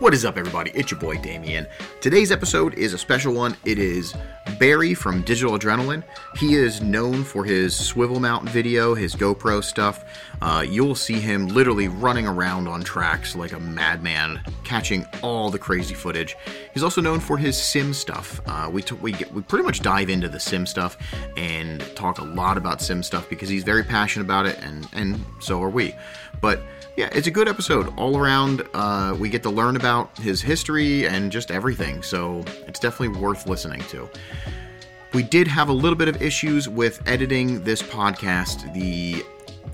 What is up, everybody? It's your boy Damien. Today's episode is a special one. It is Barry from Digital Adrenaline. He is known for his swivel mount video, his GoPro stuff. Uh, you'll see him literally running around on tracks like a madman, catching all the crazy footage. He's also known for his sim stuff. Uh, we, t- we, get, we pretty much dive into the sim stuff and talk a lot about sim stuff because he's very passionate about it, and, and so are we. But yeah, it's a good episode all around. Uh, we get to learn about his history and just everything, so it's definitely worth listening to. We did have a little bit of issues with editing this podcast. The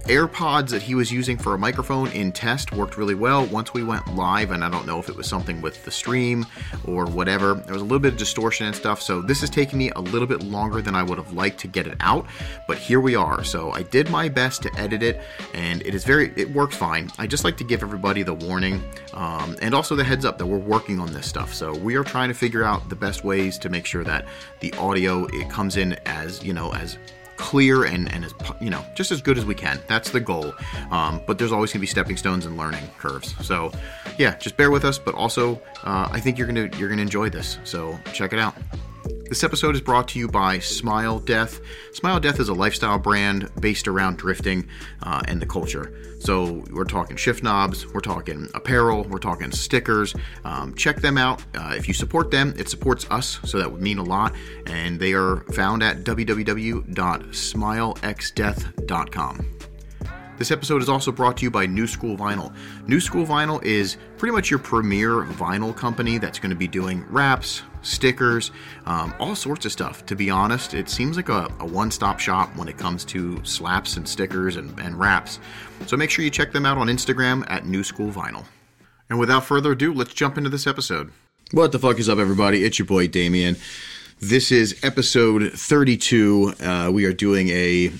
AirPods that he was using for a microphone in test worked really well. Once we went live, and I don't know if it was something with the stream or whatever, there was a little bit of distortion and stuff. So this is taking me a little bit longer than I would have liked to get it out, but here we are. So I did my best to edit it, and it is very, it works fine. I just like to give everybody the warning um, and also the heads up that we're working on this stuff. So we are trying to figure out the best ways to make sure that the audio it comes in as you know as clear and, and as you know just as good as we can. That's the goal. Um, but there's always going to be stepping stones and learning curves. So yeah just bear with us but also uh, i think you're gonna you're gonna enjoy this. So check it out this episode is brought to you by Smile Death. Smile Death is a lifestyle brand based around drifting uh, and the culture. So we're talking shift knobs, we're talking apparel, we're talking stickers. Um, check them out. Uh, if you support them, it supports us, so that would mean a lot. And they are found at www.smilexdeath.com. This episode is also brought to you by New School Vinyl. New School Vinyl is pretty much your premier vinyl company that's going to be doing wraps, stickers, um, all sorts of stuff. To be honest, it seems like a, a one stop shop when it comes to slaps and stickers and, and wraps. So make sure you check them out on Instagram at New School Vinyl. And without further ado, let's jump into this episode. What the fuck is up, everybody? It's your boy Damien. This is episode 32. Uh, we are doing a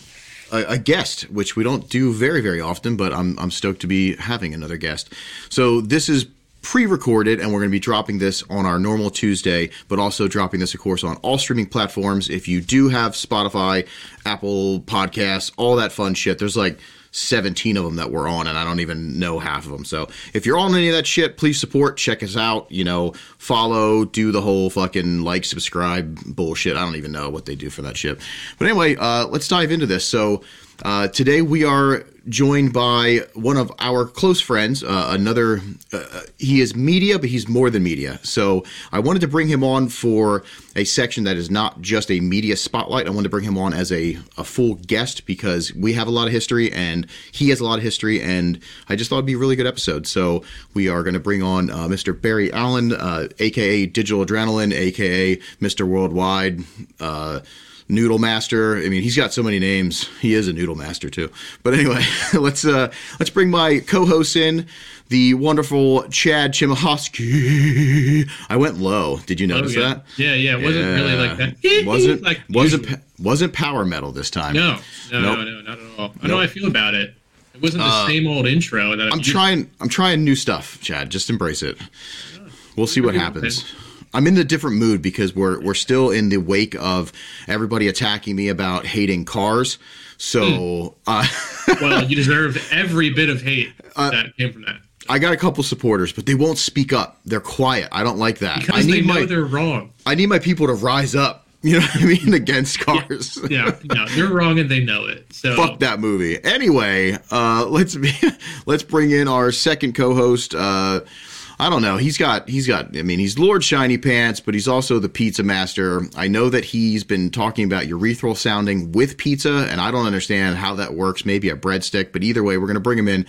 a, guest, which we don't do very, very often, but I'm, I'm stoked to be having another guest. So this is pre-recorded and we're going to be dropping this on our normal Tuesday, but also dropping this, of course, on all streaming platforms. If you do have Spotify, Apple Podcasts, all that fun shit, there's like 17 of them that we're on, and I don't even know half of them. So if you're on any of that shit, please support, check us out, you know, follow, do the whole fucking like, subscribe bullshit. I don't even know what they do for that shit. But anyway, uh, let's dive into this. So uh, today we are joined by one of our close friends, uh, another, uh, he is media, but he's more than media. So I wanted to bring him on for a section that is not just a media spotlight. I wanted to bring him on as a, a full guest because we have a lot of history and he has a lot of history, and I just thought it'd be a really good episode. So we are going to bring on uh, Mr. Barry Allen, aka uh, Digital Adrenaline, aka Mr. Worldwide. Noodle Master. I mean, he's got so many names. He is a Noodle Master too. But anyway, let's uh, let's bring my co-host in, the wonderful Chad Chimahowski. I went low. Did you notice oh, yeah. that? Yeah, yeah. It wasn't yeah. really like that. wasn't like wasn't wasn't power metal this time. No, no, nope. no, no, not at all. I nope. know how I feel about it. It wasn't the uh, same old intro. That I'm trying. I'm trying new stuff, Chad. Just embrace it. We'll see what happens. I'm in a different mood because we're we're still in the wake of everybody attacking me about hating cars. So, mm. uh, well, you deserve every bit of hate uh, that came from that. I got a couple supporters, but they won't speak up. They're quiet. I don't like that. Because I need they know my, they're wrong. I need my people to rise up. You know what I mean? Against cars. Yeah, yeah, no, they're wrong and they know it. So fuck that movie. Anyway, uh, let's be, let's bring in our second co-host. Uh, I don't know. He's got he's got I mean, he's Lord Shiny Pants, but he's also the pizza master. I know that he's been talking about urethral sounding with pizza, and I don't understand how that works. Maybe a breadstick, but either way, we're going to bring him in.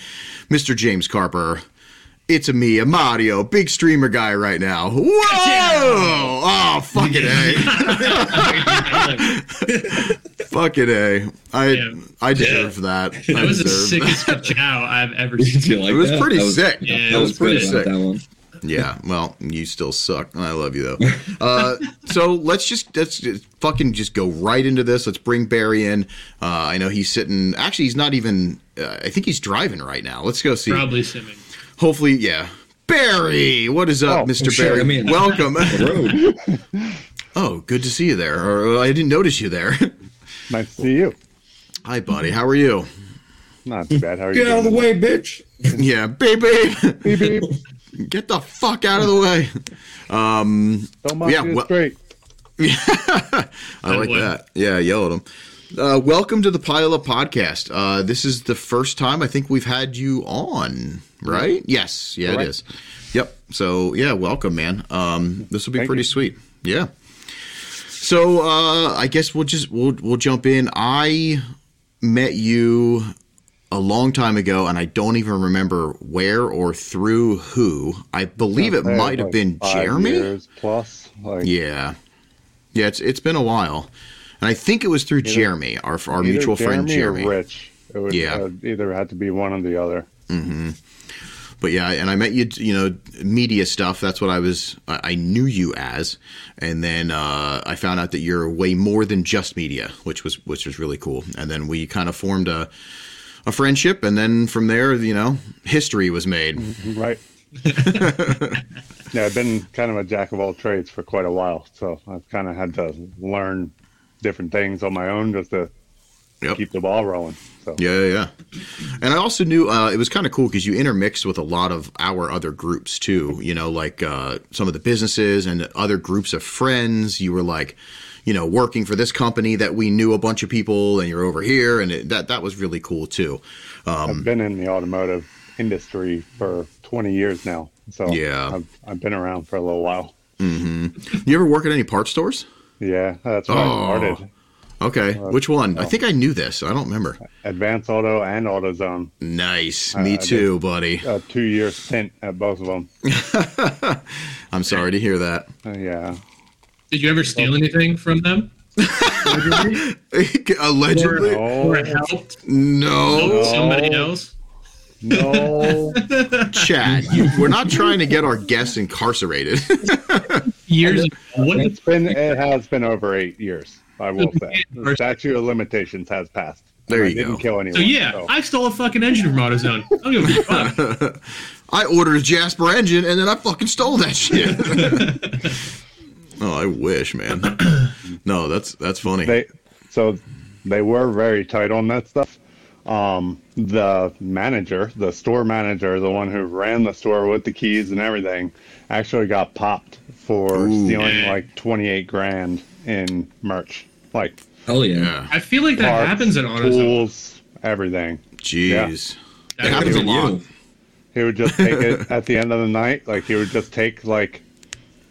Mr. James Carper. It's a me, a Mario, big streamer guy right now. Whoa! Oh, fucking A. fucking A. I yeah. I deserve that. That I was the sickest chow I've ever seen. Like it was that? pretty that was, sick. Yeah, that it was, was pretty sick. That one. Yeah, well, you still suck. I love you though. Uh, so let's just let's just fucking just go right into this. Let's bring Barry in. Uh, I know he's sitting. Actually, he's not even. Uh, I think he's driving right now. Let's go see. Probably simming hopefully, yeah. Barry, what is up, oh, Mr. Sure. Barry? I mean, Welcome. oh, good to see you there. Or I didn't notice you there. Nice to see you. Hi, buddy. How are you? Not too bad. How are Get you? Get out of the way, bitch. yeah, baby. Beep, beep. Get the fuck out of the way. Um, Don't mind Yeah, you well- straight. I like way. that. Yeah, yell at him. Uh, welcome to the Pile Up Podcast. Uh, this is the first time I think we've had you on, right? Yes, yeah, it Correct. is. Yep. So yeah, welcome, man. Um, this will be Thank pretty you. sweet. Yeah. So uh, I guess we'll just we'll we'll jump in. I met you a long time ago, and I don't even remember where or through who. I believe it might have like, been Jeremy. plus. Like, Yeah, yeah. It's it's been a while, and I think it was through Jeremy, our our either mutual friend Jeremy Jeremy. or Rich. It would Yeah. uh, either had to be one or the other. But yeah, and I met you, you know, media stuff. That's what I was. I knew you as, and then uh, I found out that you're way more than just media, which was which was really cool. And then we kind of formed a a friendship, and then from there, you know, history was made. Right. yeah, I've been kind of a jack of all trades for quite a while, so I've kind of had to learn different things on my own just to Yep. keep the ball rolling. So Yeah, yeah, yeah. And I also knew uh, it was kind of cool because you intermixed with a lot of our other groups too. You know, like uh, some of the businesses and other groups of friends. You were like, you know, working for this company that we knew a bunch of people, and you're over here, and it, that that was really cool too. Um, I've been in the automotive industry for 20 years now. So Yeah. I've, I've been around for a little while. you ever work at any parts stores? Yeah, that's where Oh. I started. Okay, which one? I think I knew this. I don't remember. Advanced Auto and AutoZone. Nice, me did. too, buddy. A two year stint at both of them. I'm sorry to hear that. Uh, yeah. Did you ever steal anything from them? Allegedly, Or, or helped no. somebody else? No. Chad, you, we're not trying to get our guests incarcerated. Years it's been it has been over eight years, I will say. The First- stand of limitations has passed. There I you didn't go. kill anyone. so yeah, so- I stole a fucking engine from AutoZone. I don't give a fuck. I ordered a Jasper engine and then I fucking stole that shit. oh, I wish, man. No, that's that's funny. they so they were very tight on that stuff. Um, the manager, the store manager, the one who ran the store with the keys and everything, actually got popped for Ooh. stealing Yeah. like 28 grand in merch, like Hell yeah. yeah, I feel like that parts, happens in AutoZone. tools, everything. jeez, That it happens a lot. He would just take it at the end of the night. Like he would just take like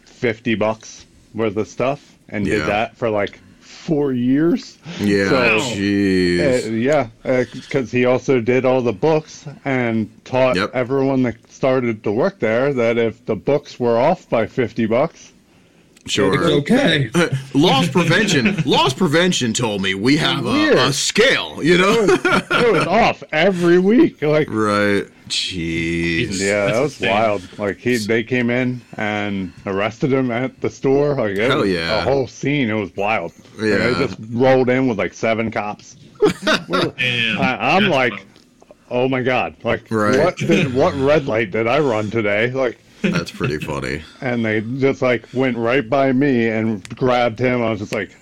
fifty bucks worth of stuff and Yeah. did that for like four years. Yeah, So- jeez. Uh, yeah, because he also did all the books and taught Yep. everyone that started to work there that if the books were off by fifty bucks, It's Sure. okay. Loss prevention. Loss prevention told me we have a, a scale. You know. it was off every week. Like, right. Jeez. yeah, that was wild. Like he, they came in and arrested him at the store. Like, it Hell was yeah. a whole scene. It was wild. Like, Yeah. they just rolled in with like seven cops. I, I'm That's like, fucked. oh my god! Like, Right. what did what red light did I run today? Like, That's pretty funny. and they just like went right by me and grabbed him. I was just like,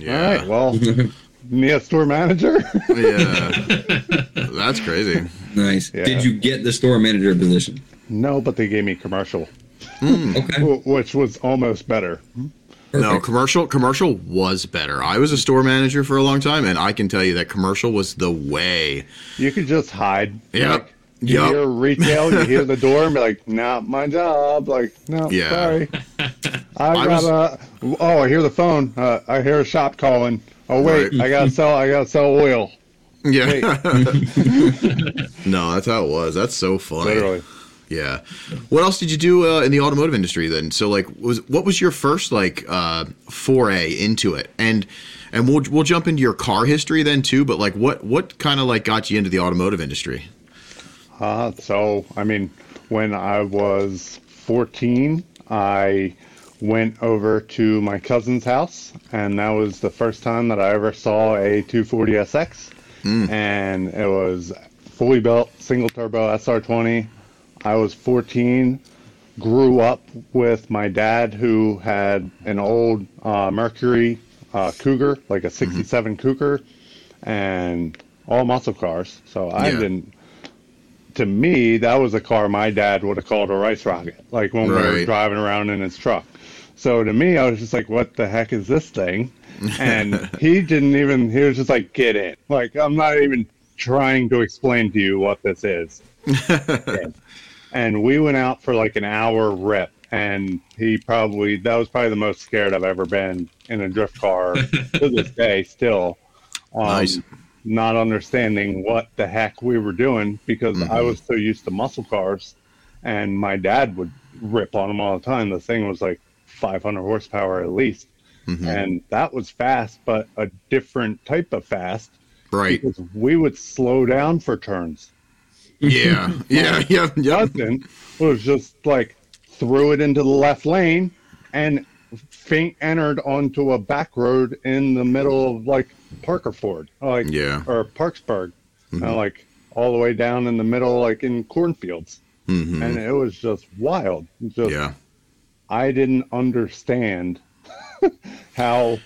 Yeah. all right, well, me a store manager. Yeah. That's crazy. Nice. Yeah. Did you get the store manager position? no, but they gave me commercial, hmm. Okay. wh- which was almost better. No, commercial commercial was better. I was a store manager for a long time, and I can tell you that commercial was the way. You could just hide. Yeah. Like, you Yep. hear retail, you hear the door, and be like, "Not my job." Like, no, Yeah. sorry. I I was- gotta. Oh, I hear the phone. Uh, I hear a shop calling. Oh wait, Right. I gotta sell. I gotta sell oil. Yeah. No, that's how it was. That's so funny. literally. Yeah. What else did you do uh, in the automotive industry then? So like was what was your first like uh foray into it? And and we'll we'll jump into your car history then too, but like what what kind of like got you into the automotive industry? Uh, so, I mean, when I was 14, I went over to my cousin's house, and that was the first time that I ever saw a 240SX. And it was fully built, single turbo SR20. I was 14, grew up with my dad, who had an old uh, Mercury uh, Cougar, like a 67 Cougar, and all muscle cars. So I Yeah. didn't to me, that was a car my dad would have called a rice rocket, like when we were driving around in his truck. So to me, I was just like, "What the heck is this thing?" And he didn't even. He was just like, "Get in!" Like I'm not even trying to explain to you what this is. and we went out for like an hour rip, and he probably that was probably the most scared I've ever been in a drift car to this day. Still, um, Nice. Not understanding what the heck we were doing because I Mhm. was so used to muscle cars, and my dad would rip on them all the time. The thing was like 500 horsepower at least, Mhm. and that was fast, but a different type of fast Right. because we would slow down for turns. Yeah. Yeah. Yeah. Yeah. Justin was just like threw it into the left lane and feint entered onto a back road in the middle of like Parkerford, like Yeah. or Parkesburg, Mhm. uh, like all the way down in the middle, like in cornfields, Mhm. and it was just wild. Just Yeah. I didn't understand how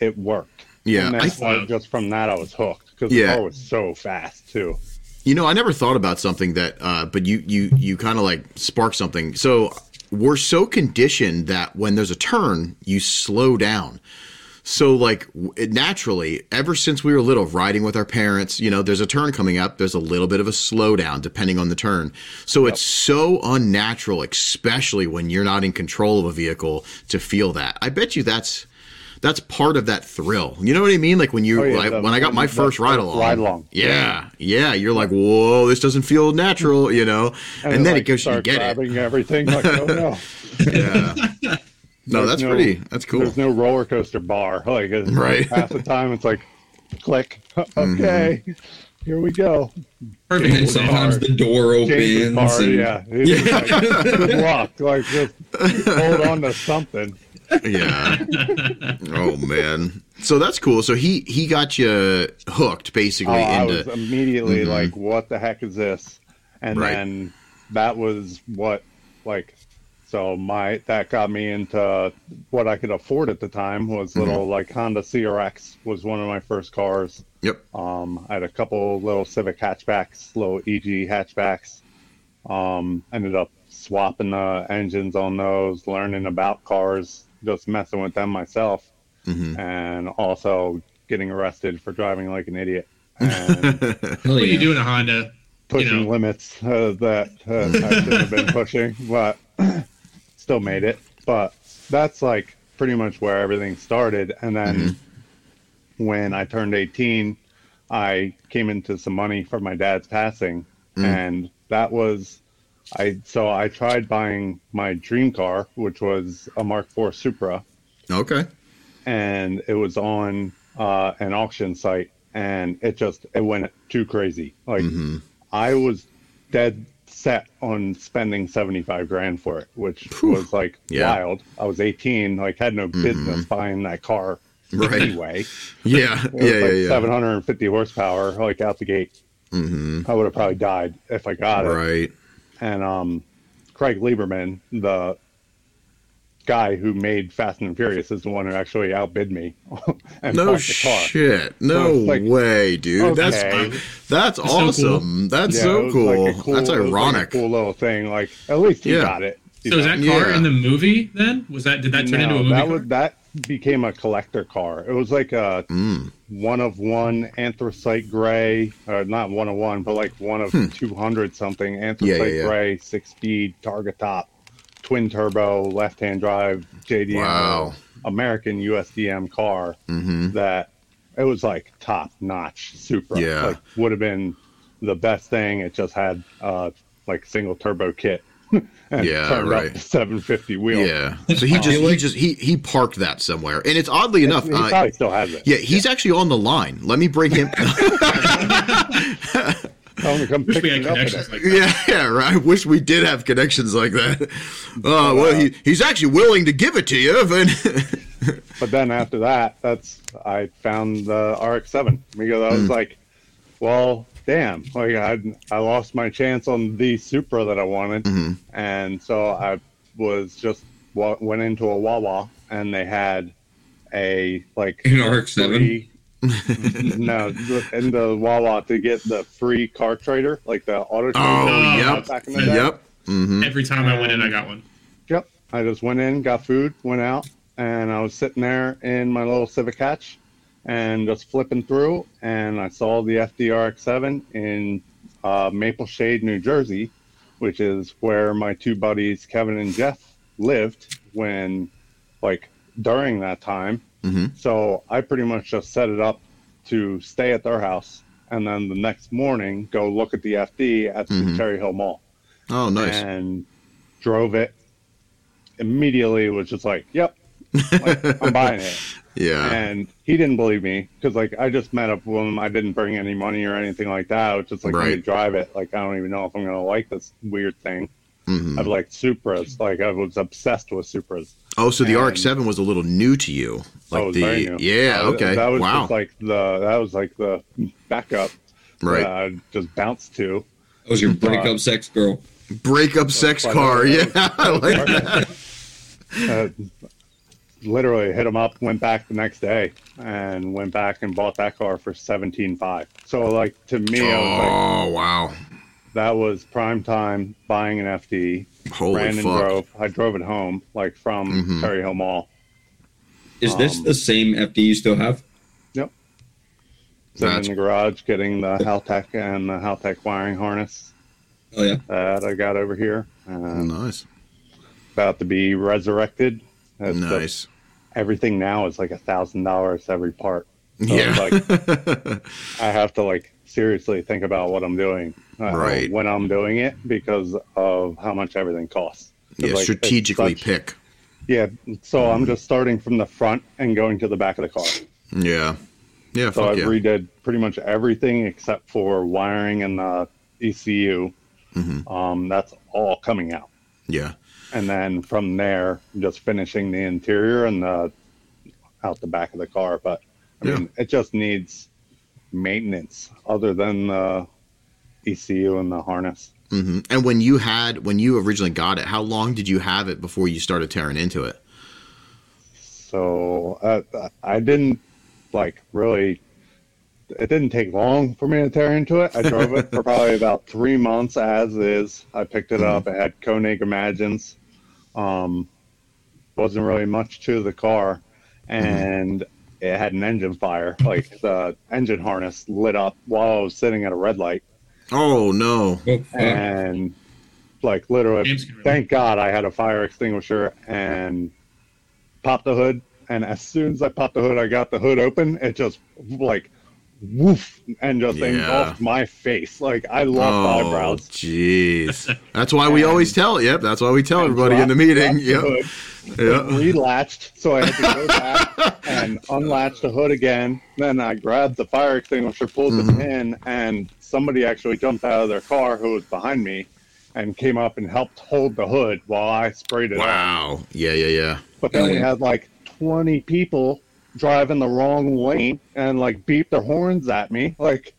it worked. Yeah. and I that's why just from that I was hooked because Yeah. the car was so fast too. You know, I never thought about something that, uh, but you you you kind of like spark something. So we're so conditioned that when there's a turn, you slow down. So like it naturally, ever since we were little, riding with our parents, you know, there's a turn coming up. There's a little bit of a slowdown depending on the turn. So it's so unnatural, especially when you're not in control of a vehicle, to feel that. I bet you that's that's part of that thrill. You know what I mean? Like when you Oh, yeah, like, the- when I got my the first ride along. ride along. Yeah, yeah. You're like, whoa, this doesn't feel natural, you know. And, then like, it goes, you get it. grabbing everything. Like, oh no. Yeah. No, There's that's pretty. That's cool. There's no roller coaster bar. Like Right. half the time, it's like click. Okay, here we go. Perfect. And then example. sometimes the door James' opens. car. and- Yeah. It's just like, good luck. Like just hold on to something. yeah. Oh man. So that's cool. So he he got you hooked basically I into. was immediately Mhm. like, "What the heck is this?" And Right. then that was what like. So my that got me into what I could afford at the time was Mm-hmm. little like Honda CRX was one of my first cars. Yep. Um, I had a couple little Civic hatchbacks, little EG hatchbacks. Um, ended up swapping the engines on those, learning about cars, just messing with them myself, hmm and also getting arrested for driving like an idiot and What are you doing a Honda? pushing know. limits uh, that uh, I shouldn't have been pushing, but still made it. But that's like pretty much where everything started. And then when I turned 18, I came into some money for my dad's passing, Mm. and that was I. So I tried buying my dream car, which was a Mark IV Supra, okay. and it was on uh, an auction site, and it just it went too crazy. Like hmm I was dead set on spending 75 grand for it, which was like Yeah. wild. I was 18, like had no business buying that car Right. anyway. Yeah. Yeah. like Yeah. Yeah. 750 horsepower, like out the gate. hmm I would have probably died if I got it. Right. And um, Craig Lieberman, the guy who made Fast and Furious, is the one who actually outbid me and No bought the car. shit. No it's like, way, dude. That's okay. that's so cool. awesome. That's Yeah, so cool. like cool- That's it like ironic. cool little thing. Like at least he Yeah. got it. you So is know? that car Yeah. in the movie then? Was that did that turn into a movie? that car? was that became a collector car. It was like a Mm. one of one anthracite gray, or not one of one, but like one of two hundred something anthracite Hmm. yeah, yeah. gray, six speed, targa top, twin turbo, left hand drive, JDM, Wow. American USDM car hmm that it was like top notch Supra. Yeah. Like would have been the best thing. It just had uh like single turbo kit. and Yeah, turned right. up to 750 wheel. Yeah. So he just he just he he parked that somewhere, and it's oddly enough. He Uh, probably still has it. yeah, he's actually on the line. Let me bring him. Tell him to come Wish pick we had me connections today. like that. yeah, yeah, right. I wish we did have connections like that. Uh, well, he, he's actually willing to give it to you. But But then after that, that's I found the RX-7 because I was like, well, damn, like I I lost my chance on the Supra that I wanted, Mhm. and so I was just went into a Wawa and they had a like An RX-7? three- no, in the Wawa to get the free car trader, like the auto trader. Oh, Oh, yep. Back in the day. Yep. hmm Every time I went in, I got one. Yep. I just went in, got food, went out, and I was sitting there in my little Civic Hatch and just flipping through, and I saw the FDRX7 in uh, Maple Shade, New Jersey, which is where my two buddies, Kevin and Jeff, lived when, like, during that time. Hmm So I pretty much just set it up to stay at their house, and then the next morning go look at the FD at the Mhm. Cherry Hill Mall Oh, nice. and drove it. Immediately was just like, "Yep, like, I'm buying it." yeah. And he didn't believe me because like I just met up with him. I didn't bring any money or anything like that. I was just like, "Let me Right. drive it." Like I don't even know if I'm gonna like this weird thing. Hmm I've liked Supras. Like I was obsessed with Supras. Oh, so the and- RX-7 was a little new to you, like that was the very new. yeah. Uh, Okay. That was wow. just like the that was like the backup. right. That I just bounced to. That was your breakup sex girl. Breakup sex car. uh, Yeah, I like that. uh, literally hit him up, went back the next day, and went back and bought that car for seventeen five. So like to me, I was like, Oh wow. That was prime time buying an FD. Holy ran and fuck. drove. I drove it home, like from Mhm. Cherry Hill Mall. Is this Um, the same FD you still have? Yep. Sitting in the garage, getting the Haltech and the Haltech wiring harness Oh yeah. that I got over here. Uh, nice. about to be resurrected. It's just- Nice. everything now is like a thousand dollars every part. So Yeah. like- I have to like seriously think about what I'm doing uh, Right. when I'm doing it because of how much everything costs. yeah. like, strategically such- pick. Yeah, so I'm just starting from the front and going to the back of the car. Yeah. Yeah. So I've yeah. redid pretty much everything except for wiring and the ECU. Mhm. Um, that's all coming out, Yeah. and then from there, just finishing the interior and the out the back of the car. But I Yeah. mean, it just needs maintenance other than the ECU and the harness. hmm And when you had when you originally got it, how long did you have it before you started tearing into it? So uh, I didn't like really. It didn't take long for me to tear into it. I drove it for probably about three months as is. I picked it up. It had Koenig Imagines. Um, wasn't really much to the car, and it had an engine fire. Like the engine harness lit up while I was sitting at a red light, Oh no. And like literally, James can relate. thank God I had a fire extinguisher and popped the hood. And as soon as I popped the hood, I got the hood open. It just like woof and just Yeah. engulfed my face. Like I love Oh, eyebrows. jeez. That's why we always tell. Yep. That's why we tell And everybody in the meeting. dropped the Yep. hood, Yeah. relatched, so I had to go back and unlatch the hood again. Then I grabbed the fire extinguisher, pulled Mhm. the pin, and somebody actually jumped out of their car who was behind me and came up and helped hold the hood while I sprayed it off. Wow. Yeah. Yeah. Yeah. But then Oh, we had like 20 people driving the wrong lane and like beep their horns at me, like,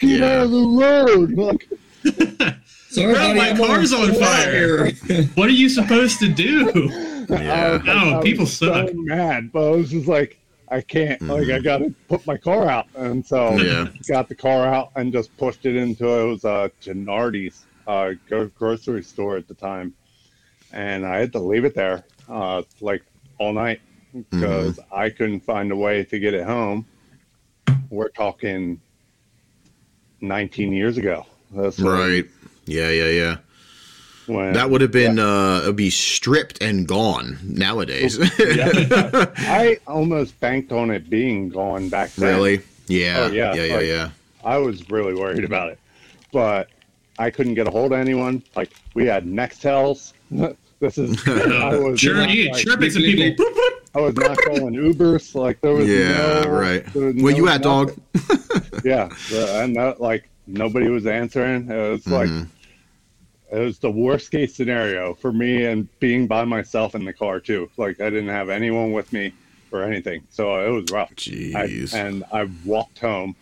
get Yeah. out of the road. Like, Sorry, Bro, buddy, my I'm car's on fire. What are you supposed to do? Yeah. I was, No, I was people so suck. mad, but I was just like, I can't, like, I got to put my car out. And so Mm-hmm. Yeah. got the car out and just pushed it into it was uh, Genuardi's uh, gro- grocery store at the time. And I had to leave it there uh, like all night because Mm-hmm. I couldn't find a way to get it home. We're talking 19 years ago. That's Right. Yeah. Yeah. Yeah. when- That would have been uh it'd be stripped and gone nowadays. Yeah. I almost banked on it being gone back then. really? Yeah. Oh, yeah, Yeah. Yeah. like- yeah. I was really worried about it, but I couldn't get a hold of anyone. Like we had Nextels. this is I was sure, not, you like, chirping some people. Boop, boop. I was not calling Ubers. Like there was Yeah, no, right. was Where no you at, dog? yeah, and that, like nobody was answering. It was like Mhm. it was the worst case scenario for me and being by myself in the car too. Like I didn't have anyone with me or anything, so it was rough. I, Jeez. and I walked home,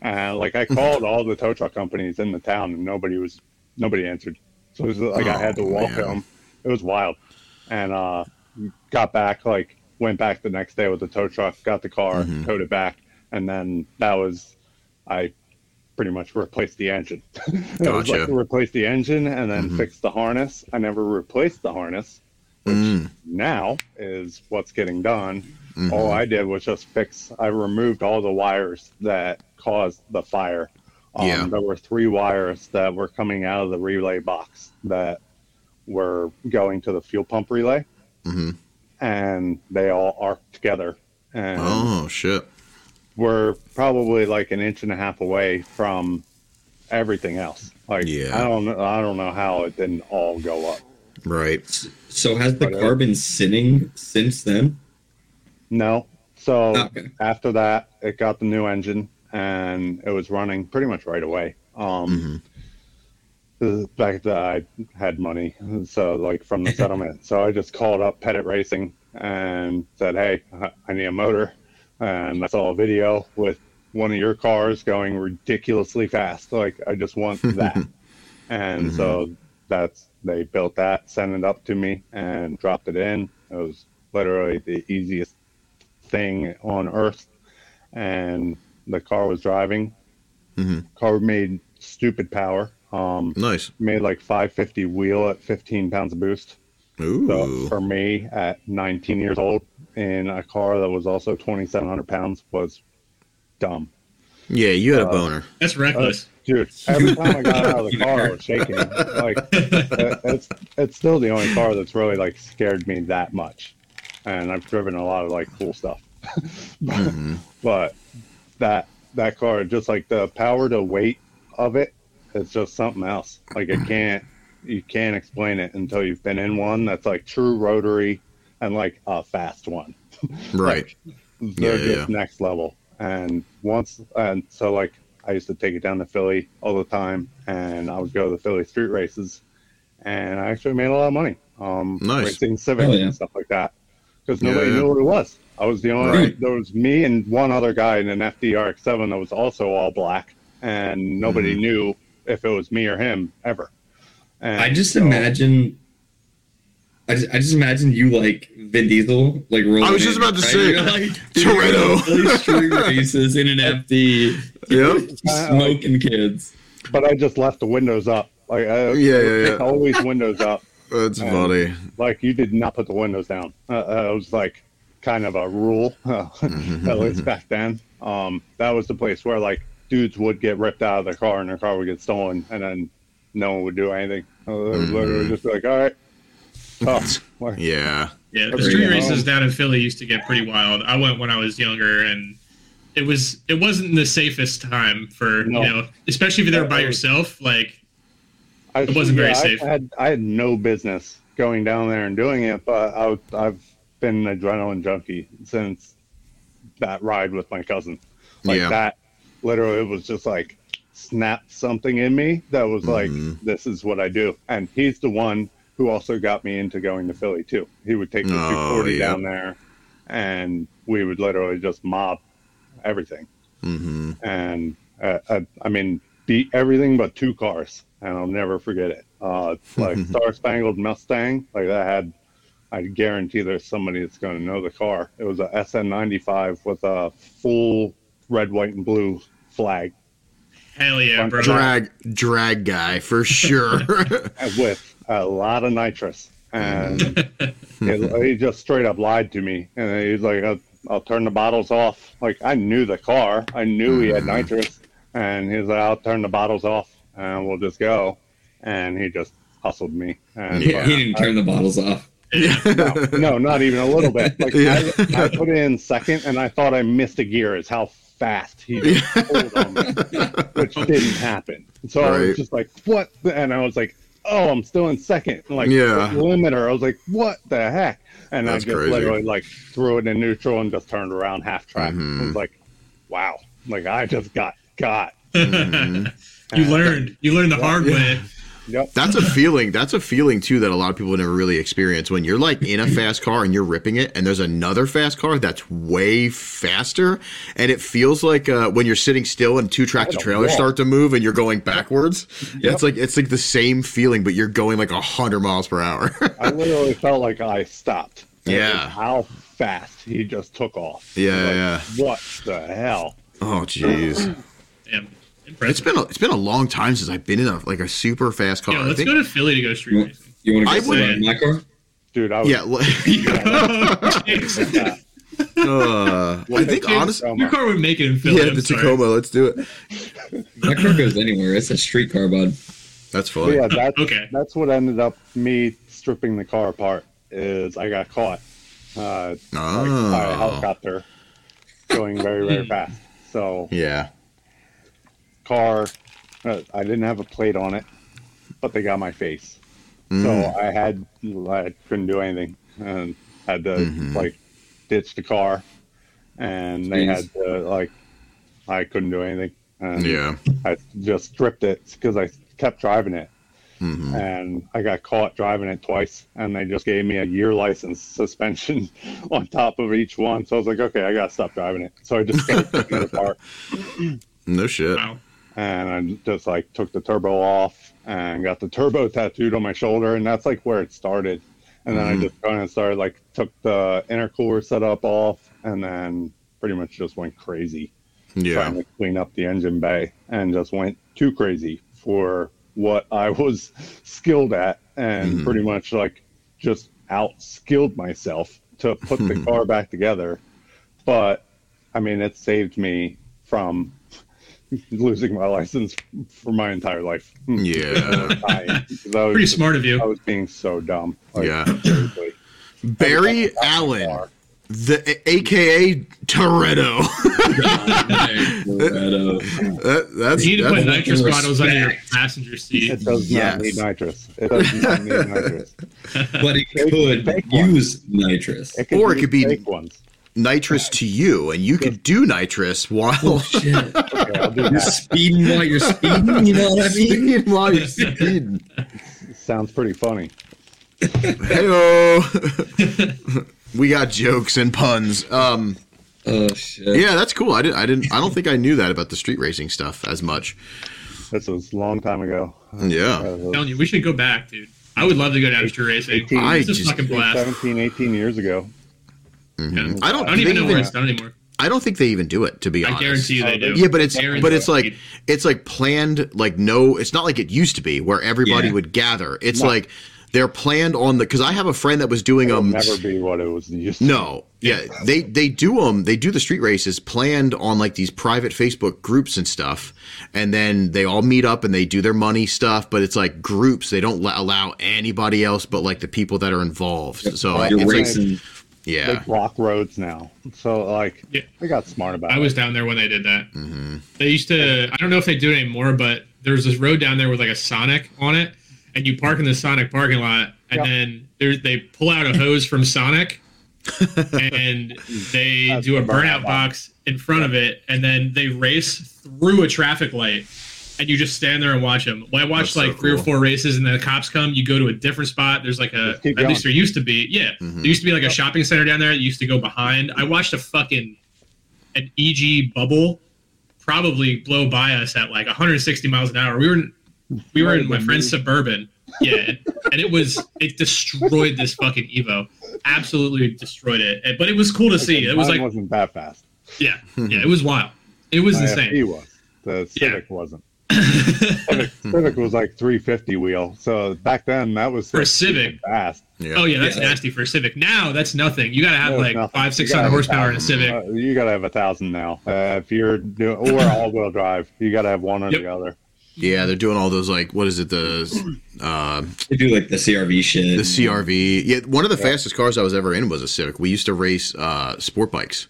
and like I called all the tow truck companies in the town, and nobody was nobody answered. So it was like I had to Oh, walk man. home. It was wild, and uh, got back like went back the next day with the tow truck, got the car, Mhm. towed it back, and then that was I pretty much replaced the engine. it was Gotcha. like replace the engine and then Mhm. fix the harness. I never replaced the harness. Which Mm. now is what's getting done. Mhm. All I did was just fix. I removed all the wires that caused the fire. Um, Yeah. There were three wires that were coming out of the relay box that were going to the fuel pump relay, Mhm. and they all arced together. And Oh shit. we're probably like an inch and a half away from everything else. Like Yeah. I don't know. I don't know how it didn't all go up. Right. So has the But, uh, car been sinning since then? No. So Okay. after that, it got the new engine and it was running pretty much right away. Um, The fact that I had money, so like from the settlement, so I just called up Pettit Racing and said, "Hey, I- I need a motor," and I saw a video with one of your cars going ridiculously fast. Like I just want that, and so that's they built that, sent it up to me, and dropped it in. It was literally the easiest thing on earth. And the car was driving. Mhm. car made stupid power um Nice. made like 550 wheel at 15 pounds of boost Ooh. so for me at 19 years old in a car that was also 2700 pounds was dumb yeah, you had a uh, boner. That's Uh, reckless. dude every time i got out of the car i was shaking like it's it's still the only car that's really like scared me that much and i've driven a lot of like cool stuff but, Mhm. but that that car just like the power to weight of it is just something else like it can't you can't explain it until you've been in one that's like true rotary and like a fast one Right. Like, they're Yeah, just next level and once and so like i used to take it down to philly all the time and i would go to the philly street races and i actually made a lot of money um Nice. racing civic Oh, yeah. and stuff like that because nobody yeah. knew what it was i was the only Right. there was me and one other guy in an fdrx7 that was also all black and nobody Mhm. knew if it was me or him ever and I just so- imagine. I just, I just imagine you like Vin Diesel, like rolling. I was just in, about to right? say, You're like Toretto. Philly street races in an FD, Yep. smoking kids. but i just left the windows up like I, Yeah, yeah, yeah. always windows up That's And- funny. like you did not put the windows down. Uh, uh, it was like kind of a rule, at least back then. Um, that was the place where like dudes would get ripped out of their car and their car would get stolen, and then no one would do anything. They would literally mm-hmm. just be like, "All right, oh, Yeah. Yeah, the street you go. races down in Philly used to get pretty wild. I went when I was younger, and it was it wasn't the safest time for No. you know, especially if you're there by yourself. Like I, It wasn't very safe. I had I had no business going down there and doing it, but I I've been an adrenaline junkie since that ride with my cousin. Like Yeah. that, literally, it was just like snapped something in me that was like, Mhm. this is what I do. And he's the one who also got me into going to Philly too. He would take the Oh, 240 yeah. down there, and we would literally just mob everything hmm and uh, uh, I mean beat everything but two cars, and I'll never forget it. Uh, like Star Spangled Mustang, like that had. I guarantee there's somebody that's going to know the car. It was a SN95 with a full red, white, and blue flag hell yeah, bro. Drag drag guy for sure. with a lot of nitrous, and it, he just straight up lied to me. And he's like, I'll, "I'll turn the bottles off." Like I knew the car, I knew he had Mhm. nitrous, and he's like, "I'll turn the bottles off, and we'll just go." And he just hustled me. And Yeah. He didn't turn the bottles off. no, no, not even a little bit. Like Yeah. I, I put it in second, and I thought I missed a gear. Is how fast he just pulled on me, which didn't happen. So I was just like, "What?" And I was like, "Oh, I'm still in second. And, Like Yeah. limiter. I was like, "What the heck?" And That's I just crazy. literally like threw it in neutral and just turned around half track. Mhm. I was like, "Wow!" Like I just got got. Mhm. you learned. You learned the hard Yeah. way. Yep. That's a feeling. That's a feeling too that a lot of people never really experience. When you're like in a fast car and you're ripping it, and there's another fast car that's way faster, and it feels like uh, when you're sitting still and two tractor trailers wall. start to move and you're going backwards. Yep. It's like it's like the same feeling, but you're going like hundred miles per hour. I literally felt like I stopped. Yeah. How fast he just took off. Yeah, Like, yeah. What the hell? Oh, jeez. Damn, impressive. It's been a, it's been a long time since I've been in a like a super fast car. yeah, I let's think- go to Philly to go street racing. You want to go would- sit in my car? Dude, I was yeah, well, Jeez. uh, I think honestly, Your car would make it in Philly. yeah, I'm the sorry. Tacoma. Let's do it. My car goes anywhere. It's a street car, bud. That's But funny. yeah, that's Okay. that's what ended up me stripping the car apart. Is I got caught uh, like, by a Oh, helicopter going very very fast. So yeah. Car, uh, I didn't have a plate on it, but they got my face. Mm. So I had I couldn't do anything and had to Mhm. like ditch the car, and they Jeez. had to like I couldn't do anything. And Yeah. I just stripped it because I kept driving it. hmm and I got caught driving it twice, and they just gave me a year license suspension on top of each one. So I was like, okay, I gotta stop driving it. So I just started taking it apart, No shit. Wow. And I just like took the turbo off and got the turbo tattooed on my shoulder, and that's like where it started. And then Mhm. I just kind of started like took the intercooler setup off, and then pretty much just went crazy Yeah. trying to clean up the engine bay and just went too crazy for what I was skilled at and Mhm. pretty much like just out skilled myself to put the car back together. But I mean, it saved me from losing my license for my entire life. Hmm. Yeah. I, 'cause I was, Pretty smart of you. I was being so dumb. Like, Yeah. seriously. Barry Allen, the AKA Toretto. that, that's You need to put that's, nitrous bottles under your passenger seat. It does Yes. not need nitrous. It does not need nitrous. but it could fake one. use nitrous. It Or it could be- fake ones. Nitrous to you, and you could do nitrous while Shit. Okay, I'll do You're speeding while you're speeding. You know what I mean? speeding while you're speeding. Sounds pretty funny. Heyo. we got jokes and puns. Um, Oh shit. yeah, that's cool. I didn't. I didn't. I don't think I knew that about the street racing stuff as much. This was a long time ago. Yeah. I'm telling you, we should go back, dude. I would love to go down to street racing. 18, I It's a just- fucking blast. 17, 18 years ago. Mhm. Yeah. I don't. I don't even know even- where it's done anymore. I don't think they even do it. To be I honest. I guarantee you they do. Yeah, but it's Guaranteed. but it's like it's like planned like no it's not like it used to be where everybody Yeah. would gather. It's No. like they're planned on the cuz I have a friend that was doing It'll um never be what it was used to. no. Yeah, they they do them they do the street races planned on like these private Facebook groups and stuff and then they all meet up and they do their money stuff but it's like groups they don't la- allow anybody else but like the people that are involved. So Well, it's You're like, racing. They yeah. block roads now. So, like, Yeah. they got smart about I it. was down there when they did that. Mhm. They used to. I don't know if they do it anymore, but there's this road down there with like a Sonic on it, and you park in the Sonic parking lot, and Yep. then there they pull out a hose from Sonic, and they That's do a burnout burnout box in front of it, and then they race through a traffic light. And you just stand there and watch them. When I watched That's so like three or four races, and then the cops come, you go to a different spot. There's like a Just keep at least there used to be, yeah, Mhm. there used to be like a shopping center down there. that used to go behind. I watched a fucking an EG bubble probably blow by us at like 160 miles an hour. We were in, we were in my friend's suburban. Yeah, and, and it was it destroyed this fucking Evo. Absolutely destroyed it. And- But it was cool to see. It was like wasn't that fast. yeah, yeah, it was wild. It was My insane. He was. The Civic wasn't. Civic, Civic was like 350 wheel. So back then, that was For a Civic. fast. Yeah. oh yeah, that's Yeah. nasty for a Civic. Now that's nothing. You gotta have No, like nothing. five, You six gotta hundred have horsepower in a. Civic. Uh, you gotta have a thousand now. Uh, if you're doing or all-wheel drive, you gotta have one or Yep. the other. Yeah, they're doing all those like what is it the uh They do like the CRV shit. the CRV. Yeah, one of the fastest cars I was ever in was a Civic. We used to race uh sport bikes.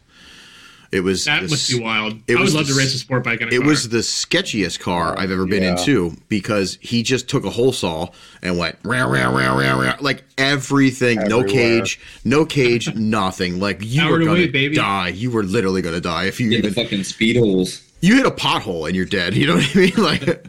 It was That the must s- be wild. it I was would love the to race s- a sport bike in a It car. was the sketchiest car oh, I've ever been Yeah. into because he just took a hole saw and went row row row row row like everything, no cage, no cage, nothing. Like you Power were gonna weight, baby. die. You were literally gonna die if you Get the even fucking speed holes. you hit a pothole and you're dead. You know what I mean? Like,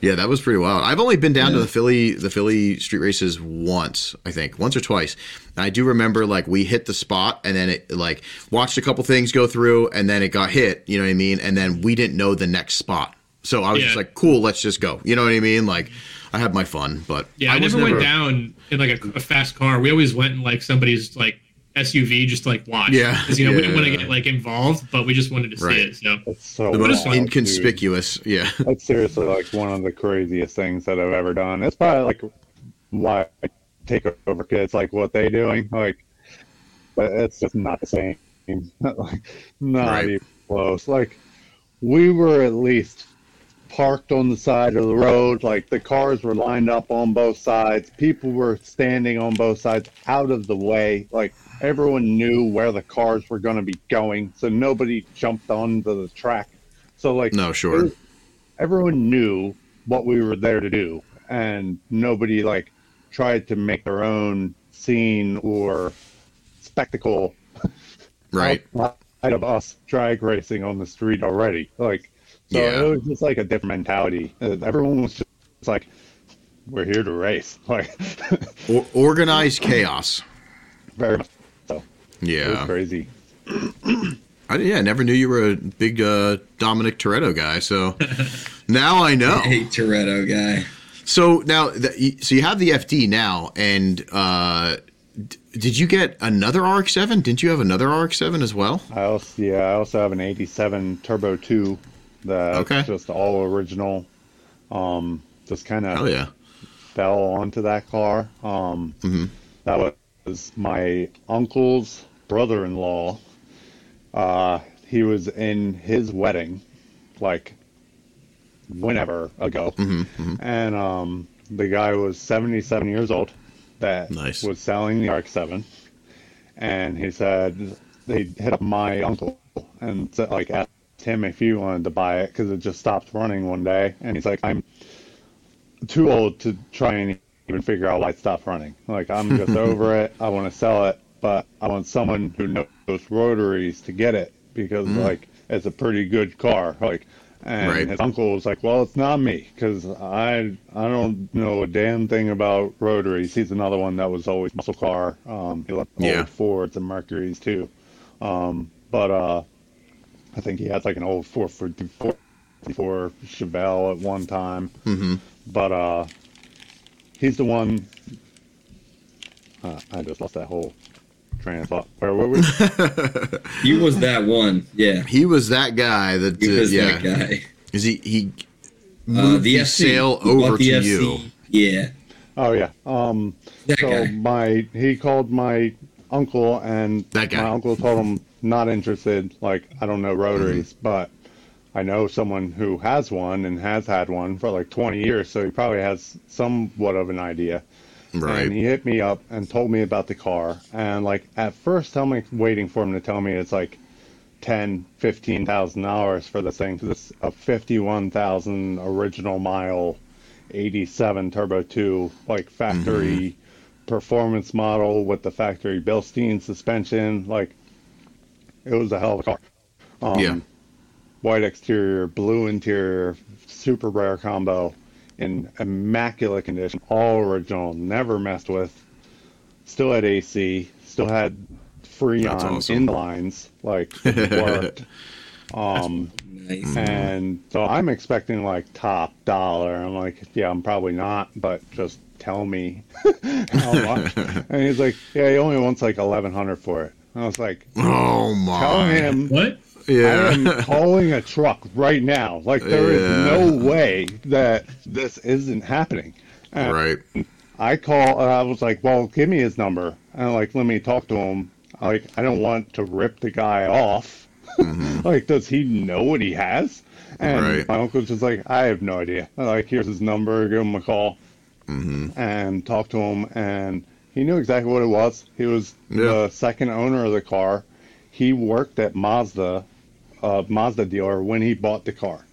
yeah, that was pretty wild. I've only been down to the Philly, the Philly street races once, I think, once or twice. And I do remember like we hit the spot and then it like watched a couple things go through and then it got hit. You know what I mean? And then we didn't know the next spot, so I was just like, cool, let's just go. You know what I mean? Like, I had my fun, but Yeah, I, was never, went down in like a, a fast car. We always went in like somebody's like SUV just to like watch. Yeah. because you know we didn't want to get like involved, but we just wanted to see it. So It's so The most wild, dude. inconspicuous. Yeah. That's seriously like one of the craziest things that I've ever done. It's probably like why I take over kids, like what they doing, like, but it's just not the same. like, not Right. even close. Like, we were at least parked on the side of the road. Like the cars were lined up on both sides. People were standing on both sides, out of the way. Like everyone knew where the cars were going to be going, so nobody jumped onto the track. So like, No, sure. was- everyone knew what we were there to do, and nobody like tried to make their own scene or spectacle Right. outside of us drag racing on the street already. Like, so Yeah. it was just like a different mentality. Uh, Everyone was just like, "We're here to race." Like, Or- organized chaos. very much so. It was Yeah. crazy. I, yeah, I never knew you were a big uh, Dominic Toretto guy. So now I know. I hate Toretto guy. So now, the, so you have the FD now, and uh, d- did you get another RX-7? Didn't you have another RX-7 as well? I also yeah, I also have an '87 Turbo Two that's Okay. just all original. Um, just kind Oh of yeah. fell onto that car. Um, Mhm. That was my uncle's brother-in-law. Uh, he was in his wedding, like whenever ago, hmm hmm and um, the guy was 77 years old. That Nice. was selling the RX-7, and he said they hit up my uncle and said, like asked him if he wanted to buy it because it just stopped running one day, and he's like, I'm too old to try and even figure out why it stopped running. Like I'm just over it. I want to sell it, but I want someone who knows rotaries to get it because like it's a pretty good car. Like, and Right. his uncle was like, "Well, it's not me because I I don't know a damn thing about rotaries." He's another one that was always muscle car. Um, he loved Yeah. old Fords and Mercuries too. Um, but uh, I think he had like an old 454 Chevelle at one time hmm but uh he's the one uh, i just lost that whole train of thought where were we He was that one. Yeah. He was that guy that. He uh, was yeah. that guy. Is he? He Uh, moved the the, FC. sale over the to FC. you. Yeah. oh yeah um That so guy. my he called my uncle and That guy. my uncle told him not interested like i don't know rotaries Mm-hmm. but i know someone who has one and has had one for like 20 years so he probably has somewhat of an idea Right. And he hit me up and told me about the car. And like at first, I'm like waiting for him to tell me it's like ten, fifteen thousand dollars for this thing. it's a fifty-one thousand original mile, eighty-seven turbo two, like factory performance model with the factory Bilstein suspension. Like it was a hell of a car. Um, Yeah. White exterior, blue interior, super rare combo in immaculate condition, all original, never messed with. Still had AC, still had Freon That's awesome. inlines, like worked. um, Nice. and so I'm expecting like top dollar. I'm like, yeah, I'm probably not, but just tell me how much. and he's like, yeah, he only wants like eleven hundred for it. And I was like, oh my. tell him what? I Yeah. am calling a truck right now. Like there is Yeah. no way that this isn't happening. And right. I call. I was like, "Well, give me his number." And like, let me talk to him. Like, I don't want to rip the guy off. like, does he know what he has? And Right. my uncle's just like, I have no idea. I'm like, here's his number. Give him a call hmm and talk to him. And he knew exactly what it was. He was Yeah. the second owner of the car. He worked at Mazda, uh, Mazda dealer when he bought the car.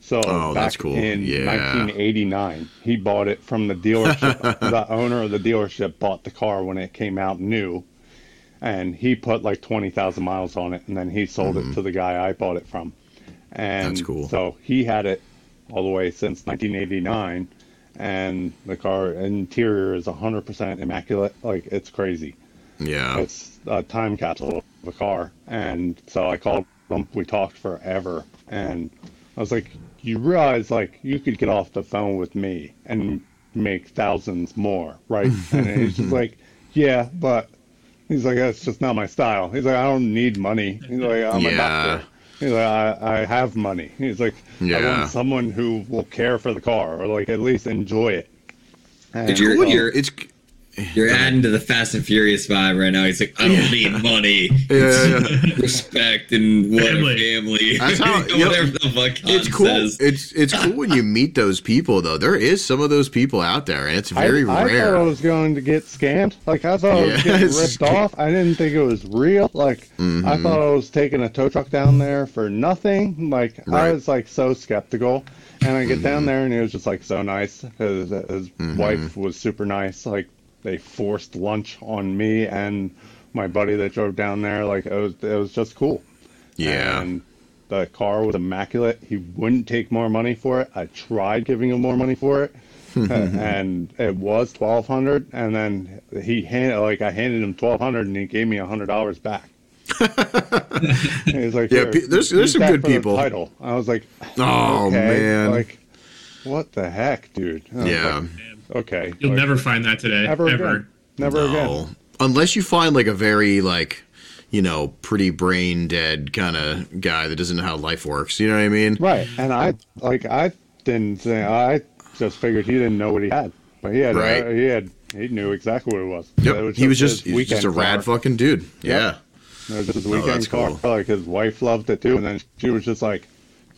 So Oh, back that's cool. in Yeah. 1989, he bought it from the dealership. the owner of the dealership bought the car when it came out new, and he put like 20,000 miles on it, and then he sold it to the guy I bought it from. And Mm-hmm. That's cool. So he had it all the way since 1989, and the car interior is 100% immaculate. Like it's crazy. Yeah. It's a time capsule of a car. And so I called him. We talked forever. And I was like, you realize, like, you could get off the phone with me and make thousands more, right? and he's just like, yeah, but He's like, that's just not my style. He's like, I don't need money. He's like, I'm Yeah. a doctor. He's like, I, I have money. He's like, I Yeah. want someone who will care for the car or like at least enjoy it. And Did your- so- your- It's You're adding to the Fast and Furious vibe right now. He's like, I don't need money. Yeah, yeah, Respect and what Family. family. That's how- You yep. whatever the fuck Han it's cool. says. It's it's cool when you meet those people though. There is some of those people out there, and it's I, very I rare. thought I was going to get scammed. Like I thought I was getting ripped off. I didn't think it was real. Like I Mhm. thought I was taking a tow truck down there for nothing. Like Right. I was like so skeptical. And I get Mm-hmm. down there and he was just like so nice. His, his wife was super nice. Like they forced lunch on me and my buddy that drove down there. Like it was it was just cool. yeah, And the car was immaculate. He wouldn't take more money for it. I tried giving him more money for it, and it was twelve hundred. And then he handed like I handed him twelve hundred, and he gave me hundred dollars back. He's like, Yeah, there's- there's some good people." Title. I was like, Oh, okay. man. like what the heck, dude? Yeah. like, okay, You'll like, never find that today. ever, Ever. again, never No. again. Unless you find like a very like, you know, pretty brain dead kind of guy that doesn't know how life works. You know what I mean? Right, and I like I didn't say I just figured he didn't know what he had, but he had Right. uh, he had he knew exactly what it was. Yep. It he was just his he's just a weekend rad car. fucking dude. Yeah. It was his Oh, weekend that's car. cool. Like his wife loved it too, and then she was just like,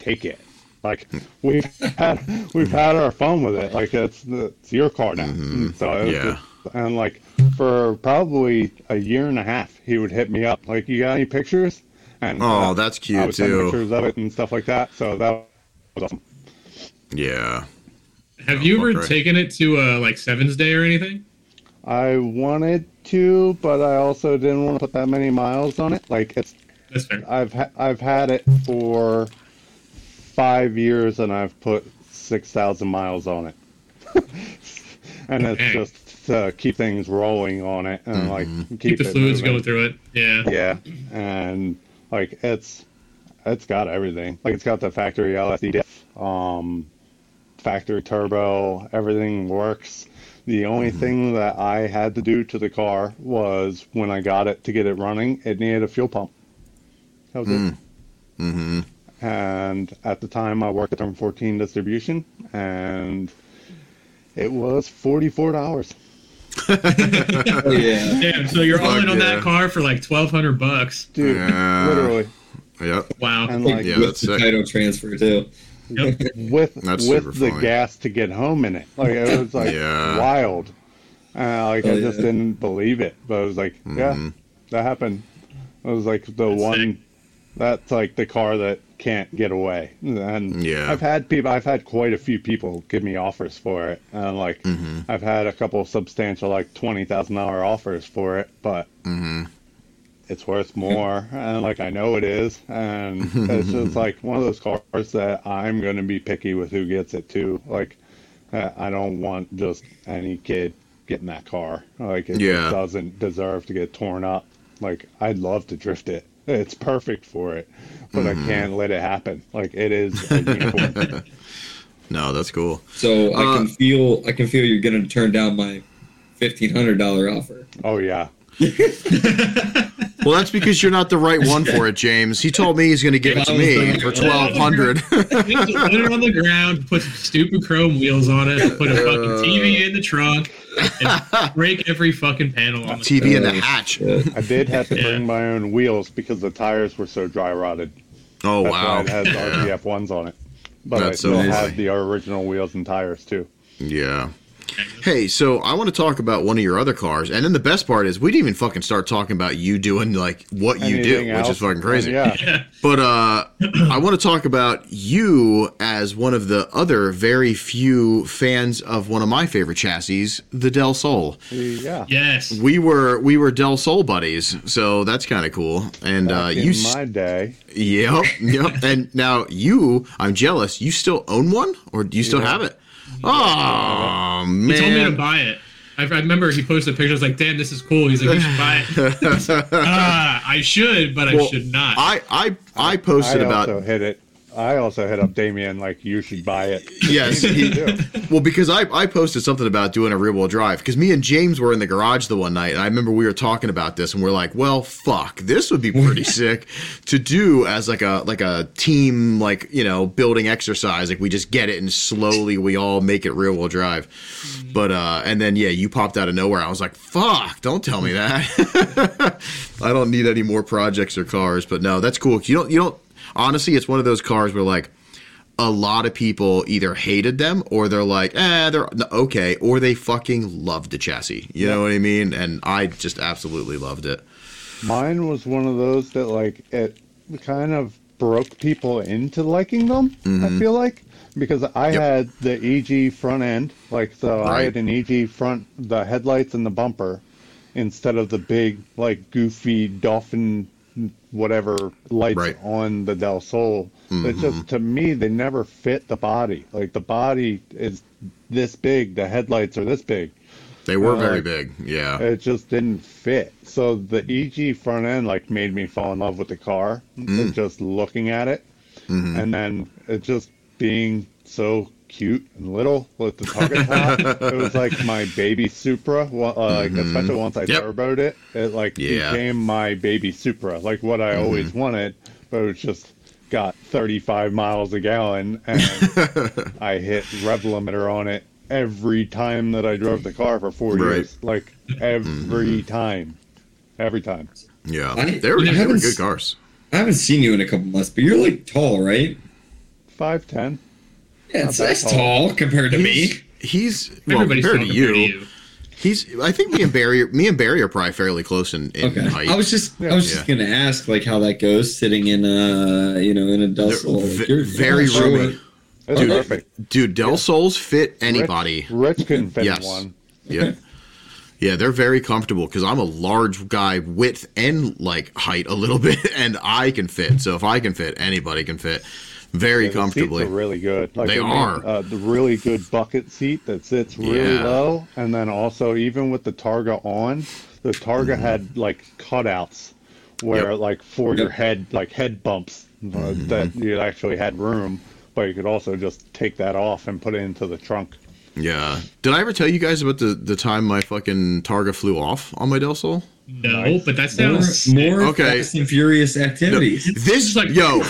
"Take it." Like we've had we've had our fun with it. Like it's it's your car now. So it was Mm-hmm. Yeah. just- and like for probably a year and a half, he would hit me up like, "You got any pictures?" And Oh, uh, that's I cute would send too. pictures of it and stuff like that. So that was awesome. Yeah. Have you ever right. taken it to uh, like Seven's Day or anything? I wanted to, but I also didn't want to put that many miles on it. Like it's, That's fair. I've ha- I've had it for five years, and I've put six thousand miles on it, and it's Dang. just to keep things rolling on it and like keep, Keep the it fluids moving. going through it. Yeah. Yeah, and like it's it's got everything. Like it's got the factory LSD diff, um, factory turbo. Everything works. The only thing that I had to do to the car was when I got it to get it running, it needed a fuel pump. That was it. Mm-hmm. And at the time, I worked at Turn 14 Distribution, and it was forty-four dollars. Oh, yeah. Damn. So you're all in on yeah. that car for like twelve hundred bucks. Dude, Yeah. literally. Yep. Wow. And like Yeah, With that's the sick. title transfer too. Yep. with That's super with the funny. gas to get home in it. Like it was like Yeah. wild. Uh, like Oh, I just yeah. didn't believe it, but it was like, yeah, Mhm. that happened. It was like the That's one. sick. That's like the car that can't get away. And Yeah. I've had people. I've had quite a few people give me offers for it, and like Mhm. I've had a couple substantial like twenty thousand dollar offers for it, but Mm-hmm. it's worth more and like i know it is and it's just like one of those cars that i'm going to be picky with who gets it too like i don't want just any kid getting that car like it Yeah. doesn't deserve to get torn up like i'd love to drift it it's perfect for it but i can't let it happen like it is a unicorn No, that's cool. So I Uh, can feel I can feel you're gonna turn down my fifteen hundred dollar offer. oh yeah Well, that's because you're not the right one for it, James. He told me he's going to give it to me for twelve hundred. Put it on the ground, put some stupid chrome wheels on it, put a fucking TV uh. in the trunk, and break every fucking panel on the TV in the hatch. shit. i did have to Yeah. bring my own wheels because the tires were so dry rotted Oh That's wow. why it has RGF ones on it. But That's I still funny. have the original wheels and tires too. Yeah. Hey, so I want to talk about one of your other cars, and then the best part is we didn't even fucking start talking about you doing like what you do, Anything which is fucking crazy. Yeah. Yeah. But uh, I want to talk about you as one of the other very few fans of one of my favorite chassis, the Del Sol. Yeah. Yes. We were we were Del Sol buddies, so that's kind of cool. And uh, you, in s- my day, yep, yep. And now you, I'm jealous. You still own one, or do you still Yeah. have it? Oh man! He told me to buy it. I, I remember he posted a picture. I was like, "Damn, this is cool." He's like, "You should buy it." Ah, I should, but I should not. I I I posted I about hit it I also hit up Damien like you should buy it. Yes, he, well, because I, I posted something about doing a rear wheel drive because me and James were in the garage the one night, and I remember we were talking about this, and we're like, well, fuck, this would be pretty sick to do as like a like a team, like you know, building exercise. Like we just get it and slowly we all make it rear wheel drive. But uh, and then yeah, you popped out of nowhere. I was like, fuck, don't tell me that. I don't need any more projects or cars. But no, that's cool. You don't you don't honestly, it's one of those cars where like a lot of people either hated them or they're like, eh, they're okay, or they fucking loved the chassis. You know what I mean? And I just absolutely loved it. Mine was one of those that like it kind of broke people into liking them. I feel like because I Mm-hmm. Yep. had the EG front end, like so I had an EG front, the headlights and the bumper, instead of the big like goofy dolphin whatever lights Right. Mm-hmm. on the Del Sol. It just to me they never fit the body. Like the body is this big, the headlights are this big. They were Uh, very big. Yeah. It just didn't fit. So the EG front end like made me fall in love with the car, Mm. just looking at it, Mm-hmm. and then it just being so cute and little with the targa top. it was like my baby Supra. Well, uh, like especially once I Mm-hmm. Yep. turboed it, it like Yeah. Mm-hmm. became my baby Supra, like what I always wanted, but it was just got 35 miles a gallon, and I hit rev limiter on it every time that I drove the car for four Right. Mm-hmm. years. Like every time, every time. Yeah. I- they were, you they were good cars. I haven't seen you in a couple months, but you're like tall, right? Five ten. Yeah, it's that that's tall. tall compared to me. He's, he's well, Everybody's compared tall to compared you, to you. He's. I think me and Barry, me and Barry are probably fairly close in, in Okay, height. I was just I was just Yeah. gonna ask like how that goes sitting in a you know in a They're Del Sol. ve- Like, you're very sure roomy. what- It's Okay. perfect. Dude, Del Sols fit anybody. Rich, Rich couldn't fit Yes. one. Yeah. Yeah, they're very comfortable because I'm a large guy, width and like height a little bit, and I can fit. So if I can fit, anybody can fit very Yeah, comfortably. Seats are really good. Like They made, are. Uh, the really good bucket seat that sits really Yeah. low, and then also even with the Targa on, the Targa had like cutouts where Mm-hmm. Yep. like for your head, like head bumps uh, that you actually had room, but you could also just take that off and put it into the trunk. Yeah. Did I ever tell you guys about the, the time my fucking Targa flew off on my Del Sol? No, Nice. but that More, sounds more Okay. Fast and Furious activities. This is like- yo,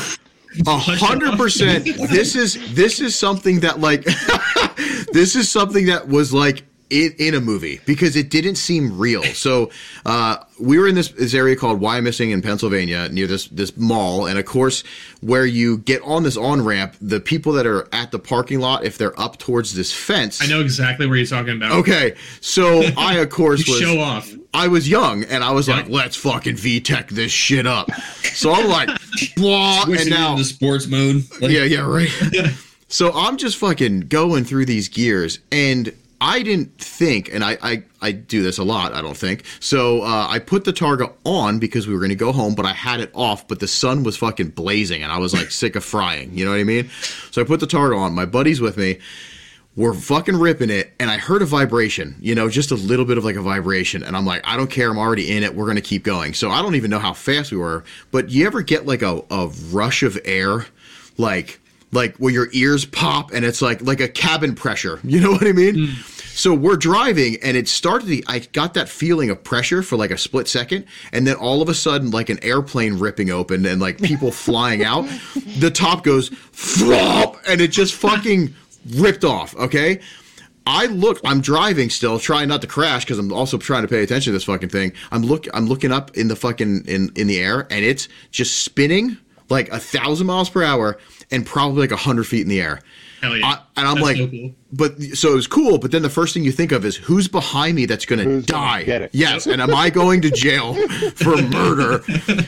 a hundred percent. This is this is something that like this is something that was like in, in a movie because it didn't seem real. So uh, we were in this, this area called Wyomissing in Pennsylvania near this this mall, and of course, where you get on this on ramp, the people that are at the parking lot, if they're up towards this fence, I know exactly where you're talking about. Okay, so I of course was show off. I was young and I was Yeah. like, let's fucking VTEC this shit up. So I'm like, blah, and Switching now, into sports mode. Like, yeah, yeah, right. so I'm just fucking going through these gears and I didn't think, and I, I, I do this a lot, I don't think. So uh, I put the Targa on because we were going to go home, but I had it off, but the sun was fucking blazing and I was like sick of frying. You know what I mean? So I put the Targa on. My buddy's with me we're fucking ripping it and i heard a vibration you know just a little bit of like a vibration and i'm like i don't care i'm already in it we're gonna keep going so i don't even know how fast we were but you ever get like a, a rush of air like like where your ears pop and it's like like a cabin pressure you know what i mean mm. so we're driving and it started to, i got that feeling of pressure for like a split second and then all of a sudden like an airplane ripping open and like people flying out the top goes flop and it just fucking ripped off okay I look. I'm driving still, trying not to crash because I'm also trying to pay attention to this fucking thing. I'm look. I'm looking up in the fucking in in the air, and it's just spinning like a thousand miles per hour and probably like a hundred feet in the air. Hell yeah. I, and I'm That's like, so cool. but so it was cool. But then the first thing you think of is who's behind me that's going to Who's gonna die. get it? Yes, and am I going to jail for murder?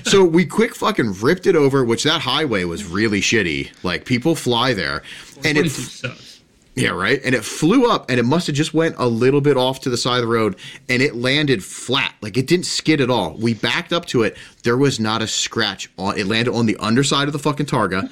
So we quick fucking ripped it over, which that highway was really shitty. Like people fly there, and it sucks. yeah, right. And it flew up, and it must have just went a little bit off to the side of the road, and it landed flat. Like it didn't skid at all. We backed up to it. There was not a scratch on. It landed on the underside of the fucking Targa.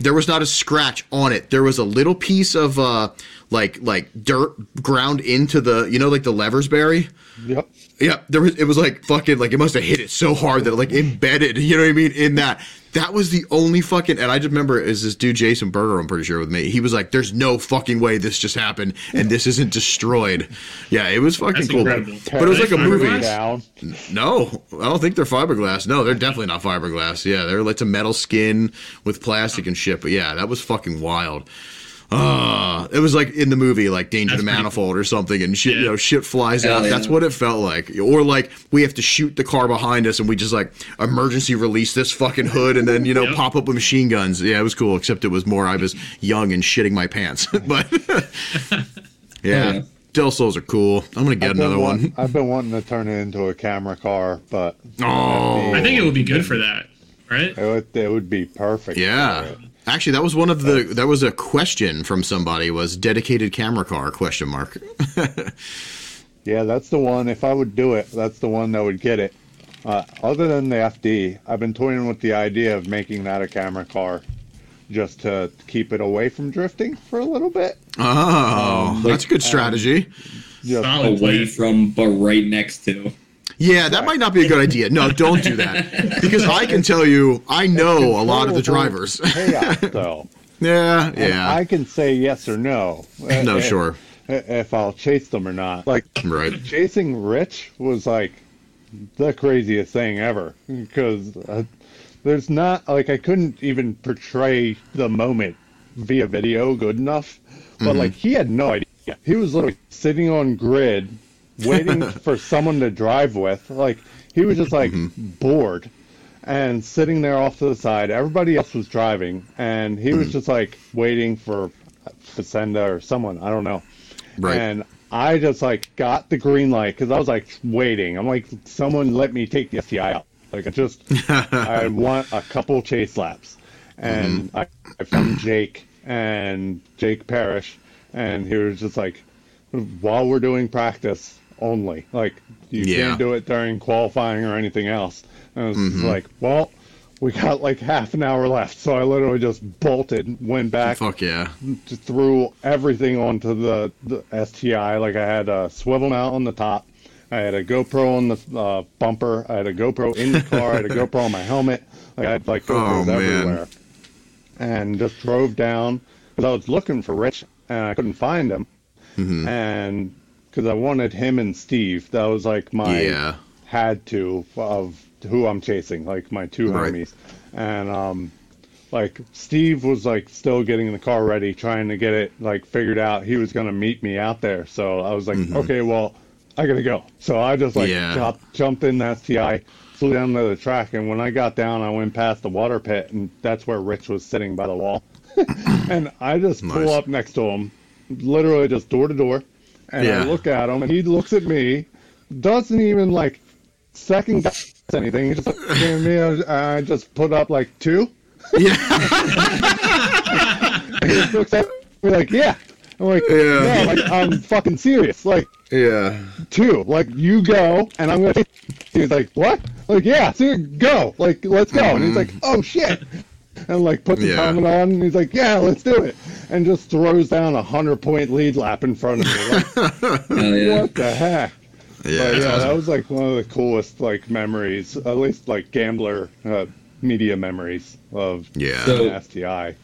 There was not a scratch on it. There was a little piece of uh, like like dirt ground into the you know like the levers berry. Yep. Yeah, there was it was like fucking like it must have hit it so hard that it like embedded, you know what I mean, in that. That was the only fucking and I just remember is this dude Jason Berger, I'm pretty sure with me. He was like, There's no fucking way this just happened and this isn't destroyed. Yeah, it was fucking That's cool. But, incredible. but it was like a movie. Down. No, I don't think they're fiberglass. No, they're definitely not fiberglass. Yeah, they're like a metal skin with plastic and shit. But yeah, that was fucking wild. Uh, it was like in the movie, like Danger That's to pretty Manifold or something, and shit, you know, shit flies Hell out. yeah. That's what it felt like. Or like we have to shoot the car behind us, and we just like emergency release this fucking hood, and then you know Yep. pop up with machine guns. Yeah, it was cool. Except it was more I was young and shitting my pants. but yeah, yeah. Del Sols are cool. I'm gonna get another want- one. I've been wanting to turn it into a camera car, but Oh. I think it would be good for that, right? it would, it would be perfect. Yeah. For it. Actually, that was one of the that was a question from somebody was dedicated camera car question mark. Yeah, that's the one. If I would do it, that's the one that would get it. Uh, other than the FD, I've been toying with the idea of making that a camera car, just to keep it away from drifting for a little bit. Oh, that's a good strategy. Just, Solid Away from, but right next to. Yeah, that might not be a good idea. No, don't do that. Because I can tell you, I know a lot of the drivers. chaos, though. yeah, And yeah. I can say yes or no. No, if- sure. Eh, if I'll chase them or not. Like Right. chasing Rich was like the craziest thing ever because uh, there's not like I couldn't even portray the moment via video good enough. But mm-hmm. like he had no idea. He was literally sitting on grid, waiting for someone to drive with. Like he was just like bored and sitting there off to the side. Everybody else was driving, and he was just like waiting for Facenda or someone. I don't know. Right. And I just like got the green light because I was like waiting. I'm like, someone let me take the STI out. Like I just, I want a couple chase laps, and Mm-hmm. I, I found Jake and Jake Parrish, and he was just like, while we're doing practice only, like you Yeah. can't do it during qualifying or anything else. And I was Mm-hmm. like, well. We got like half an hour left, so I literally just bolted, went back, Fuck yeah. threw everything onto the, the STI. Like I had a swivel mount on the top, I had a GoPro on the uh, bumper, I had a GoPro in the car, I had a GoPro on my helmet. Like I had like GoPros Oh, everywhere, and just drove down because I was looking for Rich and I couldn't find him, Mm-hmm. and because I wanted him and Steve. That was like my Yeah. had to of who I'm chasing, like my two Right. homies. And um like Steve was like still getting the car ready, trying to get it like figured out. He was gonna meet me out there. So I was like, okay, well, I gotta go. So I just like Mm-hmm. Yeah. jumped, jumped in the STI, flew down to the track, and when I got down, I went past the water pit, and that's where Rich was sitting by the wall. and I just pull up next to him, literally just door to door, and Yeah. I look at him, and he looks at me, doesn't even like second guess anything. He just looked at me, and I just put up like two. Yeah. He just looks at me like, yeah. I'm like, Yeah. no, like I'm fucking serious. Like yeah. two, like you go, and I'm gonna. He's like, what? Like, yeah, so go, like let's go. And he's mm-hmm. like, oh shit. And like puts his Yeah. helmet on, and he's like, "Yeah, let's do it," and just throws down a hundred point lead lap in front of me. Like, Hell yeah. what the heck? Yeah. But yeah, awesome. that was like one of the coolest like memories, at least like gambler uh, media memories of Yeah. So- STI.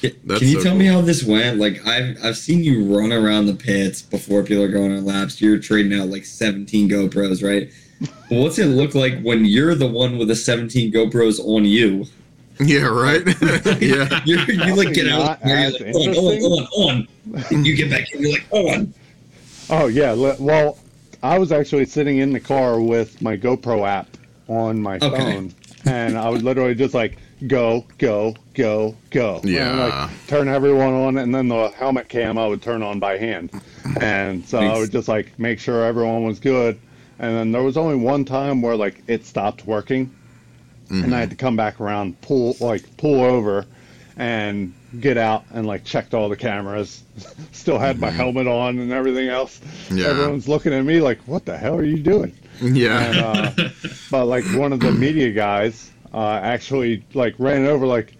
Can, can you so tell cool. me how this went? Like I've I've seen you run around the pits before people are going on laps. You're trading out like 17 GoPros, right? What's it look like when you're the one with the 17 GoPros on you? Yeah, right? yeah. You're, you like get out, Not you're like, on, on, on, on. You get back in, you're like, on. Oh yeah, well, I was actually sitting in the car with my GoPro app on my Okay. phone, and I was literally just like go, go, go, go. Yeah. And, like turn everyone on, and then the helmet cam I would turn on by hand, and so I Thanks. would just like make sure everyone was good, and then there was only one time where like it stopped working, and I had to come back around, pull like pull over, and get out and like checked all the cameras. Still had my helmet on and everything else. Yeah. Everyone's looking at me like, "What the hell are you doing?" Yeah. And, uh, but like one of the media guys uh, actually like ran over like,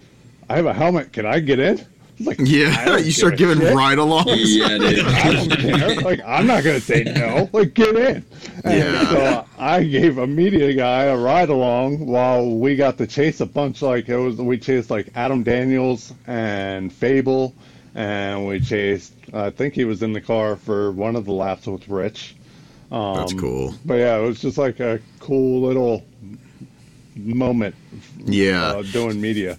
"I have a helmet. Can I get in?" It's like, Yeah, you start giving shit. ride-alongs. Yeah, dude. I don't care. Like, I'm not gonna say no. Like, get in. And Yeah. So I gave a media guy a ride along while we got to chase a bunch. Like it was, we chased like Adam Daniels and Fable, and we chased. I think he was in the car for one of the laps with Rich. Um, That's cool. But yeah, it was just like a cool little moment Yeah. uh, doing media.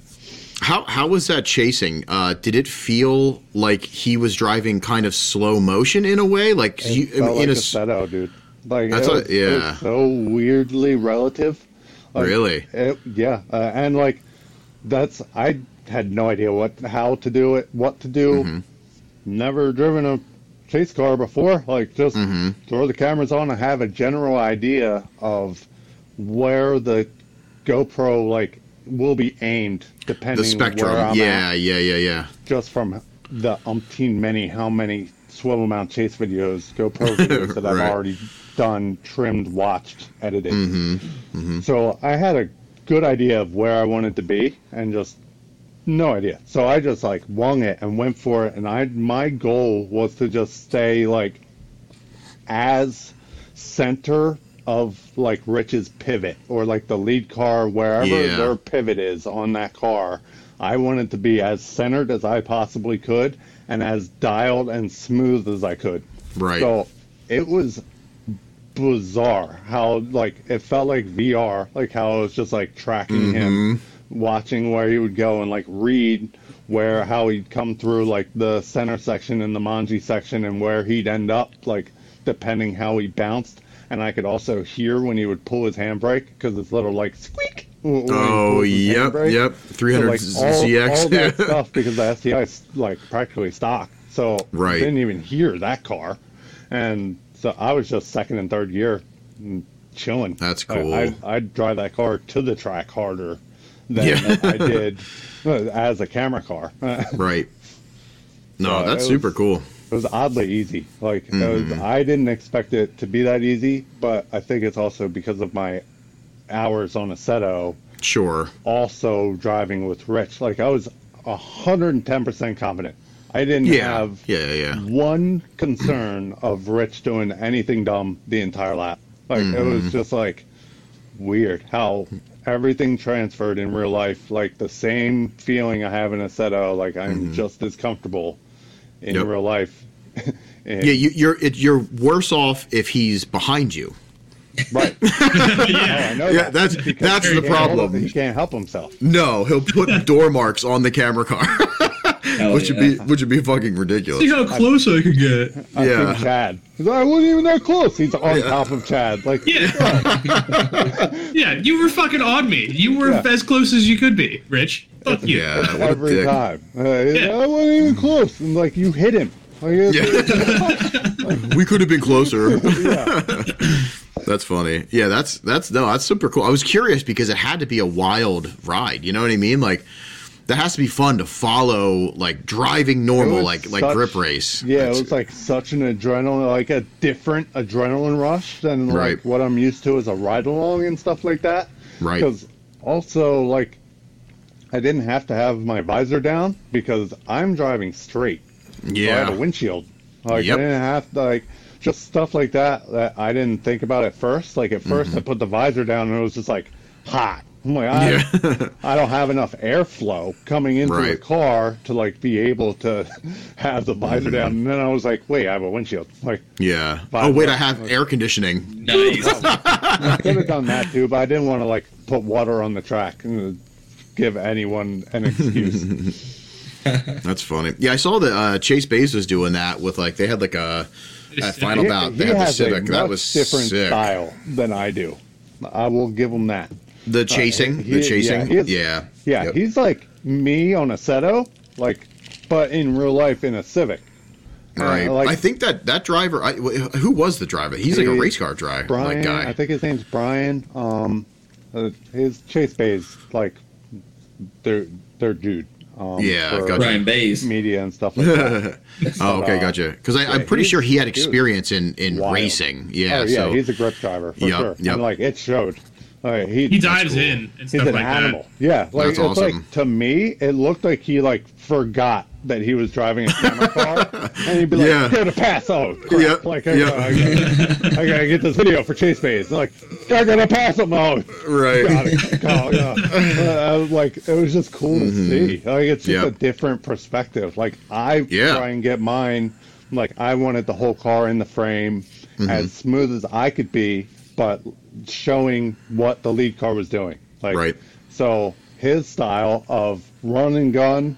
How how was that chasing? Uh, did it feel like he was driving kind of slow motion in a way? Like you felt like in a a s- setup, dude. Like That's was, was yeah. so weirdly relative. Like, Really? It, yeah, uh, and like that's I had no idea what how to do it, what to do. Mm-hmm. Never driven a chase car before. Like just Mhm. throw the cameras on and have a general idea of where the GoPro like will be aimed depending on the where spectrum. I'm Yeah, at yeah, yeah, yeah. just from the umpteen many how many swivel mount chase videos, GoPro videos that I've Right. already done, trimmed, watched, edited. Mm-hmm. So I had a good idea of where I wanted to be and just no idea. So I just like wung it and went for it and I my goal was to just stay like as center of like Rich's pivot or like the lead car wherever Yeah. their pivot is on that car. I wanted to be as centered as I possibly could and as dialed and smooth as I could. Right. So it was bizarre how like it felt like VR, like how I was just like tracking him, mm-hmm. watching where he would go and like read where how he'd come through like the center section and the Manji section and where he'd end up like depending how he bounced. And I could also hear when he would pull his handbrake because it's little like squeak. oh, yep, yep. 300 So, like, all, ZX. all that stuff because the STI is like practically stock. So Right. I didn't even hear that car, and so I was just second and third gear, chilling. That's cool. I, I'd drive that car to the track harder than Yeah. I did uh, as a camera car. right. No, that's super was- cool. Was oddly easy. Like Mm-hmm. was, I didn't expect it to be that easy, but I think it's also because of my hours on Assetto Sure. also driving with Rich. Like I was hundred and ten percent confident. I didn't Yeah. have Yeah, yeah, yeah. one concern of Rich doing anything dumb the entire lap. Like it Mm-hmm. was just like weird how everything transferred in real life. Like the same feeling I have in Assetto. Like I'm just as comfortable in. Yep. real life. Yeah, you, you're it, you're worse off if he's behind you. right. yeah. I know Yeah, that. that's Because that's the problem. He can't help himself. No, he'll put door marks on the camera car, Hell which would yeah. be which would be fucking ridiculous. See how close I could get. I Yeah. think Chad. He's like, I wasn't even that close. He's on top of Chad. Like, Yeah. yeah, you were fucking on me. You were Yeah. as close as you could be, Rich. Fuck you. Yeah, what a every dick. time. Uh, Yeah. I wasn't even close. And like, you hit him. Like, it's- Yeah. we could have been closer. yeah. That's funny. Yeah, that's that's no, that's super cool. I was curious because it had to be a wild ride. You know what I mean? Like that has to be fun to follow, like driving normal, like like grip race. Yeah, it was like such an adrenaline, like a different adrenaline rush than like Right. what I'm used to as a ride along and stuff like that. right. Because also, like, I didn't have to have my visor down because I'm driving straight. So I had a Yeah, windshield. Like Yep. I didn't have to like just stuff like that that I didn't think about at first. Like at 1st mm-hmm. I put the visor down and it was just like hot. I'm like, I, yeah, I don't have enough airflow coming into the car to like be able to have the visor Mm-hmm. down. And then I was like, wait, I have a windshield. Like yeah. Five Oh wait, I bucks. have air conditioning. Nice. I could have done that too, but I didn't want to like put water on the track and give anyone an excuse. That's funny. Yeah, I saw that uh, Chase Bays was doing that with like they had like a at final He- bout. he They had the has a Civic. That much was different sick. style than I do. I will give him that. The chasing, he- the chasing. he is- yeah, Yeah, Yep. he's like me on Assetto, like, but in real life in a Civic. Uh, Right. like I think that that driver. I, who was the driver? He's like a race car driver, Brian, like guy. I think his name's Brian. Um, uh, his Chase Bay's like their their dude. Um, Yeah, gotcha. Brian Bays. Media and stuff like that. oh, okay, uh, gotcha. Because I'm pretty sure he had he was experience in in wild. racing. Yeah. oh yeah, so he's a grip driver for Yep, sure. yep. And like it showed. Like, he, He dives cool. in and he's an like animal. Yeah, like That's it's awesome. like to me, it looked like he like forgot that he was driving a camera car, and he'd be like, Yeah. "Go to pass!" Oh, crap. Yep, Like I, yep. I, gotta, I gotta get this video for Chase Bays. Like I gotta pass him. Oh, Right. got it. Yeah. Uh, I was like, it was just cool to see. Like it's just Mm-hmm. Yep. a different perspective. Like I Yeah. try and get mine. Like I wanted the whole car in the frame Mm-hmm. as smooth as I could be, but showing what the lead car was doing. Like Right. so his style of run and gun,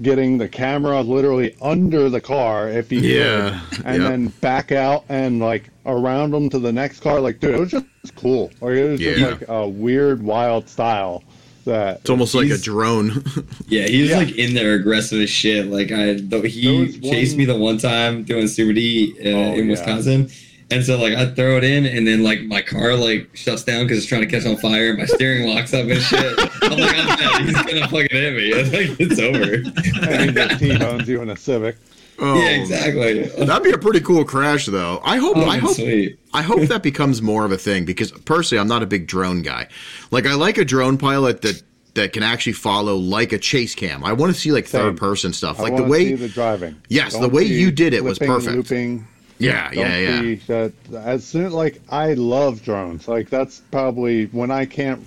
getting the camera literally under the car if he Yeah, could, and yep. then back out and like around him to the next car. Like, dude, it was just cool. Like, it was Yeah. just like a weird, wild style that It's almost like a drone. Yeah, he was Yeah. like in there aggressive as shit. Like I, though he chased one- me the one time doing Super D uh, Oh, in yeah. Wisconsin, and so like I throw it in, and then like my car like shuts down because it's trying to catch on fire, and my steering locks up and shit. I'm like, I'm dead. He's gonna fucking hit me. It's like it's over. and he just T-bones you in a Civic. Oh, yeah, exactly. That'd be a pretty cool crash, though. I hope. Oh, I hope. sweet. I hope that becomes more of a thing because personally, I'm not a big drone guy. Like, I like a drone pilot that that can actually follow like a chase cam. I want to see like Same. third person stuff, I like the way. see the driving. Yes, the Don't way you did it was perfect. Looping. Yeah, Don't yeah, yeah. see that as soon like I love drones. Like that's probably when I can't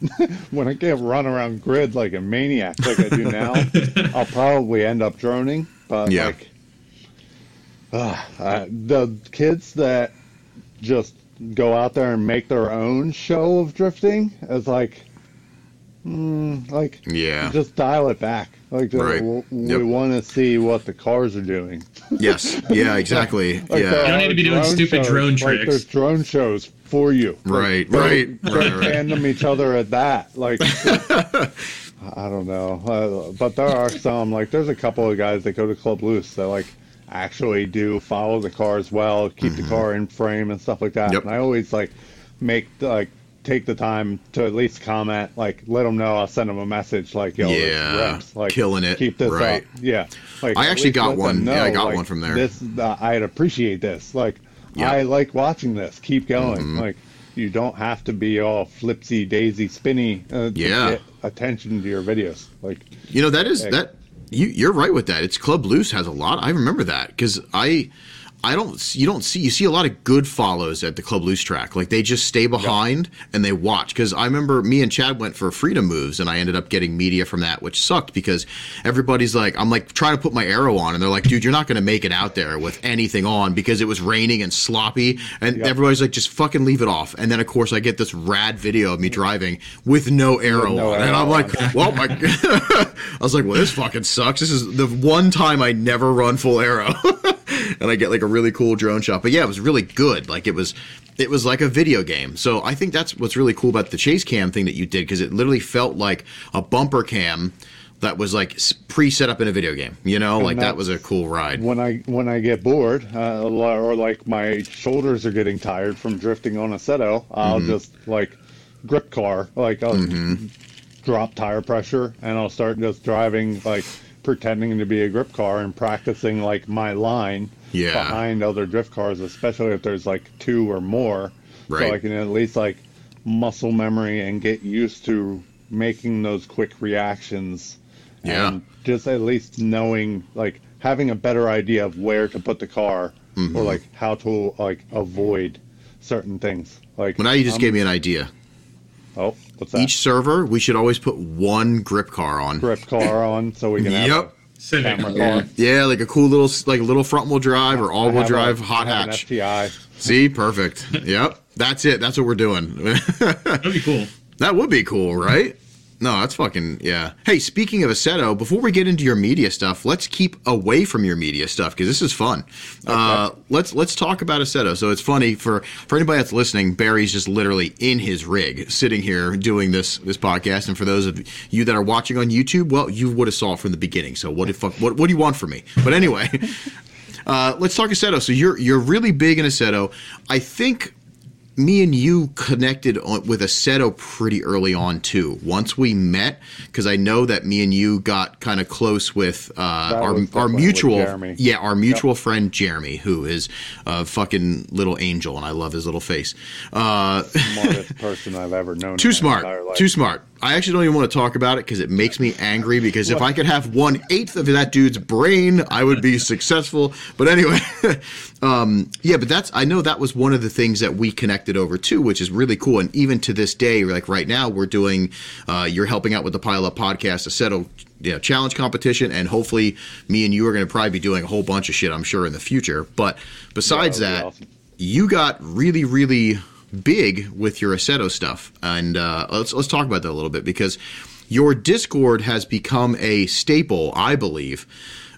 when I can't run around grid like a maniac like I do now. I'll probably end up droning. But Yeah. like uh, uh, the kids that just go out there and make their own show of drifting is like mm, like Yeah. just dial it back. Like Right. we Yep. want to see what the cars are doing. Yes. Yeah. Exactly. Like, yeah. there You don't need to be doing stupid shows, drone Like tricks. there's drone shows for you. Right, Like, right, don't- right, don't right. Tandem each other at that. Like, I don't know, uh, but there are some. Like, there's a couple of guys that go to Club Loose that like actually do follow the cars well, keep the car in frame and stuff like that. Mm-hmm. Yep. And I always like make like take the time to at least comment, like let them know. I'll send them a message, like, yo, Yeah, rips. like killing it, Keep this right. up. Yeah, like I actually got one. Yeah, I got like, one from there. This uh, I'd appreciate this. Like. I like watching this. Keep going. Mhm. Like you don't have to be all flipsy daisy spinny uh, Yeah. to get attention to your videos. Like You know that is Egg. that you you're right with that. It's Club Loose has a lot. I remember that because I I don't you don't see you see a lot of good follows at the Club Loose track. Like they just stay behind and they watch. Because I remember me and Chad went for Freedom Moves and I ended up getting media from that, which sucked because everybody's like I'm like trying to put my aero on and they're like, dude, you're not going to make it out there with anything on because it was raining and sloppy and Yep. everybody's like, just fucking leave it off. And then of course I get this rad video of me driving with no aero no on, and I'm like, on. well, my. I was like, well, this fucking sucks. This is the one time I never run full aero, and I get like a really cool drone shot. But yeah, it was really good. Like it was, it was like a video game. So I think that's what's really cool about the chase cam thing that you did because it literally felt like a bumper cam that was like pre-set up in a video game. You know, like that was a cool ride. when I when I get bored uh, or like my shoulders are getting tired from drifting on Assetto, I'll Mm-hmm. just like grip car. Like I'll drop tire pressure and I'll start just driving like pretending to be a grip car and practicing like my line Yeah. behind other drift cars, especially if there's like two or more. Right. So I can at least like muscle memory and get used to making those quick reactions. Yeah. And just at least knowing like having a better idea of where to put the car Mm-hmm. or like how to like avoid certain things. Like Well, now you just um, gave me an idea. oh, what's that? Each server, we should always put one grip car on. grip car on so we can have Yep. A Civic. camera Yeah. car. Yeah, like a cool little like a little front wheel drive or all wheel have a- drive hot I hatch. FTI. See, perfect. yep, that's it. That's what we're doing. That'd be cool. that would be cool, right? No, that's fucking yeah. Hey, speaking of Assetto, before we get into your media stuff, let's keep away from your media stuff because this is fun. Uh, let's let's talk about Assetto. So it's funny for for anybody that's listening. Barry's just literally in his rig, sitting here doing this this podcast. And for those of you that are watching on YouTube, well, you would have saw it from the beginning. So what if what what do you want from me? But anyway. Uh, let's talk Assetto. So you're you're really big in Assetto. I think me and you connected on, with Assetto pretty early on too. Once we met, because I know that me and you got kind of close with uh, our our mutual yeah our mutual friend Jeremy, who is a fucking little angel, and I love his little face. Uh, Smartest person I've ever known. too smart, too smart. I actually don't even want to talk about it because it makes me angry. Because if I could have one eighth of that dude's brain, I would be successful. But anyway, um, yeah. But that's I know that was one of the things that we connected over too, which is really cool. And even to this day, like right now, we're doing. Uh, you're helping out with the Pile Up podcast, Assetto. You know, challenge competition, and hopefully, me and you are going to probably be doing a whole bunch of shit. I'm sure in the future. But besides Yeah, that, awesome. you got really, really big with your Assetto stuff, and uh, let's let's talk about that a little bit because your Discord has become a staple, I believe,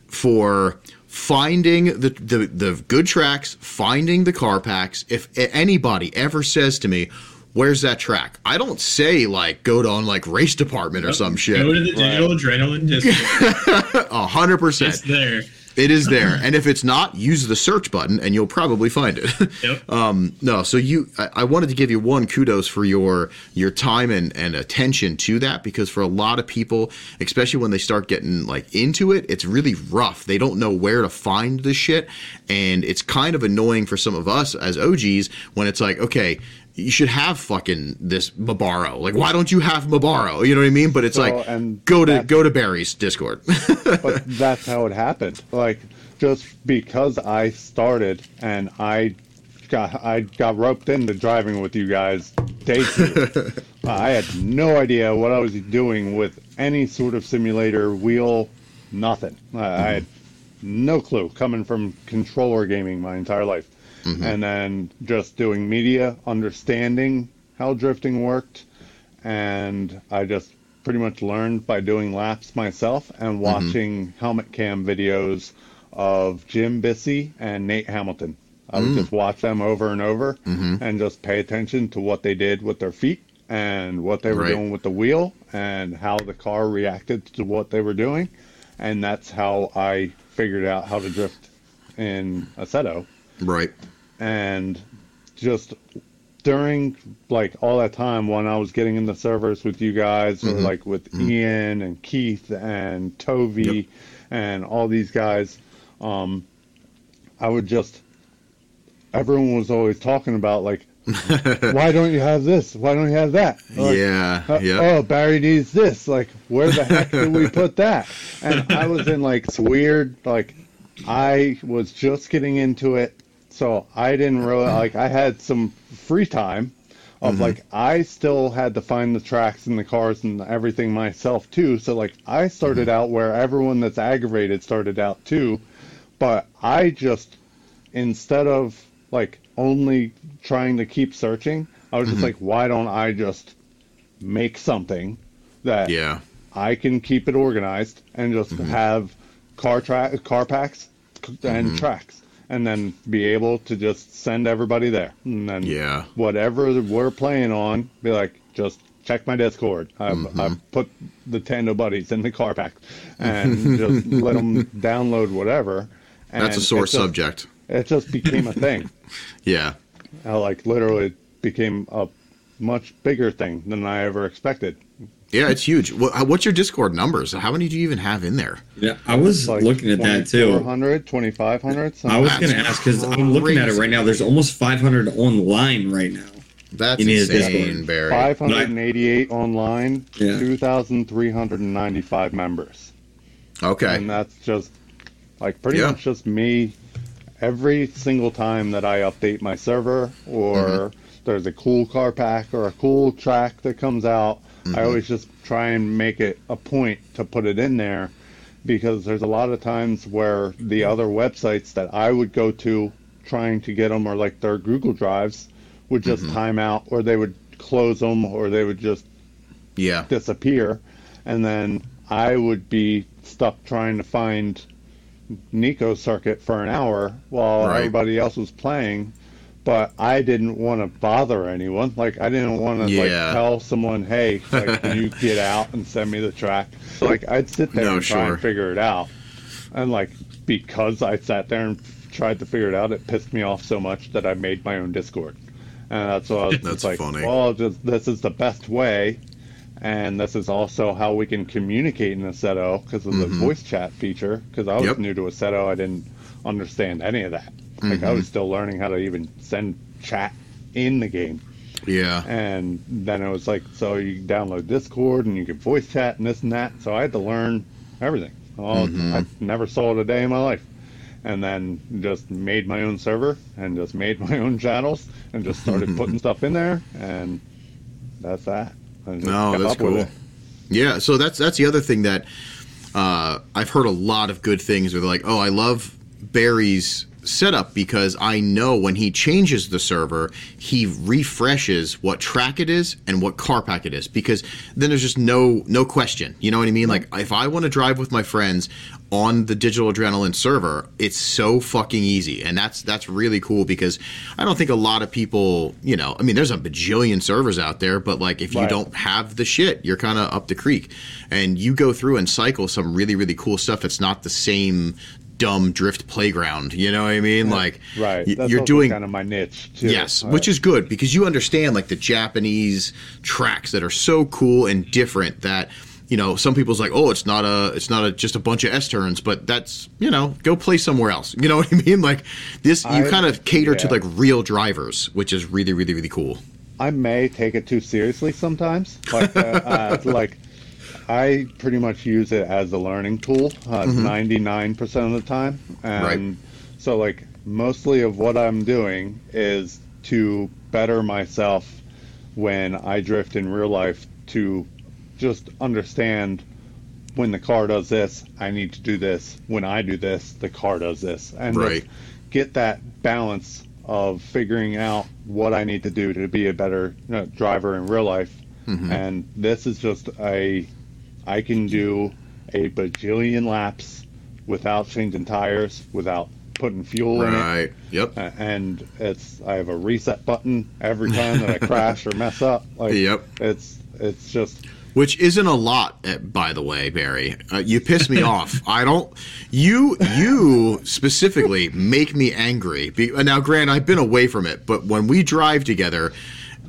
for finding the, the the good tracks, finding the car packs. If anybody ever says to me. Where's that track? I don't say like go to on like race department or some shit. Go to the digital adrenaline Discord. A hundred percent. It's there. It is there, and if it's not, use the search button, and you'll probably find it. Yep. um, no, so you, I, I wanted to give you one kudos for your your time and, and attention to that because for a lot of people, especially when they start getting like into it, it's really rough. They don't know where to find the shit, and it's kind of annoying for some of us as OGs when it's like, okay. You should have fucking this Mabaro. Like, why don't you have Mabaro? You know what I mean? But it's So, like, and go to go to Barry's Discord. but that's how it happened. Like just because I started and I got I got roped into driving with you guys day two. I had no idea what I was doing with any sort of simulator, wheel, nothing. I, I had mm-hmm. no clue coming from controller gaming my entire life. Mm-hmm. And then just doing media, understanding how drifting worked, and I just pretty much learned by doing laps myself and mm-hmm. watching helmet cam videos of Jim Bissey and Nate Hamilton. I would mm. just watch them over and over mm-hmm. and just pay attention to what they did with their feet and what they were Right. doing with the wheel and how the car reacted to what they were doing. And that's how I figured out how to drift in Assetto right. And just during like all that time when I was getting in the servers with you guys or like with Ian and Keith and Tovi Yep. and all these guys, um, I would just everyone was always talking about like why don't you have this? Why don't you have that? Like, yeah. uh, yeah. Oh, Barry needs this. Like, where the heck did we put that? And I was in like it's weird. Like, I was just getting into it, so I didn't really like. I had some free time. Of like, I still had to find the tracks and the cars and everything myself too. So like, I started out where everyone that's aggravated started out too, but I just instead of like only trying to keep searching, I was just like, why don't I just make something that Yeah. I can keep it organized and just Mm-hmm. have car track car packs and Mm-hmm. tracks and then be able to just send everybody there and then Yeah. whatever we're playing on be like just check my discord i've, Mm-hmm. I've put the tando buddies in the car pack and just let them download whatever and That's a sore it just- subject. it just became a thing Yeah. I like literally became a much bigger thing than i ever expected Yeah, it's huge. What, what's your Discord numbers? How many do you even have in there? Yeah, I was like looking at that too. 2400 2500 I was going to ask because I'm looking at it right now. There's almost 500 online right now. That's In insane, Discord. Barry. 588 online, Yeah. 2,395 members. Okay. And that's just like pretty Yeah. much just me every single time that I update my server or Mm-hmm. there's a cool car pack or a cool track that comes out. Mm-hmm. I always just try and make it a point to put it in there because there's a lot of times where the other websites that I would go to trying to get them or like their Google Drives would just Mm-hmm. time out or they would close them or they would just Yeah. disappear and then I would be stuck trying to find Nikko Circuit for an hour while Right. everybody else was playing but I didn't want to bother anyone like I didn't want to Yeah. like tell someone hey like can you get out and send me the track like I'd sit there No, and try sure. and figure it out and like because I sat there and tried to figure it out it pissed me off so much that I made my own discord And that's what I was That's like, funny. well, just, this is the best way. And this is also how we can communicate in Assetto because of the Mhm. voice chat feature. Because I was Yep. new to Assetto, I didn't understand any of that. Like I Mhm. was still learning how to even send chat in the game. Yeah. And then it was like, so you download Discord and you can voice chat and this and that. So I had to learn everything. Well, Mhm. I never saw it a day in my life. And then just made my own server and just made my own channels and just started putting stuff in there. And that's that. No, that's cool. Yeah, so that's that's the other thing that uh, I've heard a lot of good things. Where they're like, "Oh, I love Barry's setup because I know when he changes the server, he refreshes what track it is and what car pack it is because then there's just no no question. You know what I mean? Like if I want to drive with my friends on the digital adrenaline server, it's so fucking easy. And that's that's really cool because I don't think a lot of people, you know, I mean there's a bajillion servers out there, but like if you Right. don't have the shit, you're kind of up the creek. And you go through and cycle some really really cool stuff. It's not the same dumb drift playground. You know what I mean? Like Right. That's you're doing kind of my niche too. Yes, Uh, which is good because you understand like the Japanese tracks that are so cool and different that you know some people's like oh it's not a it's not a just a bunch of S turns but that's you know go play somewhere else you know what I mean like this you I- kind of cater to like real drivers which is really really really cool I may take it too seriously sometimes. Like, uh, uh, like I pretty much use it as a learning tool, uh, 99% of the time. And so, like, mostly of what I'm doing is to better myself when I drift in real life to just understand when the car does this, I need to do this. When I do this, the car does this. And Right. get that balance of figuring out what I need to do to be a better uh, driver in real life. Mhm. And this is just a, I can do a bajillion laps without changing tires, without putting fuel in it. right yep Uh, And it's I have a reset button every time that I crash or mess up. Like Yep. it's it's just which isn't a lot eh, by the way barry uh, you piss me off i don't you you specifically make me angry Be, now grant i've been away from it but when we drive together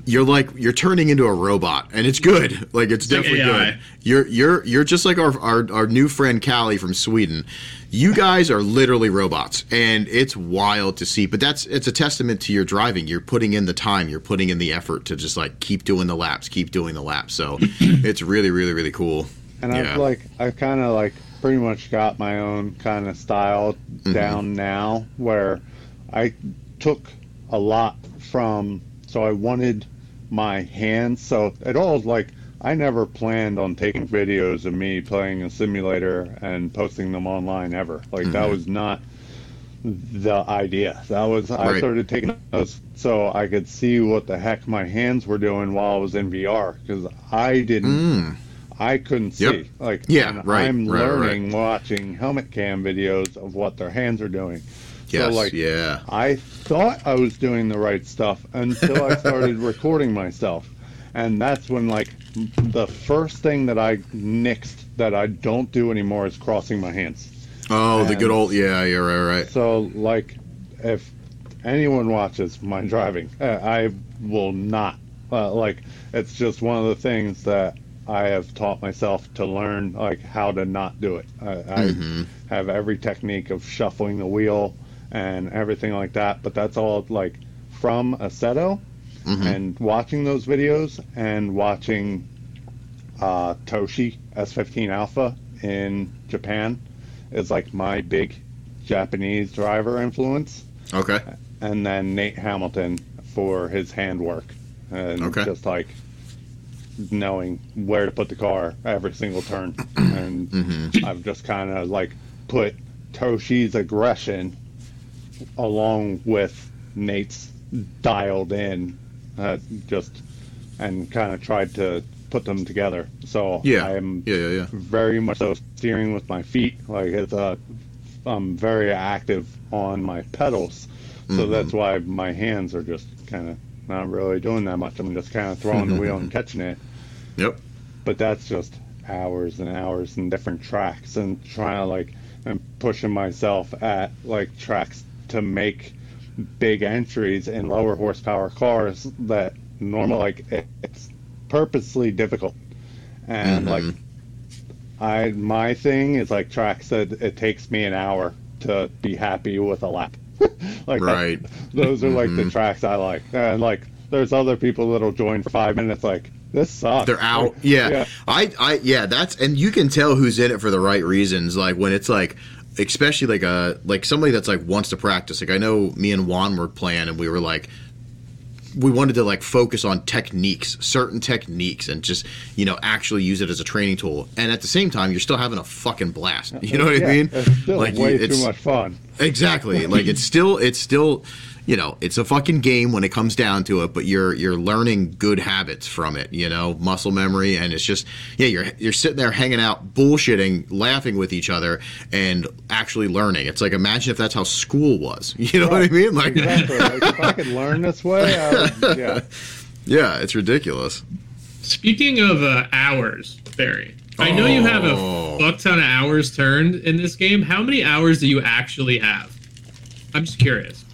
you're like you're turning into a robot and it's good. Like it's, like definitely AI. good. You're you're you're just like our, our our new friend callie from sweden. You guys are literally robots and it's wild to see but that's it's a testament to your driving. You're putting in the time. You're putting in the effort to just like keep doing the laps keep doing the laps. So it's really really really cool. And Yeah. I've like I've kind of like pretty much got my own kind of style Mm-hmm. down now where I took a lot from so I wanted my hands so it all like I never planned on taking videos of me playing a simulator and posting them online ever like that Mhm. was not the idea that was I started taking those so I could see what the heck my hands were doing while I was in VR because I didn't Mm. I couldn't see. Yep. Like, Yeah, right, I'm right, right, learning watching helmet cam videos of what their hands are doing. Yes so, like, yeah I thought I was doing the right stuff until I started recording myself. And that's when, like, the first thing that I nixed that I don't do anymore is crossing my hands. oh the good old yeah you're right right So, like, if anyone watches my driving, uh, I will not. Uh, like, it's just one of the things that I have taught myself to learn, like, how to not do it. I, I Mhm. have every technique of shuffling the wheel and everything like that, but that's all, like, from Assetto Mhm. and watching those videos and watching uh, Toshi S15 Alpha in Japan is like my big Japanese driver influence, okay and then Nate Hamilton for his handwork and Okay. just like knowing where to put the car every single turn. and Mhm. I've just kind of like put Toshi's aggression along with Nate's dialed in, uh, just and kind of tried to put them together. So yeah I'm yeah yeah yeah very much so steering with my feet. Like it's uh, I'm very active on my pedals, so Mhm. that's why my hands are just kind of not really doing that much. I'm just kind of throwing the wheel and catching it. yep But that's just hours and hours and different tracks and trying to like and pushing myself at like tracks to make big entries in lower horsepower cars that normal like it, it's purposely difficult. And Mhm. like I my thing is like tracks that it takes me an hour to be happy with a lap. like that- Right. those are like the Mhm. tracks I like. And like there's other people that'll join for five minutes like this sucks. They're out. Like, Yeah. I, I, yeah, that's, and you can tell who's in it for the right reasons. Like when it's like, especially like a, like somebody that's like wants to practice. Like I know me and Juan were playing and we were like, we wanted to like focus on techniques, certain techniques, and just you know actually use it as a training tool. And at the same time, you're still having a fucking blast. You know what Yeah, I mean? It's still Like, you- way it's- too much fun. Exactly. Like it's still it's still you know, it's a fucking game when it comes down to it, but you're you're learning good habits from it, you know, muscle memory and it's just yeah, you're you're sitting there hanging out, bullshitting, laughing with each other and actually learning. It's like imagine if that's how school was. You know what I mean? Like Exactly. Like, if I could learn this way, I would, yeah. Yeah, it's ridiculous. Speaking of uh, hours, Barry, I know you have Oh. a fuck ton of hours turned in this game. How many hours do you actually have? I'm just curious.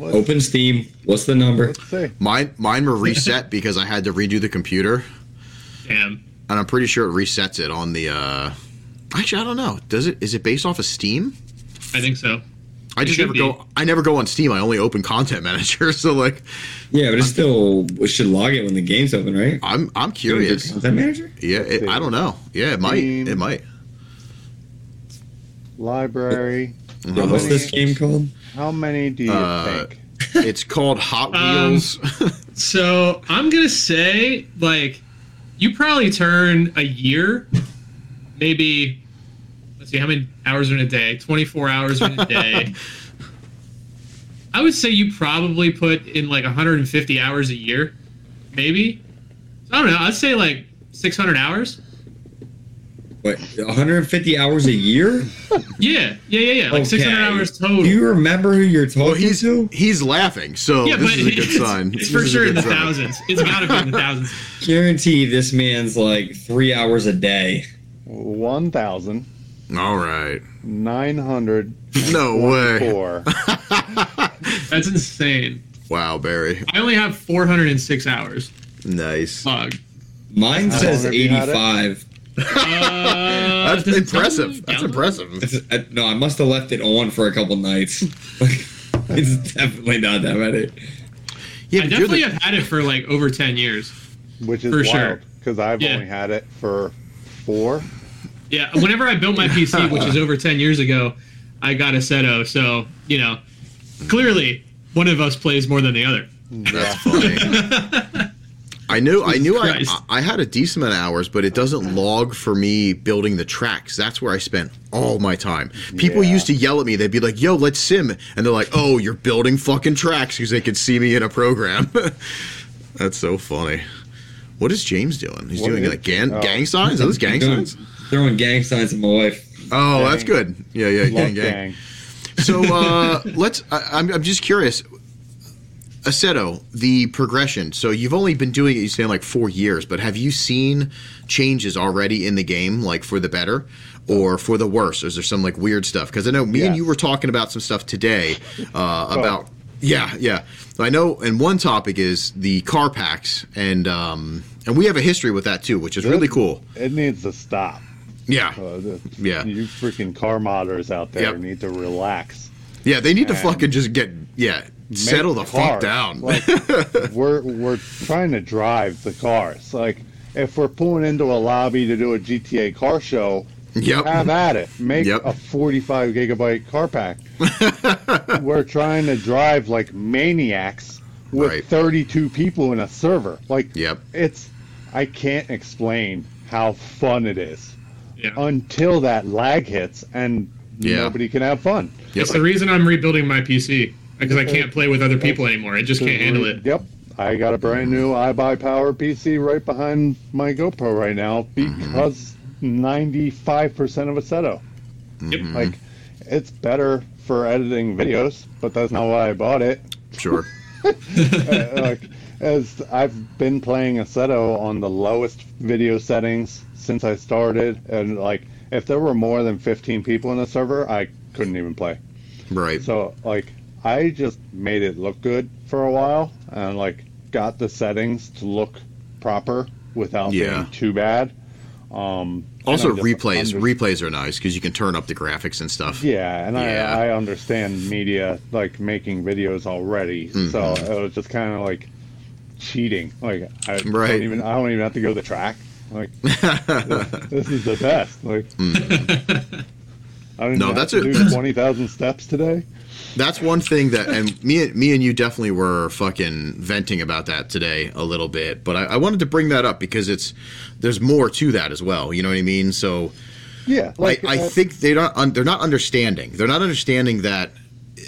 Open Steam. What's the number? Mine mine were reset because I had to redo the computer Damn. and I'm pretty sure it resets it on the uh Actually, I don't know. Does it is it based off of Steam? I think so. I It just never be. go. I never go on Steam. I only open Content Manager. So like, Yeah, but it still it should log it when the game's open, right? I'm I'm curious. Content manager. Yeah, it, I don't know. Yeah, it might. Steam. It might. Library. What's this game called? How many do you Uh, think? It's called Hot Um, Wheels. So I'm gonna say like you probably turn a year, maybe. Let's see how many hours are in a day. 24 hours in a day. I would say you probably put in like 150 hours a year, maybe. I don't know. I'd say like 600 hours. What? 150 hours a year? Yeah, yeah, yeah, yeah. Like 600 hours total. Do you remember who you're talking well, he's to? he's laughing. So yeah, this but is a good it's, sign. it's This for sure in the sign. thousands. It's got to be in the thousands. Guarantee this man's like three hours a day. One thousand All right. nine hundred No way. four. That's insane. Wow, Barry. I only have 406 hours Nice. log. Mine says long have you had it? 85. Uh, That's does it tell me impressive. That's impressive. It's- uh, no, I must have left it on for a couple nights. it's definitely not that many. Yeah, I definitely the- have had it for like over 10 years. which is For wild sure. because I've Yeah. only had it for four. Yeah, whenever I built my PC, which is over 10 years ago, I got Assetto. So, you know, clearly one of us plays more than the other. That's funny. I knew, I knew, I, Christ. I had a decent amount of hours, but it doesn't log for me building the tracks. That's where I spent all my time. People Yeah. used to yell at me. They'd be like, "Yo, let's sim," and they're like, "Oh, you're building fucking tracks because they could see me in a program." That's so funny. What is James doing? He's What doing like gang, oh. gang signs. Are those gang Doing- signs? Throwing gang signs at my wife. Oh, that's good. Yeah, yeah, Love gang, gang. gang. So uh, let's. I, I'm, I'm just curious. Assetto, the progression. So you've only been doing it, you say, like four years, but have you seen changes already in the game, like for the better or for the worse? Or is there some like weird stuff? Because I know me and you were talking about some stuff today uh, about. Yeah, yeah. I know, and one topic is the car packs, and um, and we have a history with that too, which is really cool. It needs to stop. Yeah, Uh, the, Yeah. You freaking car modders out there Yep. need to relax. yeah. They need to fucking just get yeah, settle the Make fuck down. Like, we're we're trying to drive the cars. Like if we're pulling into a lobby to do a GTA car show, yep. have at it. Make Yep. a 45 gigabyte car pack. we're trying to drive like maniacs with Right. 32 people in a server. Like Yep. it's I can't explain how fun it is Yeah. until that lag hits and Yeah. nobody can have fun. Yep. It's the reason I'm rebuilding my PC because I can't play with other people anymore. I just can't handle it. Yep. I got a brand new iBuy Power PC right behind my GoPro right now Mm-hmm. because 95% of it's Seto. Yep. Like, it's better for editing videos, but that's not why I bought it. Sure. Uh, like, as I've been playing Assetto on the lowest video settings since I started, and like, if there were more than 15 people in the server, I couldn't even play. Right. So, like, I just made it look good for a while and like got the settings to look proper without Yeah. being too bad. Um, Also, replays under- replays are nice because you can turn up the graphics and stuff. Yeah, and Yeah. I, I understand media like making videos already, so Mhm. it was just kind of like cheating. Like I Right. don't even I don't even have to go to the track. Like this is the best. Like I didn't No, have that's to a- do that's- twenty thousand steps today. That's one thing that, and me, me and you definitely were fucking venting about that today a little bit. But I, I wanted to bring that up because it's there's more to that as well. You know what I mean? So Yeah, like I, I uh, think they don't un, they're not understanding. They're not understanding that.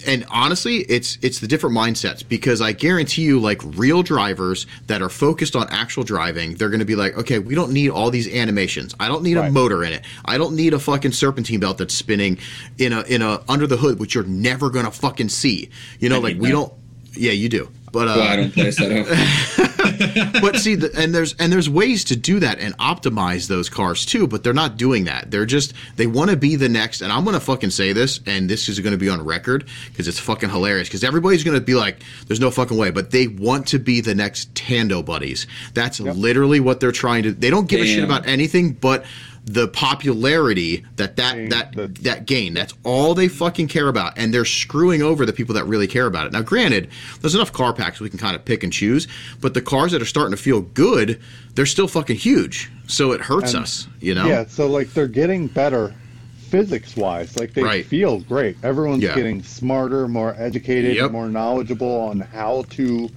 And honestly, it's it's the different mindsets because I guarantee you, like real drivers that are focused on actual driving, they're going to be like, okay, we don't need all these animations. I don't need a motor in it. I don't need a fucking serpentine belt that's spinning in a in a under the hood, which you're never going to fucking see. You know, I like we that. don't. Yeah, you do. But uh, Well, I don't play Seto. but see, the, and there's and there's ways to do that and optimize those cars too. But they're not doing that. They're just they want to be the next. And I'm gonna fucking say this, and this is gonna be on record because it's fucking hilarious. Because everybody's gonna be like, "There's no fucking way," but they want to be the next Tando buddies. That's literally what they're trying to. They don't give a shit about anything but the popularity that that Gain, that the- that gain. That's all they fucking care about, and they're screwing over the people that really care about it. Now, granted, there's enough car packs we can kind of pick and choose, but the cars that are starting to feel good, they're still fucking huge. So it hurts And- us, you know. Yeah, so like they're getting better physics wise. Like they Right. feel great. Everyone's Yeah. getting smarter, more educated, Yep. more knowledgeable on how to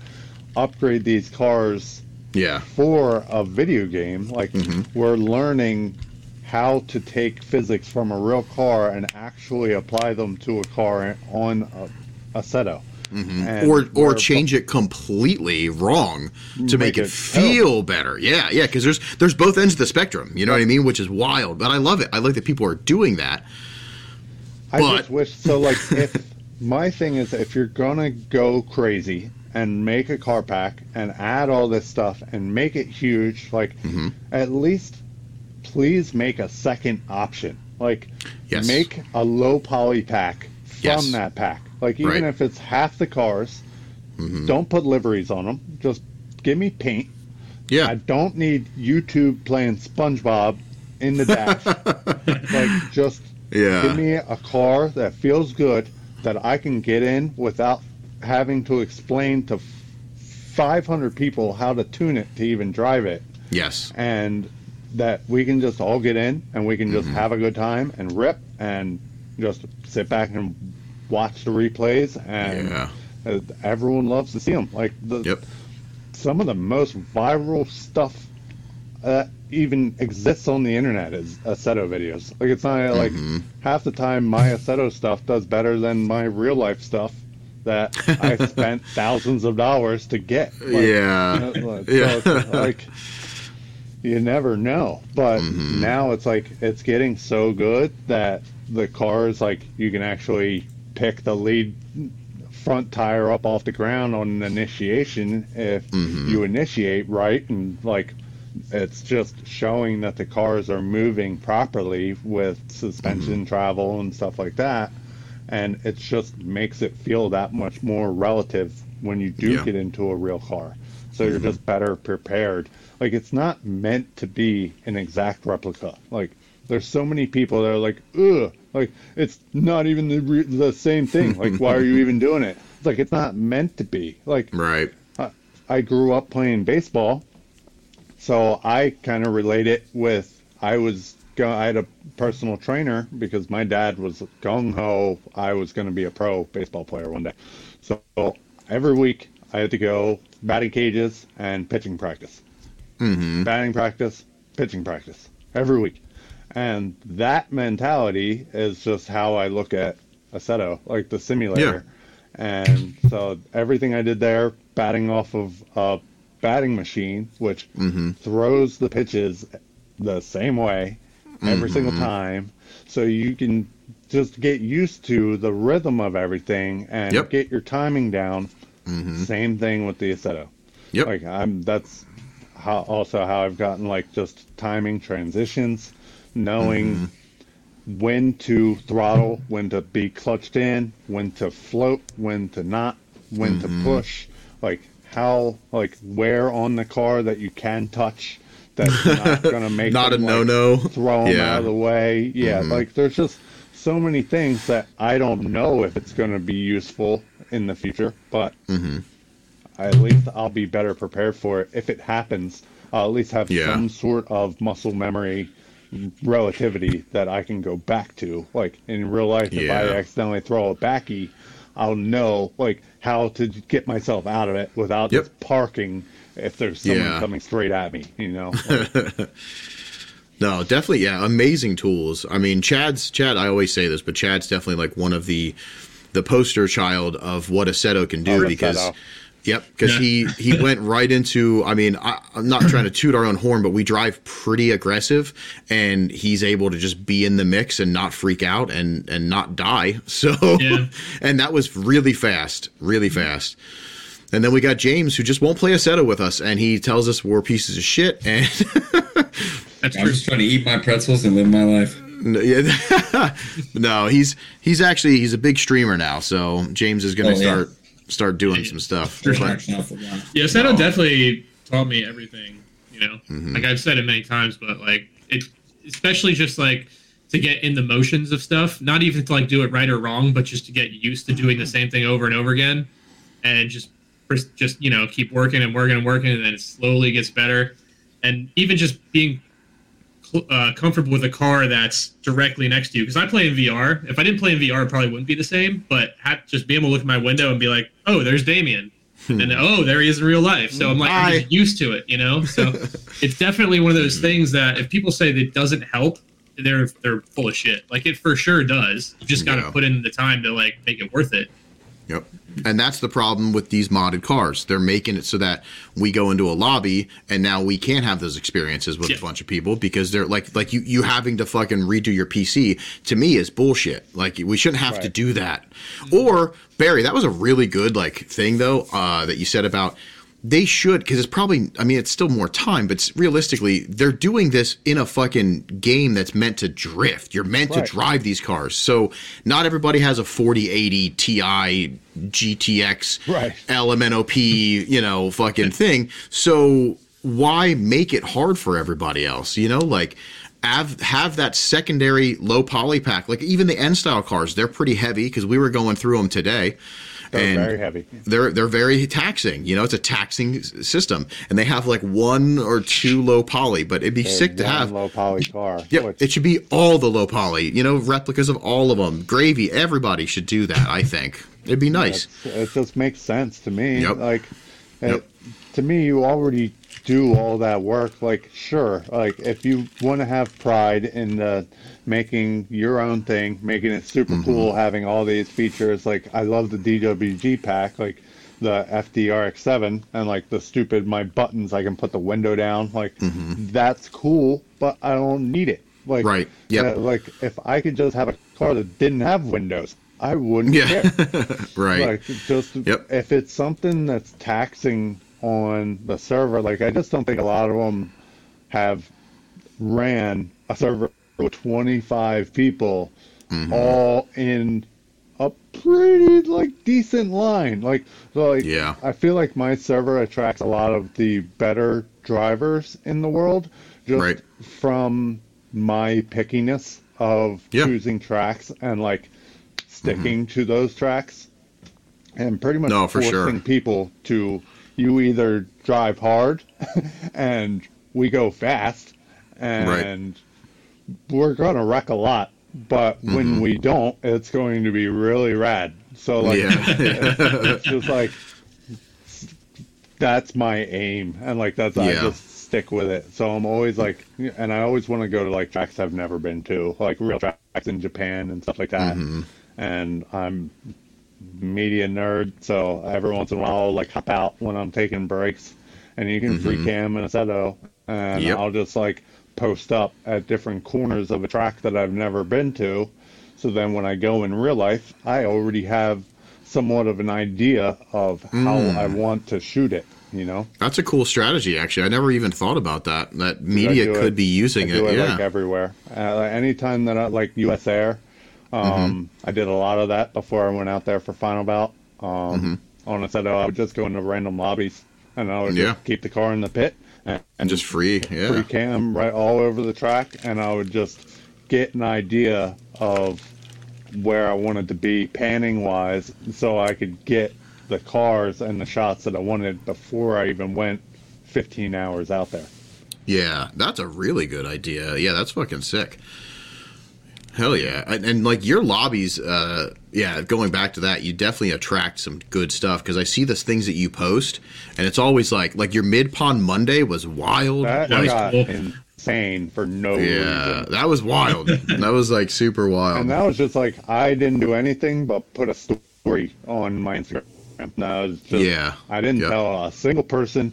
upgrade these cars Yeah. for a video game. Like Mhm. we're learning how to take physics from a real car and actually apply them to a car on a, Assetto. Mm-hmm. Or or change it completely wrong to make, Make it, it feel better. Yeah, yeah, because there's there's both ends of the spectrum. You know what I mean? Which is wild, but I love it. I like that people are doing that. I But- just wish so. Like, if my thing is, if you're gonna go crazy and make a car pack and add all this stuff and make it huge, like, Mhm. at least please make a second option. Like, Yes. make a low poly pack from Yes. that pack. Like, even Right. if it's half the cars, Mhm. don't put liveries on them. Just give me paint. Yeah. I don't need YouTube playing SpongeBob in the dash. like, just yeah. Give me a car that feels good that I can get in without having to explain to 500 people how to tune it to even drive it, yes. and that we can just all get in and we can just Mm-hmm. have a good time and rip and just sit back and watch the replays and Yeah. uh, everyone loves to see them. Like the Yep. some of the most viral stuff that even exists on the internet is Assetto videos. Like it's not like Mhm. half the time my Assetto stuff does better than my real life stuff that I spent thousands of dollars to get. Like, Yeah. you know, like, Yeah. So like you never know. But Mhm. now it's like it's getting so good that the cars like you can actually pick the lead front tire up off the ground on an initiation if Mhm. you initiate right and like it's just showing that the cars are moving properly with suspension travel and stuff like that and it just makes it feel that much more relative when you do Yeah. get into a real car so you're just better prepared like it's not meant to be an exact replica. Like there's so many people that are like ugh. Like it's not even the, re- the same thing. Like why are you even doing it? It's like it's not meant to be. Like Right. I grew up playing baseball, so I kind of relate it with I was go I had a personal trainer because my dad was gung ho. I was going to be a pro baseball player one day, so every week I had to go batting cages and pitching practice, Mm-hmm. batting practice, pitching practice every week, and that mentality is just how I look at Assetto, like the simulator. Yeah. And so everything I did there, batting off of a batting machine, which Mm-hmm. throws the pitches the same way every single Mm-hmm. time. So you can just get used to the rhythm of everything and Yep. get your timing down. Mm-hmm. Same thing with the Assetto. Yep. Like I'm that's how also how I've gotten like just timing transitions, knowing Mm-hmm. when to throttle, when to be clutched in, when to float, when to not, when to mm-hmm. push, like how, like where on the car that you can touch that's not gonna make Not them, a like, no-no. throw them Yeah. out of the way. Yeah, mm-hmm. like there's just so many things that I don't know if it's gonna be useful in the future, but mm-hmm. At least I'll be better prepared for it. If it happens, I'll at least have Yeah. some sort of muscle memory relativity that I can go back to. Like in real life, if I accidentally throw a backy, I'll know like how to get myself out of it without Yep. just parking if there's someone Yeah. coming straight at me. You know, Like, No, definitely, yeah, amazing tools. I mean, Chad's Chad. I always say this, but Chad's definitely like one of the the poster child of what Assetto can do Oh, because. Seto. Yep, because he he went right into. I mean, I, I'm not trying to toot our own horn, but we drive pretty aggressive, and he's able to just be in the mix and not freak out and and not die. So, Yeah. and that was really fast, really fast. And then we got James, who just won't play Assetto with us, and he tells us we're pieces of shit, and That's I'm true. just trying to eat my pretzels and live my life. No, yeah. no, he's he's actually he's a big streamer now, so James is going to Oh, yeah. Start start doing some stuff. Sure. But- Action off the. Yeah, Seto definitely taught me everything. You know, Mm-hmm. like I've said it many times, but like it, especially just like to get in the motions of stuff. Not even to like do it right or wrong, but just to get used to doing the same thing over and over again, and just just you know keep working and working and working, and then it slowly gets better. And even just being cl- uh, comfortable with a car that's directly next to you. Because I play in VR. If I didn't play in VR, it probably wouldn't be the same. But have, just being able to look at my window and be like, "Oh, there's Damien," and oh, there he is in real life. So I'm like, I'm just used to it, you know. So it's definitely one of those things that if people say that it doesn't help, they're they're full of shit. Like it for sure does. You just got to Yeah. put in the time to like make it worth it. Yep. And that's the problem with these modded cars. They're making it so that we go into a lobby and now we can't have those experiences with Yeah. a bunch of people because they're like like you you having to fucking redo your PC to me is bullshit. Like we shouldn't have to do that. Or Barry, that was a really good like thing though uh, that you said about they should because it's probably I mean it's still more time, but realistically they're doing this in a fucking game that's meant to drift. You're meant Right. to drive these cars, so not everybody has a 4080 Ti GTX Right. LMNOP, you know, fucking thing. So why make it hard for everybody else? You know, like have have that secondary low poly pack. Like even the N style cars, they're pretty heavy because we were going through them today. They're and very heavy. they're they're very taxing. You know, it's a taxing system, and they have like one or two low poly. But it'd be sick to have. low poly car. Yeah, oh, which- it should be all the low poly. You know, replicas of all of them. Gravy. Everybody should do that. I think it'd be nice. That's- It just makes sense to me. Yep. Like, Yep. it, to me, you already do all that work. Like, sure, like if you want to have pride in the making your own thing, making it super Mm-hmm. cool, having all these features. Like, I love the DWG pack, like the FDRX7, and like the stupid my buttons. I can put the window down. Like, that's cool, but I don't need it. Like, Mm-hmm. Right. yeah uh, like if I could just have a car that didn't have windows, I wouldn't Yeah. care. right. Like just Yep. if it's something that's taxing on the server, like I just don't think a lot of them have ran a server with 25 people Mm-hmm. all in a pretty like decent line. Like so like Yeah. I feel like my server attracts a lot of the better drivers in the world just Right. from my pickiness of Yeah. choosing tracks and like sticking to those tracks and pretty much No, for sure. people to you either drive hard and we go fast and we're gonna wreck a lot but when we don't it's going to be really rad so like Mm-hmm. Yeah. it's just like that's my aim and like that's i just stick with it so i'm always like and i always want to go to like tracks i've never been to like real tracks in japan and stuff like that Mm-hmm. and i'm media nerd so every once in a while I'll like hop out when i'm taking breaks and you can free cam in Assetto and Mm-hmm. Yep. i'll just like post up at different corners of a track that i've never been to so then when i go in real life i already have somewhat of an idea of how Mm. I want to shoot it. You know, That's a cool strategy, actually. I never even thought about that. That media could it- be using it. it Yeah. like everywhere. Uh, anytime that I like U.S. Air, um, Mm-hmm. I did a lot of that before I went out there for final bout. Um, Mm-hmm. On Assetto, I would just go into random lobbies and I would Yeah. keep the car in the pit and, and just free. Yeah. free cam right all over the track, and I would just get an idea of where I wanted to be panning wise, so I could get the cars and the shots that I wanted before I even went 15 hours out there. Yeah, that's a really good idea. Yeah, that's fucking sick. Hell yeah. And, and like your lobbies, uh, yeah, going back to that, you definitely attract some good stuff because I see the things that you post and it's always like, like your mid pond Monday was wild. That got insane for no yeah, reason. that was wild. that was like super wild. And that was just like I didn't do anything but put a story on my Instagram. Was just, Yeah. I didn't Yep. tell a single person.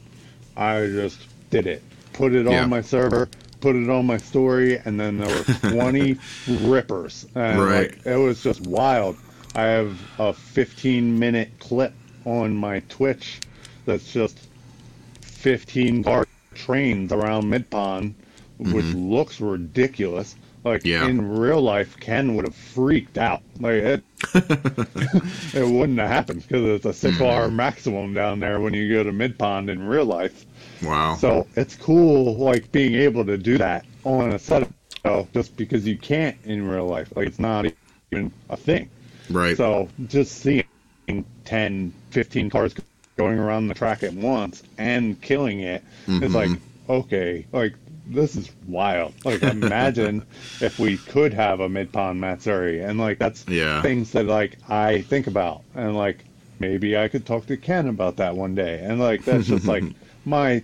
I just did it. Put it Yeah. on my server, put it on my story, and then there were 20 rippers. And Right. like, it was just wild. I have a 15 minute clip on my Twitch that's just 15 car trains around Mid Pond, which looks ridiculous. Like Mm-hmm. Yeah. in real life, Ken would have freaked out. Like it, it wouldn't have happened because it's a six Mm-hmm. hour maximum down there when you go to Mid Pond in real life. Wow. So it's cool, like being able to do that on a set of just because you can't in real life. Like it's not even a thing. right. So just seeing 10, 15 cars going around the track at once and killing it Mm-hmm. is like, okay, like this is wild. Like imagine if we could have a mid pond Matsuri and like that's Yeah. things that like I think about and like maybe I could talk to Ken about that one day. And like that's just like my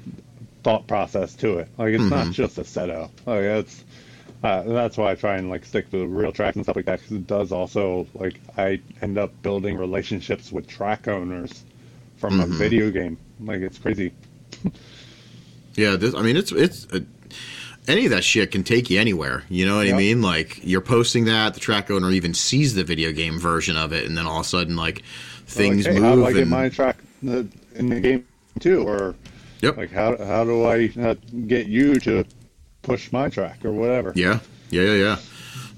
thought process to it. Like it's not just a setup. Like it's uh, that's why I try and like stick to the real tracks and stuff like that because it does also like I end up building relationships with track owners from a video game. Like it's crazy. Yeah, this, I mean, it's it's uh, any of that shit can take you anywhere. You know what I mean? Like you're posting that, the track owner even sees the video game version of it, and then all of a sudden, like things like, hey, move. I get and, my track in the game too? Or Yep. like how how do I get you to push my track or whatever? yeah, yeah, yeah, yeah.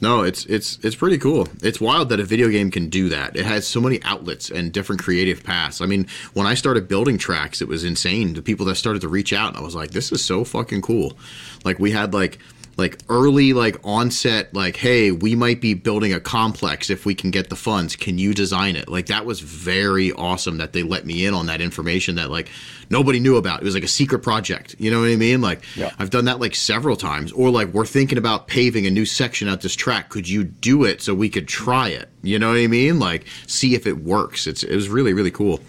No, it's it's it's pretty cool. It's wild that a video game can do that. It has so many outlets and different creative paths. I mean, when I started building tracks, it was insane. The people that started to reach out, and I was like, "This is so fucking cool." Like we had like like early like onset like hey we might be building a complex if we can get the funds. Can you design it? Like that was very awesome that they let me in on that information that like nobody knew about. It was like a secret project. You know what i mean? Like Yeah. i've done that like several times. Or like we're thinking about paving a new section out this track. Could you do it so we could try it? You know what i mean? Like see if it works. It's it was really really cool.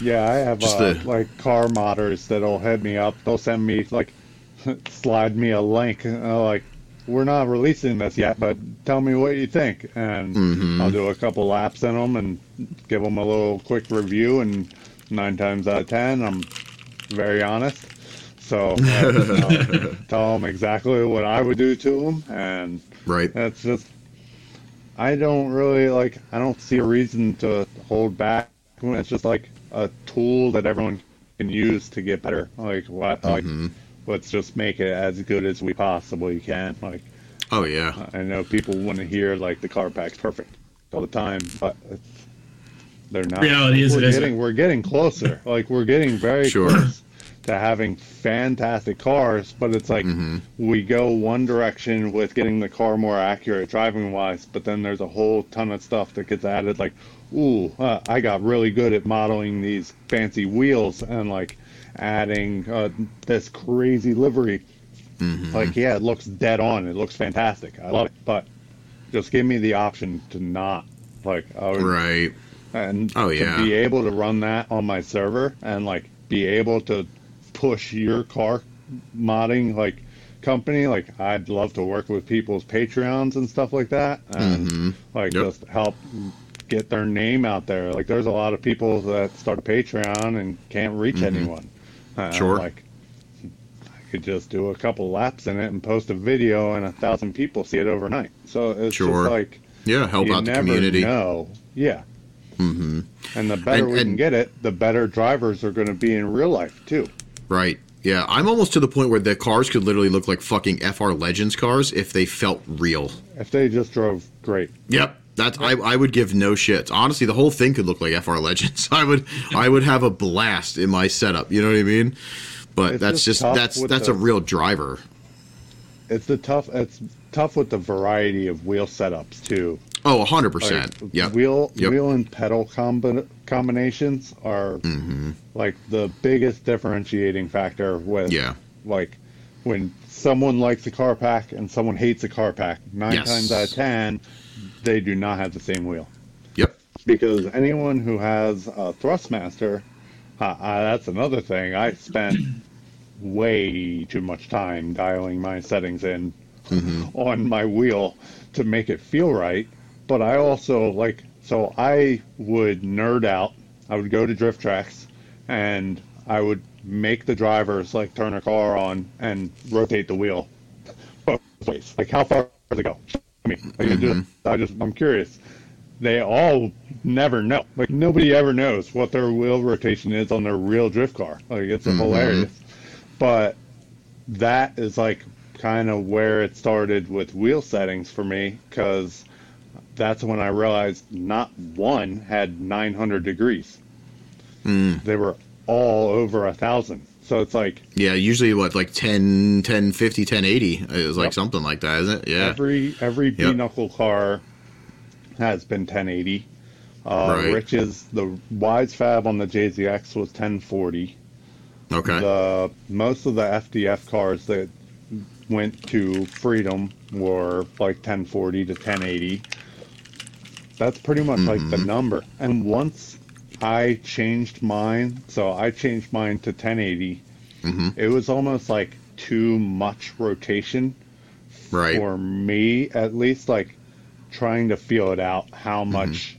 Yeah, I have Just uh, the- like car modders that'll head me up. They'll send me like slide me a link. And like, we're not releasing this yet, but tell me what you think, and Mm-hmm. I'll do a couple laps in them and give them a little quick review. And nine times out of ten, I'm very honest. So uh, tell them exactly what I would do to them, and right that's just I don't really like I don't see a reason to hold back it's just like a tool that everyone can use to get better. Like what like let's just make it as good as we possibly can. Like oh yeah I know people want to hear like the car pack's perfect all the time, but it's, they're not. Reality is we're it isn't. getting we're getting closer. like we're getting very Sure. close to having fantastic cars, but it's like Mm-hmm. we go one direction with getting the car more accurate driving wise, but then there's a whole ton of stuff that gets added. Like, ooh, uh, I got really good at modeling these fancy wheels and like adding uh, this crazy livery. Mm-hmm. Like, yeah, it looks dead on. It looks fantastic. I love it, but just give me the option to not. Like, I would, right and Oh, yeah. be able to run that on my server and like be able to push your car modding like company like i'd love to work with people's patreons and stuff like that and Mm-hmm. like Yep. just help get their name out there like there's a lot of people that start a patreon and can't reach anyone Uh. Sure. like i could just do a couple laps in it and post a video and a thousand people see it overnight so it's Sure. just like yeah help out the community know yeah Mm-hmm. And the better And- we can get it, the better drivers are going to be in real life too. Right. Yeah, I'm almost to the point where the cars could literally look like fucking FR Legends cars if they felt real. If they just drove great. Yep. That's I, I would give no shits. Honestly, the whole thing could look like FR Legends. I would I would have a blast in my setup. You know what I mean? But It's that's just just that's that's the- a real driver. It's the tough. It's tough with the variety of wheel setups too. Oh, hundred Like, percent. Yeah. Wheel Yep. wheel and pedal combi- combinations are Mm-hmm. like the biggest differentiating factor with Yeah. like when someone likes a car pack and someone hates a car pack. Nine Yes. times out of ten, they do not have the same wheel. Yep. because anyone who has a Thrustmaster, uh, uh, that's another thing. I spent way too much time dialing my settings in on my wheel to make it feel right. But I also like, so I would nerd out. I would go to drift tracks and I would make the drivers like turn a car on and rotate the wheel both ways. Like how far does it go? I mean, like I just, mm-hmm. I just, I'm curious they all never know. Like nobody ever knows what their wheel rotation is on their real drift car. Like it's mm-hmm. hilarious. But that is like kind of where it started with wheel settings for me because that's when I realized not one had 900 degrees. Mm. They were all over a thousand. So it's like Yeah, usually what like 10 10 50 1080 is like Yep. something like that, isn't it? Yeah. Every every B Yep. knuckle car has been 1080. Uh, Right. Rich's the Wisefab on the JZX was 1040. okay. The most of the FDF cars that went to Freedom were like 1040 to 1080. That's pretty much like the Mm-hmm. number. And once I changed mine, so I changed mine to 1080. Mm-hmm. It was almost like too much rotation right. for me at least like trying to feel it out how mm-hmm. much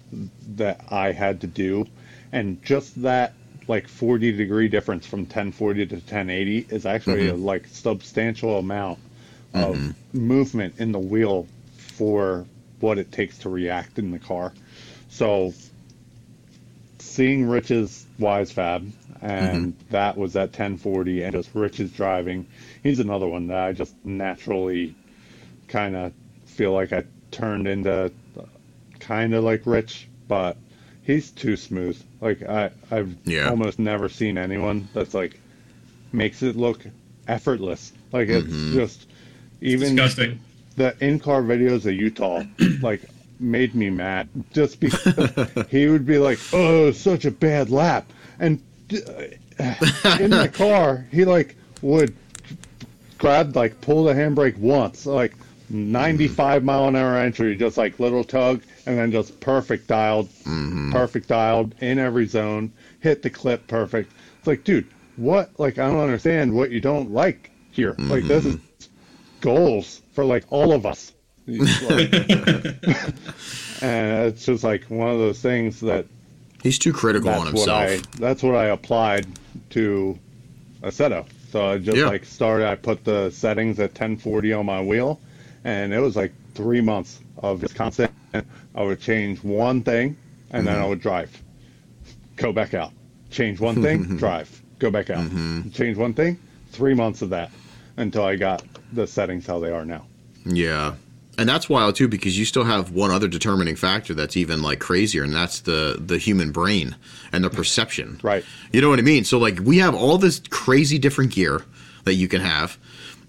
that I had to do and just that like 40 degree difference from 1040 to 1080 is actually a mm-hmm. like substantial amount of mm-hmm. movement in the wheel for what it takes to react in the car so seeing Rich's Wisefab, and mm-hmm. that was at 1040, and just Rich's driving. He's another one that I just naturally kind of feel like I turned into kind of like Rich, but he's too smooth. Like I, I've Yeah. almost never seen anyone that's like makes it look effortless. Like it's mm-hmm. just even Disgusting. the in-car videos of Utah like made me mad just because he would be like, "Oh, such a bad lap," and uh, in the car he like would grab like pull the handbrake once, like 95 mile an hour entry, just like little tug, and then just perfect dialed, perfect dialed in every zone, hit the clip perfect. It's like, dude, what? Like I don't understand what you don't like here. Like this is goals for like all of us. Like, and it's just like one of those things that He's too critical on that's what himself. I that's what I applied to Assetto. So I just Yeah. like started. I put the settings at 1040 on my wheel, and it was like three months of just constant. I would change one thing, and then I mm-hmm. would drive, go back out, change one thing, drive, go back out, mm-hmm. change one thing. Three months of that until I got the settings how they are now. Yeah. And that's wild too because you still have one other determining factor that's even like crazier and that's the the human brain and the perception. Right. You know what I mean? So like we have all this crazy different gear that you can have.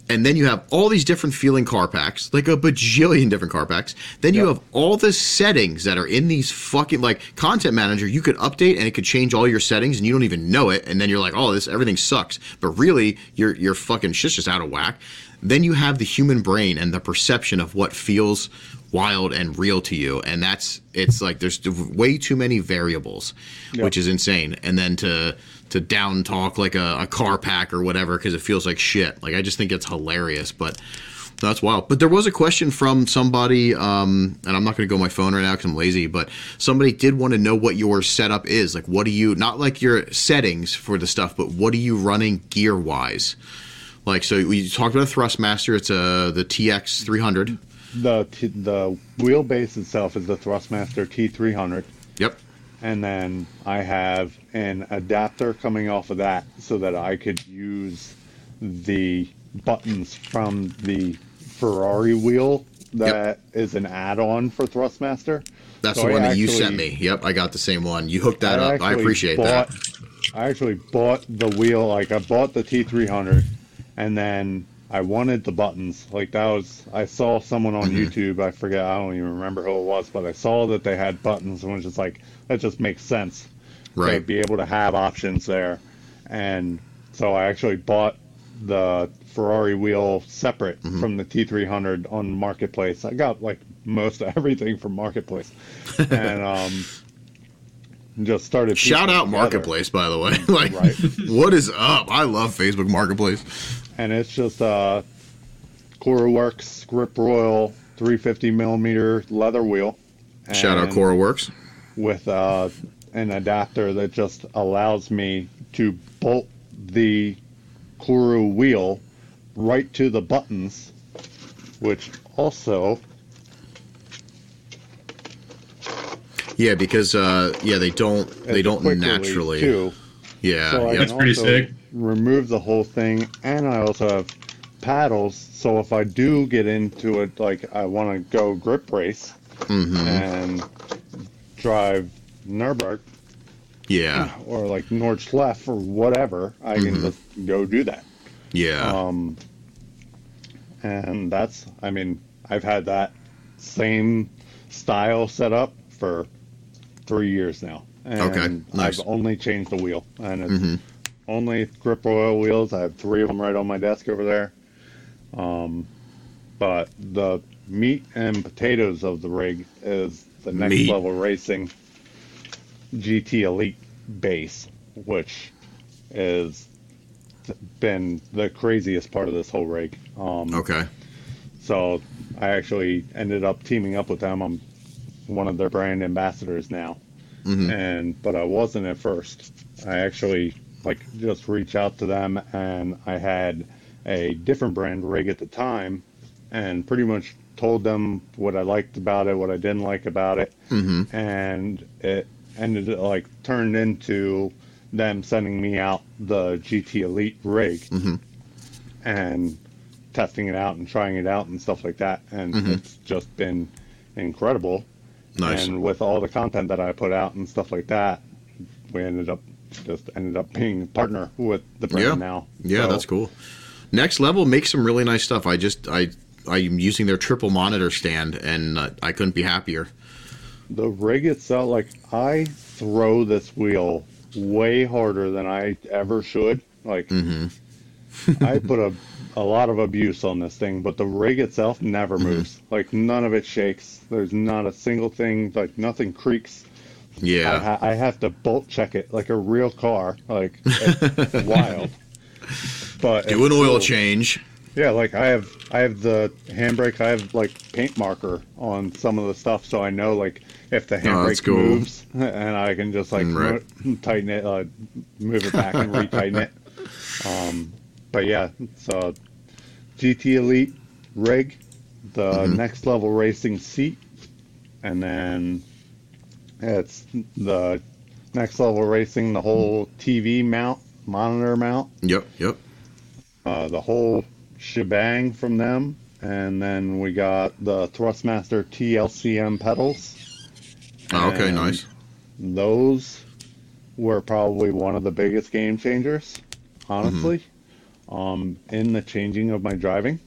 And then you have all these different feeling car packs, like a bajillion different car packs. Then you Yep. have all the settings that are in these fucking like content manager. You could update and it could change all your settings, and you don't even know it. And then you're like, oh, this everything sucks. But really, your your fucking shit's just out of whack. Then you have the human brain and the perception of what feels wild and real to you, and that's it's like there's way too many variables, which is insane. And then to to down talk like a, a car pack or whatever because it feels like shit. Like I just think it's hilarious, but that's wild. But there was a question from somebody, um, and I'm not going to go my phone right now because I'm lazy. But somebody did want to know what your setup is. Like, what do you not like your settings for the stuff, but what are you running gear wise? Like, so we talked about a Thrustmaster. It's a the TX 300. The t- the wheelbase itself is the Thrustmaster T300. Yep. and then I have an adapter coming off of that so that I could use the buttons from the Ferrari wheel that is an add-on for Thrustmaster. That's So the I one that you sent me. Yep, I got the same one. You hooked that up. I appreciate bought, that. I actually bought the wheel, like I bought the T300, and then I wanted the buttons. Like that was, I saw someone on Mm-hmm. YouTube. I forget, I don't even remember who it was, but I saw that they had buttons, and was just like, that just makes sense to be able to have options there. And so I actually bought the Ferrari wheel separate Mm-hmm. from the T300 on Marketplace. I got like most of everything from Marketplace, and um, just started. Shout out together. Marketplace, by the way. like, Right. what is up? I love Facebook Marketplace. And it's just uh, CoreWorks Grip Royal 350 millimeter leather wheel. Shout out and Works. With uh, an adapter that just allows me to bolt the Kuru wheel right to the buttons, which also Yeah, because uh, yeah, they don't they don't naturally. too. Yeah, So yeah. That's pretty also sick. Remove the whole thing, and I also have paddles. So if I do get into it, like I want to go grip race hmm and drive Nürburgring yeah, or like Nordschleife or whatever, I can Mhm. just go do that. yeah. Um, and that's, I mean, I've had that same style set up for three years now. And Okay, nice. I've only changed the wheel, and it's hmm only Grip Royal wheels. I have three of them right on my desk over there. Um, but the meat and potatoes of the rig is the next Meat. level racing GT Elite base, which is been the craziest part of this whole rig. Um, Okay. so I actually ended up teaming up with them. I'm one of their brand ambassadors now. hmm And but I wasn't at first. I actually like just reached out to them and I had a different brand rig at the time and pretty much told them what I liked about it, what I didn't like about it, hmm and it ended like turned into them sending me out the GT Elite rig Mhm. and testing it out and trying it out and stuff like that. And Mhm. it's just been incredible. Nice. And with all the content that I put out and stuff like that, we ended up just ended up being partner with the brand Yeah. now. Yeah, So that's cool. Next level makes some really nice stuff. I just I I'm using their triple monitor stand, and uh, I couldn't be happier. The rig itself, like I throw this wheel way harder than I ever should. Like hmm I put a a lot of abuse on this thing, but the rig itself never Mm-hmm. moves. Like none of it shakes. There's not a single thing. Like nothing creaks. I, Yeah. ha- I have to bolt check it like a real car. Like it's wild. But Do an oil cool. change. Yeah, like I have I have the handbrake. I have like paint marker on some of the stuff, so I know like if the Oh, handbrake cool. moves, and I can just like Mm, right. mo- tighten it, uh, move it back and retighten it. Um, but yeah, so GT Elite rig, the Mhm. next level racing seat, and then it's the next level racing, the whole TV mount, monitor mount Yep. Yep. uh, the whole shebang from them. And then we got the Thrustmaster TLCM pedals. Oh, okay. And Nice. Those were probably one of the biggest game changers, honestly, um, in the changing of my driving.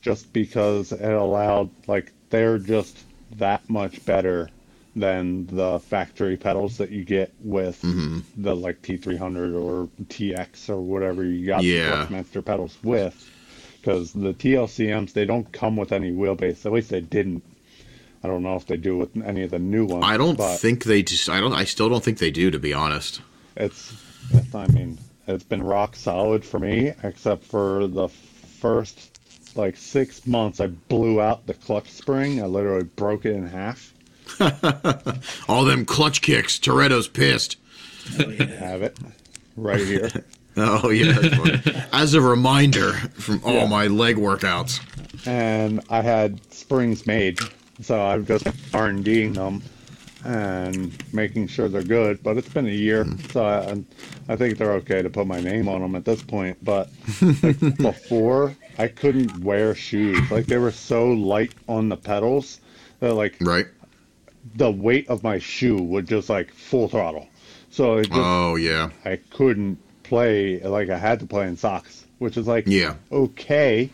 Just because it allowed, like, they're just that much better than the factory pedals that you get with hmm the like T300 or TX or whatever you got Yeah. the Thrustmaster pedals with. Because the TLCMs, they don't come with any wheelbase. At least they didn't. I don't know if they do with any of the new ones. I don't think they just. I don't. I still don't think they do, to be honest. it's. it's- I mean, it's been rock solid for me, except for the first like six months. I blew out the clutch spring. I literally broke it in half. All them clutch kicks. Toretto's pissed. I have it right here. Oh yeah. As a reminder from all Yeah. my leg workouts. and I had springs made, so I was just R and Ding them, and making sure they're good. But it's been a year, mm-hmm. so I, I think they're okay to put my name on them at this point. But like, before, I couldn't wear shoes. Like they were so light on the pedals that like Right. The weight of my shoe would just like full throttle. So it just, Oh yeah. I couldn't play like I had to play in socks, which is like Yeah. okay.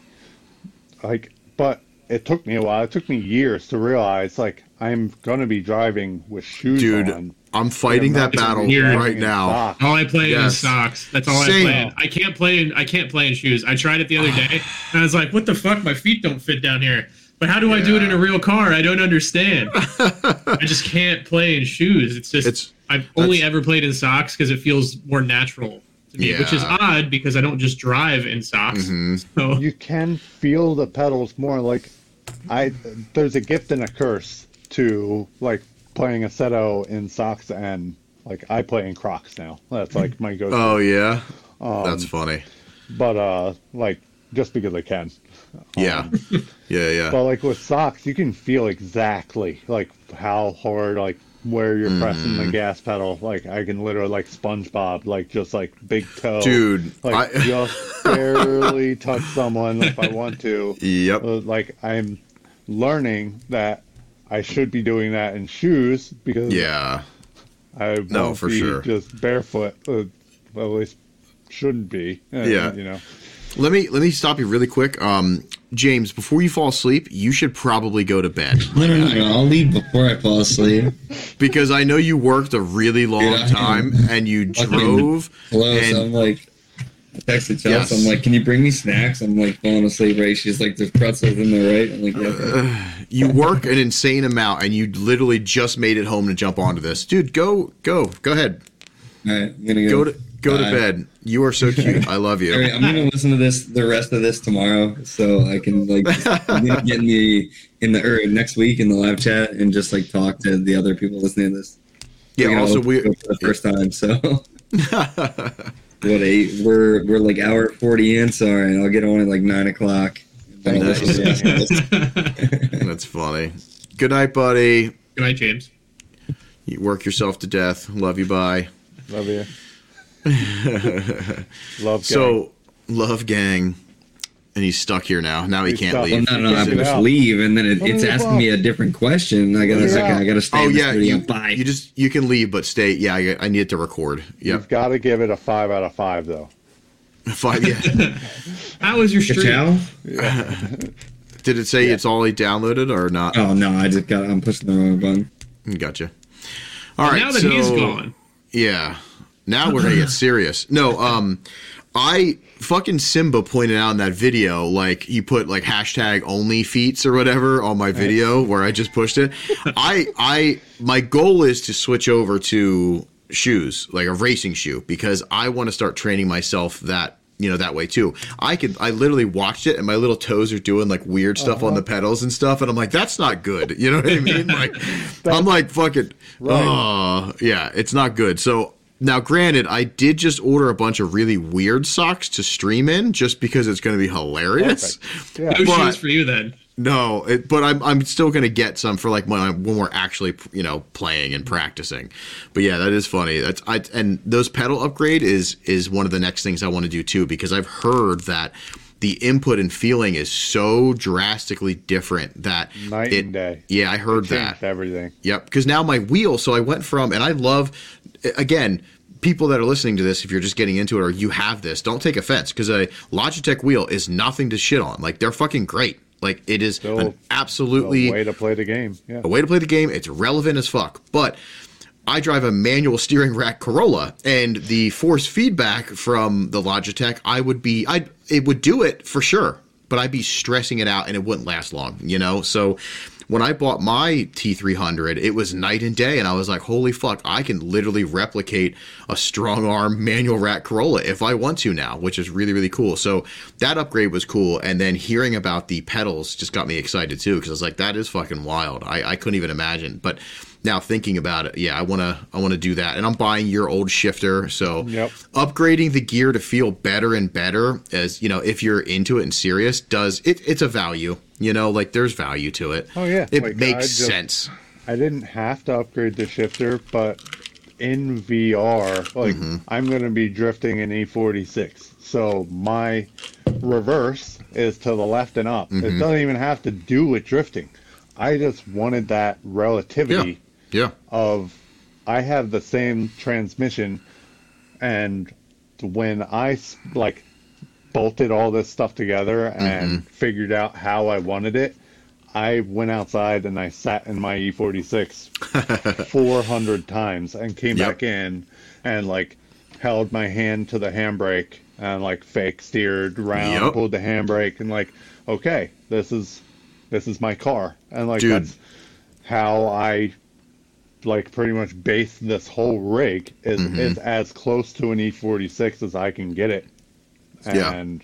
Like, but it took me a while. It took me years to realize like I'm gonna be driving with shoes Dude, on. I'm fighting that battle weird. right now. socks. All I play Yes. is socks. That's all Same. I play. in. I can't play in I can't play in shoes. I tried it the other day and I was like, what the fuck? My feet don't fit down here. But how do I do it in a real car? I don't understand. I just can't play in shoes. It's just It's- I've only ever played in socks because it feels more natural to me, which is odd because I don't just drive in socks. Mhm. So You can feel the pedals more. Like I, there's a gift and a curse to like playing Assetto in socks and like I play in Crocs now. That's like my go-to. Oh yeah. Um, That's funny. but uh, like just because I can. Yeah. Yeah, yeah. But like with socks, you can feel exactly like how hard, like where you're pressing Mm-hmm. the gas pedal. Like I can literally like SpongeBob, like just like big toe, Dude, like I- just barely touch someone if I want to. Yep. Uh, Like I'm learning that I should be doing that in shoes because Yeah. I No, for be sure. just barefoot. Uh, well, at least shouldn't be. And, Yeah. you know. Let me let me stop you really quick. Um James, before you fall asleep, you should probably go to bed. No, no, no. I'll leave before I fall asleep. Because I know you worked a really long Dude, time and you drove Close. and I'm like, I texted Chelsea. Yes. I'm like, can you bring me snacks? I'm like falling asleep, right? She's like, there's pretzels in there, right? I'm like, yeah. okay." you work an insane amount and you literally just made it home to jump onto this. Dude, go go. Go ahead. All right, I'm gonna Go go. to go to Bye. bed. You are so cute. I love All right, you. I'm gonna listen to this the rest of this tomorrow, so I can like get in the in the or next week in the live chat and just like talk to the other people listening to this. Yeah, Like, also we go for the first time. So what eight? We're we're like hour forty in. So all right, I'll get on at like nine o'clock. Nice. listen to the rest. That's funny. Good night, buddy. Good night, James. You work yourself to death. Love you. Bye. Love you. Love. gang. So, love gang, and he's stuck here now. Now he He's can't stuck. leave. Well, no, no, I Get push out. leave, and then it, it's me asking out. me a different question. I gotta, Let me. I gotta stay Oh yeah, you, Bye. you just you can leave, but stay. Yeah, I, I need to record. Yep, You've got to give it a five out of five, though. five. Yeah. How was your stream? Ciao? Did it say it's already downloaded or not? Oh no, I just got. I'm pushing the wrong button. Gotcha. All right. now that so, he's gone, Yeah. Now we're gonna get serious. No, um, I fucking Simba pointed out in that video, like he put like hashtag only feats or whatever on my video where I just pushed it. I I my goal is to switch over to shoes, like a racing shoe, because I want to start training myself that you know that way too. I could I literally watched it and my little toes are doing like weird stuff on the pedals and stuff, and I'm like, that's not good. You know what I mean? Like I'm like fucking Right. oh yeah, it's not good. So now, granted, I did just order a bunch of really weird socks to stream in, just because it's going to be hilarious. Perfect. Yeah. no But- shoes for you then. No, it, but I'm I'm still going to get some for like when I, when we're actually you know playing and practicing. But yeah, that is funny. That's I and those pedal upgrade is is one of the next things I want to do too because I've heard that the input and feeling is so drastically different that Night it, and day. Yeah, I heard that. Everything. Yep. Because now my wheel, so I went from, and I love, again, people that are listening to this, if you're just getting into it or you have this, don't take offense because a Logitech wheel is nothing to shit on. Like, they're fucking great. Like, it is Still an absolutely A way to play the game. Yeah. a way to play the game. It's relevant as fuck. But I drive a manual steering rack Corolla, and the force feedback from the Logitech, I would be, I it would do it for sure, but I'd be stressing it out, and it wouldn't last long, you know. So when I bought my T300, it was night and day, and I was like, holy fuck, I can literally replicate a strong arm manual rack Corolla if I want to now, which is really really cool. So that upgrade was cool, and then hearing about the pedals just got me excited too, because I was like, that is fucking wild. I, I couldn't even imagine, but now thinking about it, yeah, I wanna I wanna do that, and I'm buying your old shifter, so Yep. upgrading the gear to feel better and better as you know if you're into it and serious does it, it's a value you know like there's value to it Oh, yeah. it Like, I makes just- sense I didn't have to upgrade the shifter, but in VR, like Mm-hmm. I'm going to be drifting in E46. So my reverse is to the left and up. Mm-hmm. It doesn't even have to do with drifting. I just wanted that relativity Yeah. yeah. of I have the same transmission and when I like bolted all this stuff together and Mm-hmm. figured out how I wanted it, I went outside and I sat in my E E46 400 times and came Yep. back in and like held my hand to the handbrake and like fake steered around, Yep. pulled the handbrake and like, okay, this is this is my car. And like Dude. that's how I like pretty much base this whole rig is Mm-hmm. is as close to an E46 as I can get it. Yeah. And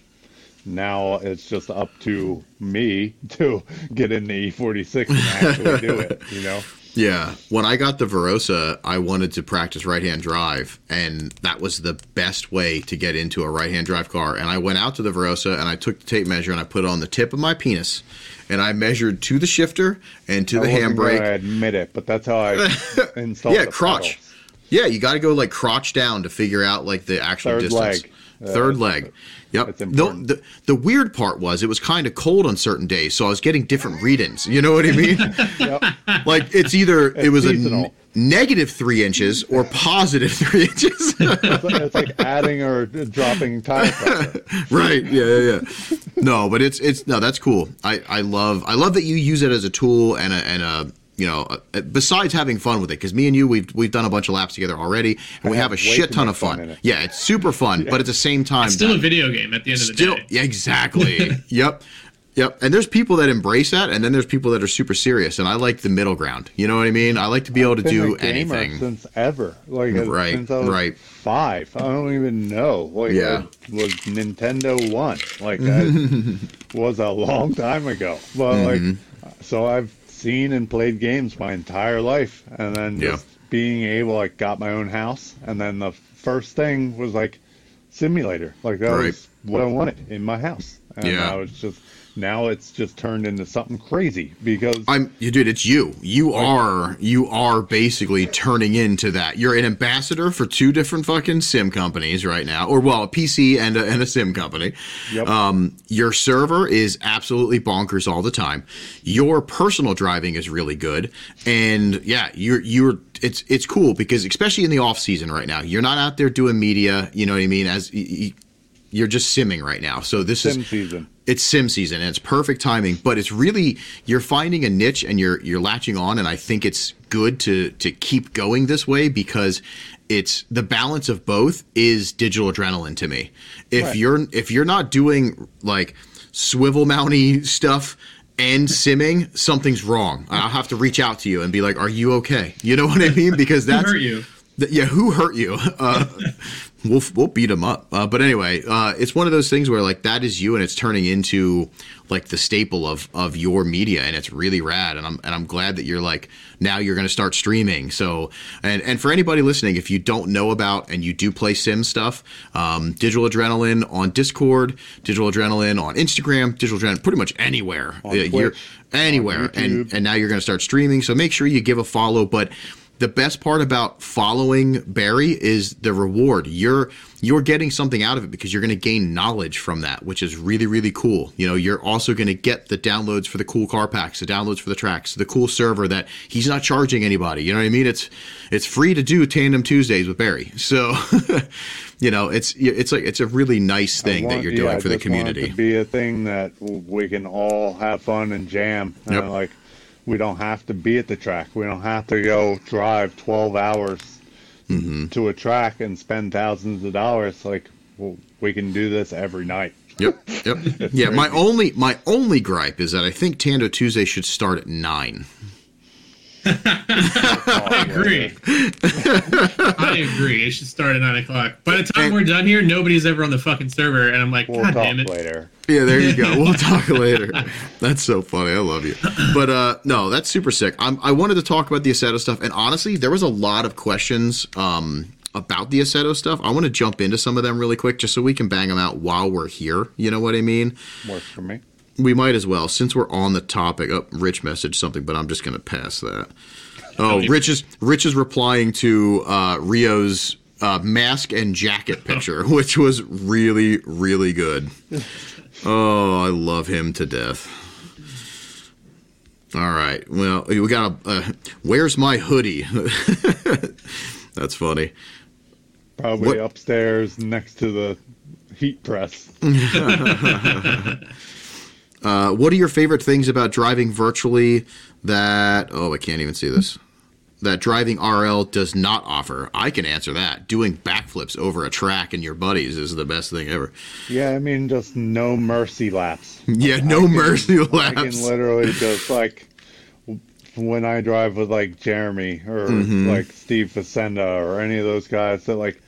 now it's just up to me to get in the E46 and actually do it, you know? Yeah. When I got the Verossa, I wanted to practice right hand drive, and that was the best way to get into a right hand drive car. And I went out to the Verossa and I took the tape measure and I put it on the tip of my penis, and I measured to the shifter and to I the handbrake. gonna admit it, but that's how I installed Yeah, the crotch. pedals. Yeah, you got to go like crotch down to figure out like the actual Third distance. leg. Uh, Third leg. Yep. it's The, the the weird part was it was kind of cold on certain days, so I was getting different readings. You know what I mean? Yep. like it's either it was a seasonal. n- negative three inches or positive three inches. It's, like- it's like adding or dropping pressure. right. Yeah, yeah, yeah. No, but it's it's no, that's cool. I I love I love that you use it as a tool and a and a you know, uh, besides having fun with it, because me and you, we've we've done a bunch of laps together already, and we I have a shit ton of fun fun. it. Yeah, it's super fun, but at the same time, It's still that- a video game at the end of the day. yeah, exactly. yep. Yep. And there's people that embrace that, and then there's people that are super serious, and I like the middle ground. You know what I mean? I like to be able to been do a gamer anything. since ever. Like uh, Right, since I was right. five. I don't even know. Like Yeah. it was Nintendo One. Like that was a long time ago. But Mm-hmm. like, so I've seen and played games my entire life, and then Yeah. just being able like got my own house, and then the first thing was like simulator. Like that Right. was what I wanted in my house. And Yeah. now it's just now it's just turned into something crazy because I'm you dude, it's you. You are you are basically turning into that. You're an ambassador for two different fucking sim companies right now. Or well, a PC and a, and a sim company. Yep. Um your server is absolutely bonkers all the time. Your personal driving is really good. And yeah, you're you're it's it's cool because especially in the off season right now, you're not out there doing media, you know what I mean, as y- y- you're just simming right now. So this sim is season. it's sim season and it's perfect timing but it's really you're finding a niche and you're you're latching on and i think it's good to to keep going this way because it's the balance of both is digital adrenaline to me if Right. you're if you're not doing like swivel mounty stuff and simming something's wrong i'll have to reach out to you and be like are you okay you know what i mean because Who that's hurt you? Th- yeah, who hurt you? Uh, we'll we'll beat them up. Uh, but anyway, uh, it's one of those things where like that is you, and it's turning into like the staple of of your media, and it's really rad. And I'm and I'm glad that you're like now you're going to start streaming. So and and for anybody listening, if you don't know about and you do play sim stuff, um, Digital Adrenaline on Discord, Digital Adrenaline on Instagram, Digital Adrenaline pretty much anywhere. On Twitch, anywhere, and and now you're going to start streaming. So make sure you give a follow, but the best part about following Barry is the reward. You're you're getting something out of it because you're going to gain knowledge from that, which is really really cool. You know, you're also going to get the downloads for the cool car packs, the downloads for the tracks, the cool server that he's not charging anybody. You know what I mean? It's it's free to do Tandem Tuesdays with Barry. So, you know, it's it's like it's a really nice thing I that you're yeah, doing I for the want community. to be a thing that we can all have fun and jam. And, Yep. like we don't have to be at the track. We don't have to go drive 12 hours Mm-hmm. to a track and spend thousands of dollars. Like well, we can do this every night. Yep, yep. yeah, my only my only gripe is that I think Tandem Tuesday should start at nine. I agree. I agree. It should start at nine o'clock. By the time And- we're done here, nobody's ever on the fucking server, and I'm like, We'll God talk damn it. later. Yeah, there you go. We'll talk later. That's so funny. I love you. But uh no, that's super sick. I'm, I wanted to talk about the Assetto stuff, and honestly, there was a lot of questions um about the Assetto stuff. I want to jump into some of them really quick, just so we can bang them out while we're here. You know what I mean? Works for me. We might as well, since we're on the topic. Oh, Rich messaged something, but I'm just going to pass that. Oh, Rich is Rich is replying to uh, Rio's uh, mask and jacket picture, which was really really good. Oh, I love him to death. All right, well, we got a. Uh, where's my hoodie? That's funny. Probably What- upstairs next to the heat press. Uh, what are your favorite things about driving virtually that oh I can't even see this that driving RL does not offer? I can answer that. Doing backflips over a track and your buddies is the best thing ever. Yeah, I mean, just no mercy laps. Yeah, no I can- mercy laps. I can literally just like when I drive with like Jeremy or Mhm. like Steve Facenda or any of those guys that like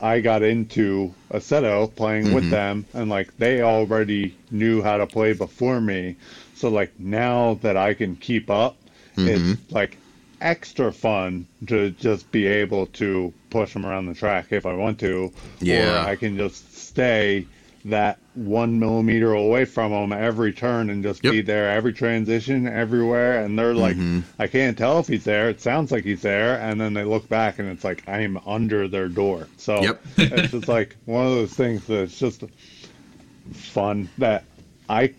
I got into Assetto playing with Mhm. them and like they already knew how to play before me. So like now that I can keep up, Mhm. it's like extra fun to just be able to push them around the track if I want to. Yeah. Or I can just stay that one millimeter away from them every turn and just Yep. be there every transition everywhere and they're like Mhm. i can't tell if he's there it sounds like he's there and then they look back and it's like i am under their door so Yep. it's just like one of those things that's just fun that i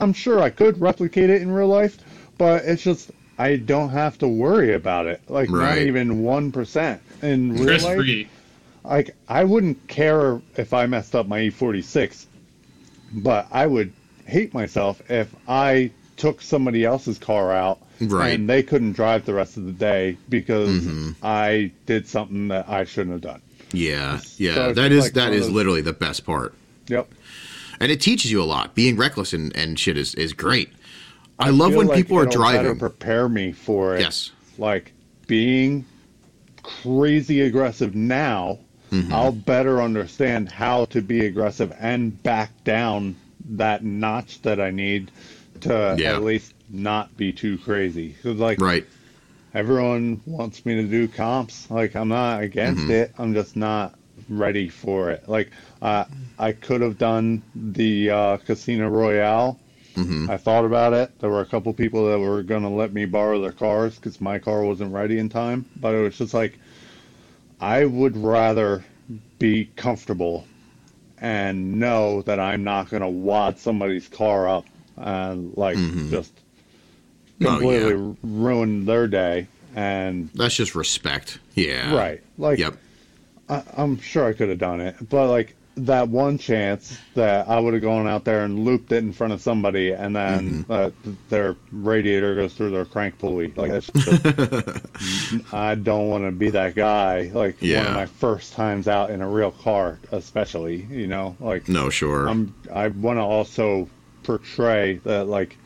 i'm sure i could replicate it in real life but it's just i don't have to worry about it like not even 1% in real Stress life free. like I wouldn't care if I messed up my E46, but I would hate myself if I took somebody else's car out Right. and they couldn't drive the rest of the day because Mhm. I did something that I shouldn't have done. Yeah, yeah. it's That is like that those- literally the best part, Yep. and it teaches you a lot. Being reckless and, and shit is is great. I, love when like people are driving. prepare me for it. Yes. Like being crazy aggressive now, Mhm. I'll better understand how to be aggressive and back down that notch that I need to Yeah. at least not be too crazy. 'Cause, like Right. everyone wants me to do comps. Like I'm not against Mhm. it. I'm just not ready for it. Like uh, I could have done the uh, Casino Royale. hmm I thought about it. There were a couple people that were going to let me borrow their cars because my car wasn't ready in time. But it was just like, I would rather be comfortable and know that I'm not going to wad somebody's car up and like Mhm. just Oh, completely yeah. ruin their day. And That's just respect. Yeah. right, like Yep. I, I'm sure I could have done it, but like that one chance that I would have gone out there and looped it in front of somebody, and then Mm-hmm. uh, their radiator goes through their crank pulley. Like just, I don't want to be that guy. Like one of my first times out in a real car, especially. You know, like no, sure. I'm. I want to also portray that like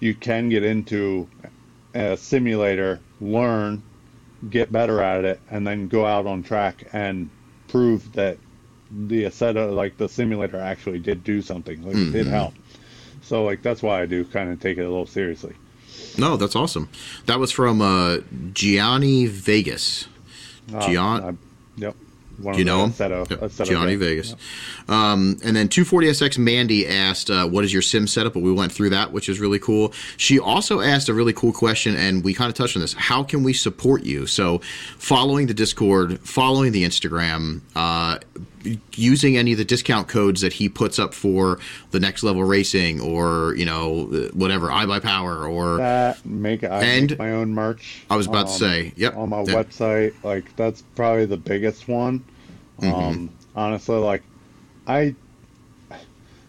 you can get into a simulator, learn, get better at it, and then go out on track and prove that the Assetto, like the simulator, actually did do something. Like it did Mhm. help. So like that's why I do kind of take it a little seriously. no, that's awesome. That was from uh, Gianni Vegas. Uh, Gian- I- yep. One you know him? Assetto, Yep, Gianni. Vegas. Um, and then 240SX Mandy asked, uh, "What is your sim setup?" But we went through that, which is really cool. She also asked a really cool question, and we kind of touched on this. How can we support you? So, following the Discord, following the Instagram, uh, using any of the discount codes that he puts up for the next level racing, or you know, whatever, iBUYPOWER, or That make I And- make my own merch. I was about to um, say, yep, on my website. Like that's probably the biggest one. Mm-hmm. Um, honestly, like I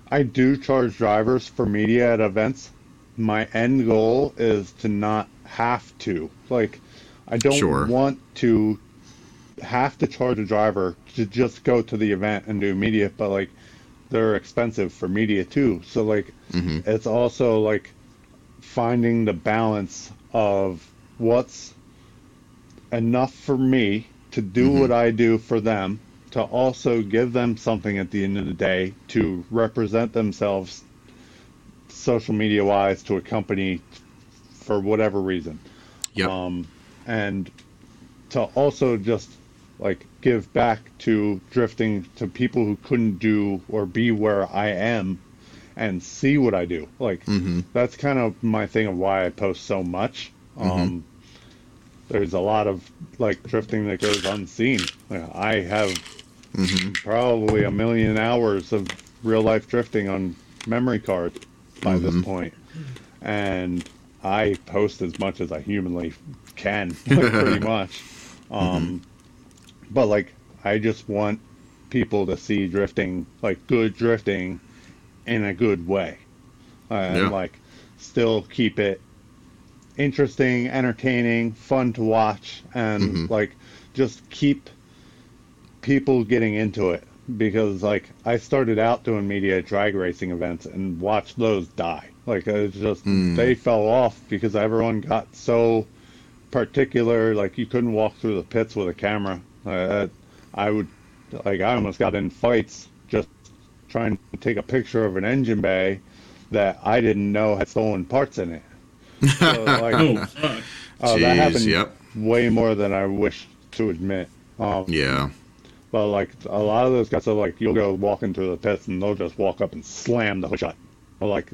I do charge drivers for media at events. My end goal is to not have to. Like I don't Sure. want to have to charge a driver to just go to the event and do media, but like they're expensive for media too. So like Mhm. it's also like finding the balance of what's enough for me to do Mhm. what I do for them, to also give them something at the end of the day to represent themselves social media wise to a company for whatever reason. Yep. Um, and to also just like give back to drifting to people who couldn't do or be where I am and see what I do. Like Mhm. that's kind of my thing of why I post so much. Um, there's a lot of like drifting that goes unseen. I have probably a million hours of real life drifting on memory cards by this point, and I post as much as I humanly can, like, pretty much. Um, But like, I just want people to see drifting, like good drifting, in a good way, uh, and like still keep it interesting, entertaining, fun to watch, and like just keep people getting into it because like I started out doing media drag racing events and watched those die. Like it's just they fell off because everyone got so particular. Like you couldn't walk through the pits with a camera. Uh, I would like I almost got in fights just trying to take a picture of an engine bay that I didn't know had stolen parts in it. So, like, Oh fuck. Oh, that happened yep. way more than I wish to admit. Um, Yeah. But like a lot of those guys are like, you'll go walk into the pits and they'll just walk up and slam the hood shut, or like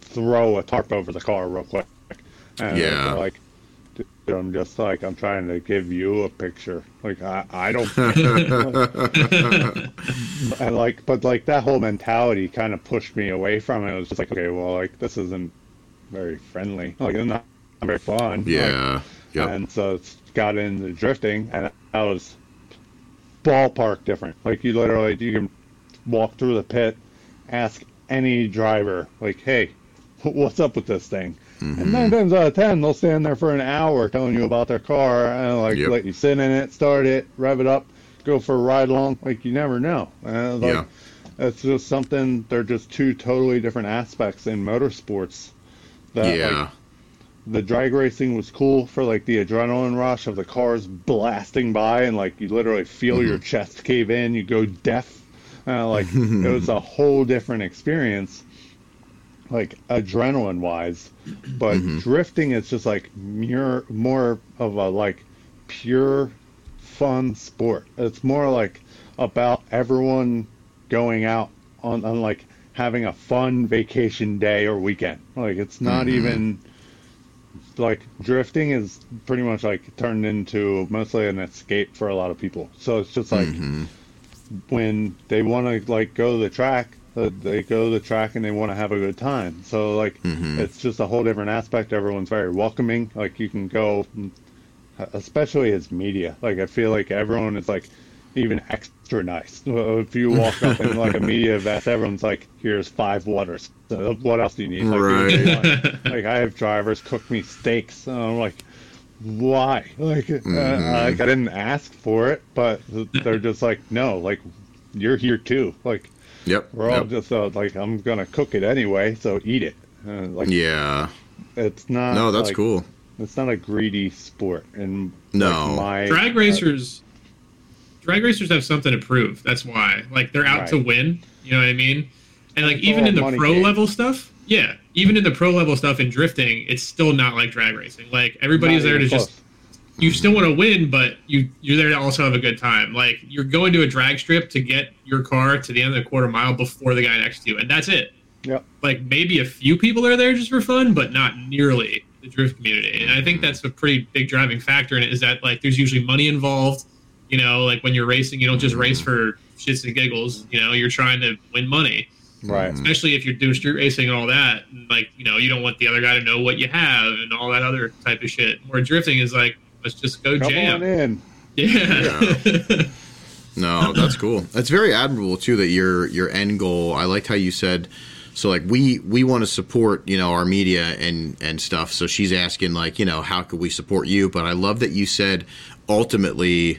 throw a tarp over the car real quick. And Yeah. like, dude, I'm just like, I'm trying to give you a picture. Like I, I don't. and like, but like that whole mentality kind of pushed me away from it. It was just like, okay, well, like this isn't very friendly. Like it's not very fun. Like, Yeah. And so it's got into drifting, and that was ballpark different. Like you literally, you can walk through the pit, ask any driver, like, "Hey, what's up with this thing?" Mm-hmm. And nine times out of ten, they'll stand there for an hour telling you about their car and like Yep. let you sit in it, start it, rev it up, go for a ride along. Like you never know. And like, Yeah. It's just something. They're just two totally different aspects in motorsports. That, like, yeah. the drag racing was cool for like the adrenaline rush of the cars blasting by and like you literally feel your chest cave in you go deaf uh, like it was a whole different experience like adrenaline wise but mm-hmm. drifting is just like mere, more of a like pure fun sport. It's more like about everyone going out on, on like having a fun vacation day or weekend. Like it's not mm-hmm. even like drifting is pretty much like turned into mostly an escape for a lot of people. So it's just like mm-hmm. when they want to like go to the track, they go to the track and they want to have a good time. So like it's just a whole different aspect. Everyone's very welcoming. Like you can go, especially as media. Like I feel like everyone is like even extra nice. Uh, If you walk up in like a media vest, everyone's like, "Here's five waters. So what else do you need?" Like, Right. like I have drivers cook me steaks, and I'm like, why? Like, uh, like I didn't ask for it, but they're just like, no, like you're here too. Like Yep. we're all yep. just uh, like, I'm gonna cook it anyway, so eat it. Uh, like Yeah. it's not. No, that's like, cool. It's not a greedy sport, and No. like, my drag racers drag racers have something to prove that's why like they're out to win you know what i mean and like It's even in the pro game. level stuff yeah even in the pro level stuff in drifting it's still not like drag racing like everybody's not there to even just close. You still want to win but you you're there to also have a good time like you're going to a drag strip to get your car to the end of the quarter mile before the guy next to you and that's it Yep. like maybe a few people are there just for fun, but not nearly the drift community. And I think mm-hmm. that's a pretty big driving factor in it is that like there's usually money involved. You know, like when you're racing, you don't just race mm-hmm. for shits and giggles. You know, you're trying to win money, Right. especially if you're doing street racing and all that. And like, you know, you don't want the other guy to know what you have and all that other type of shit. Where drifting is like, let's just go Come on jam. in. Yeah. No, that's cool. That's very admirable too. That your your end goal. I liked how you said. So like we we want to support you know our media and and stuff. So she's asking like you know how could we support you? But I love that you said ultimately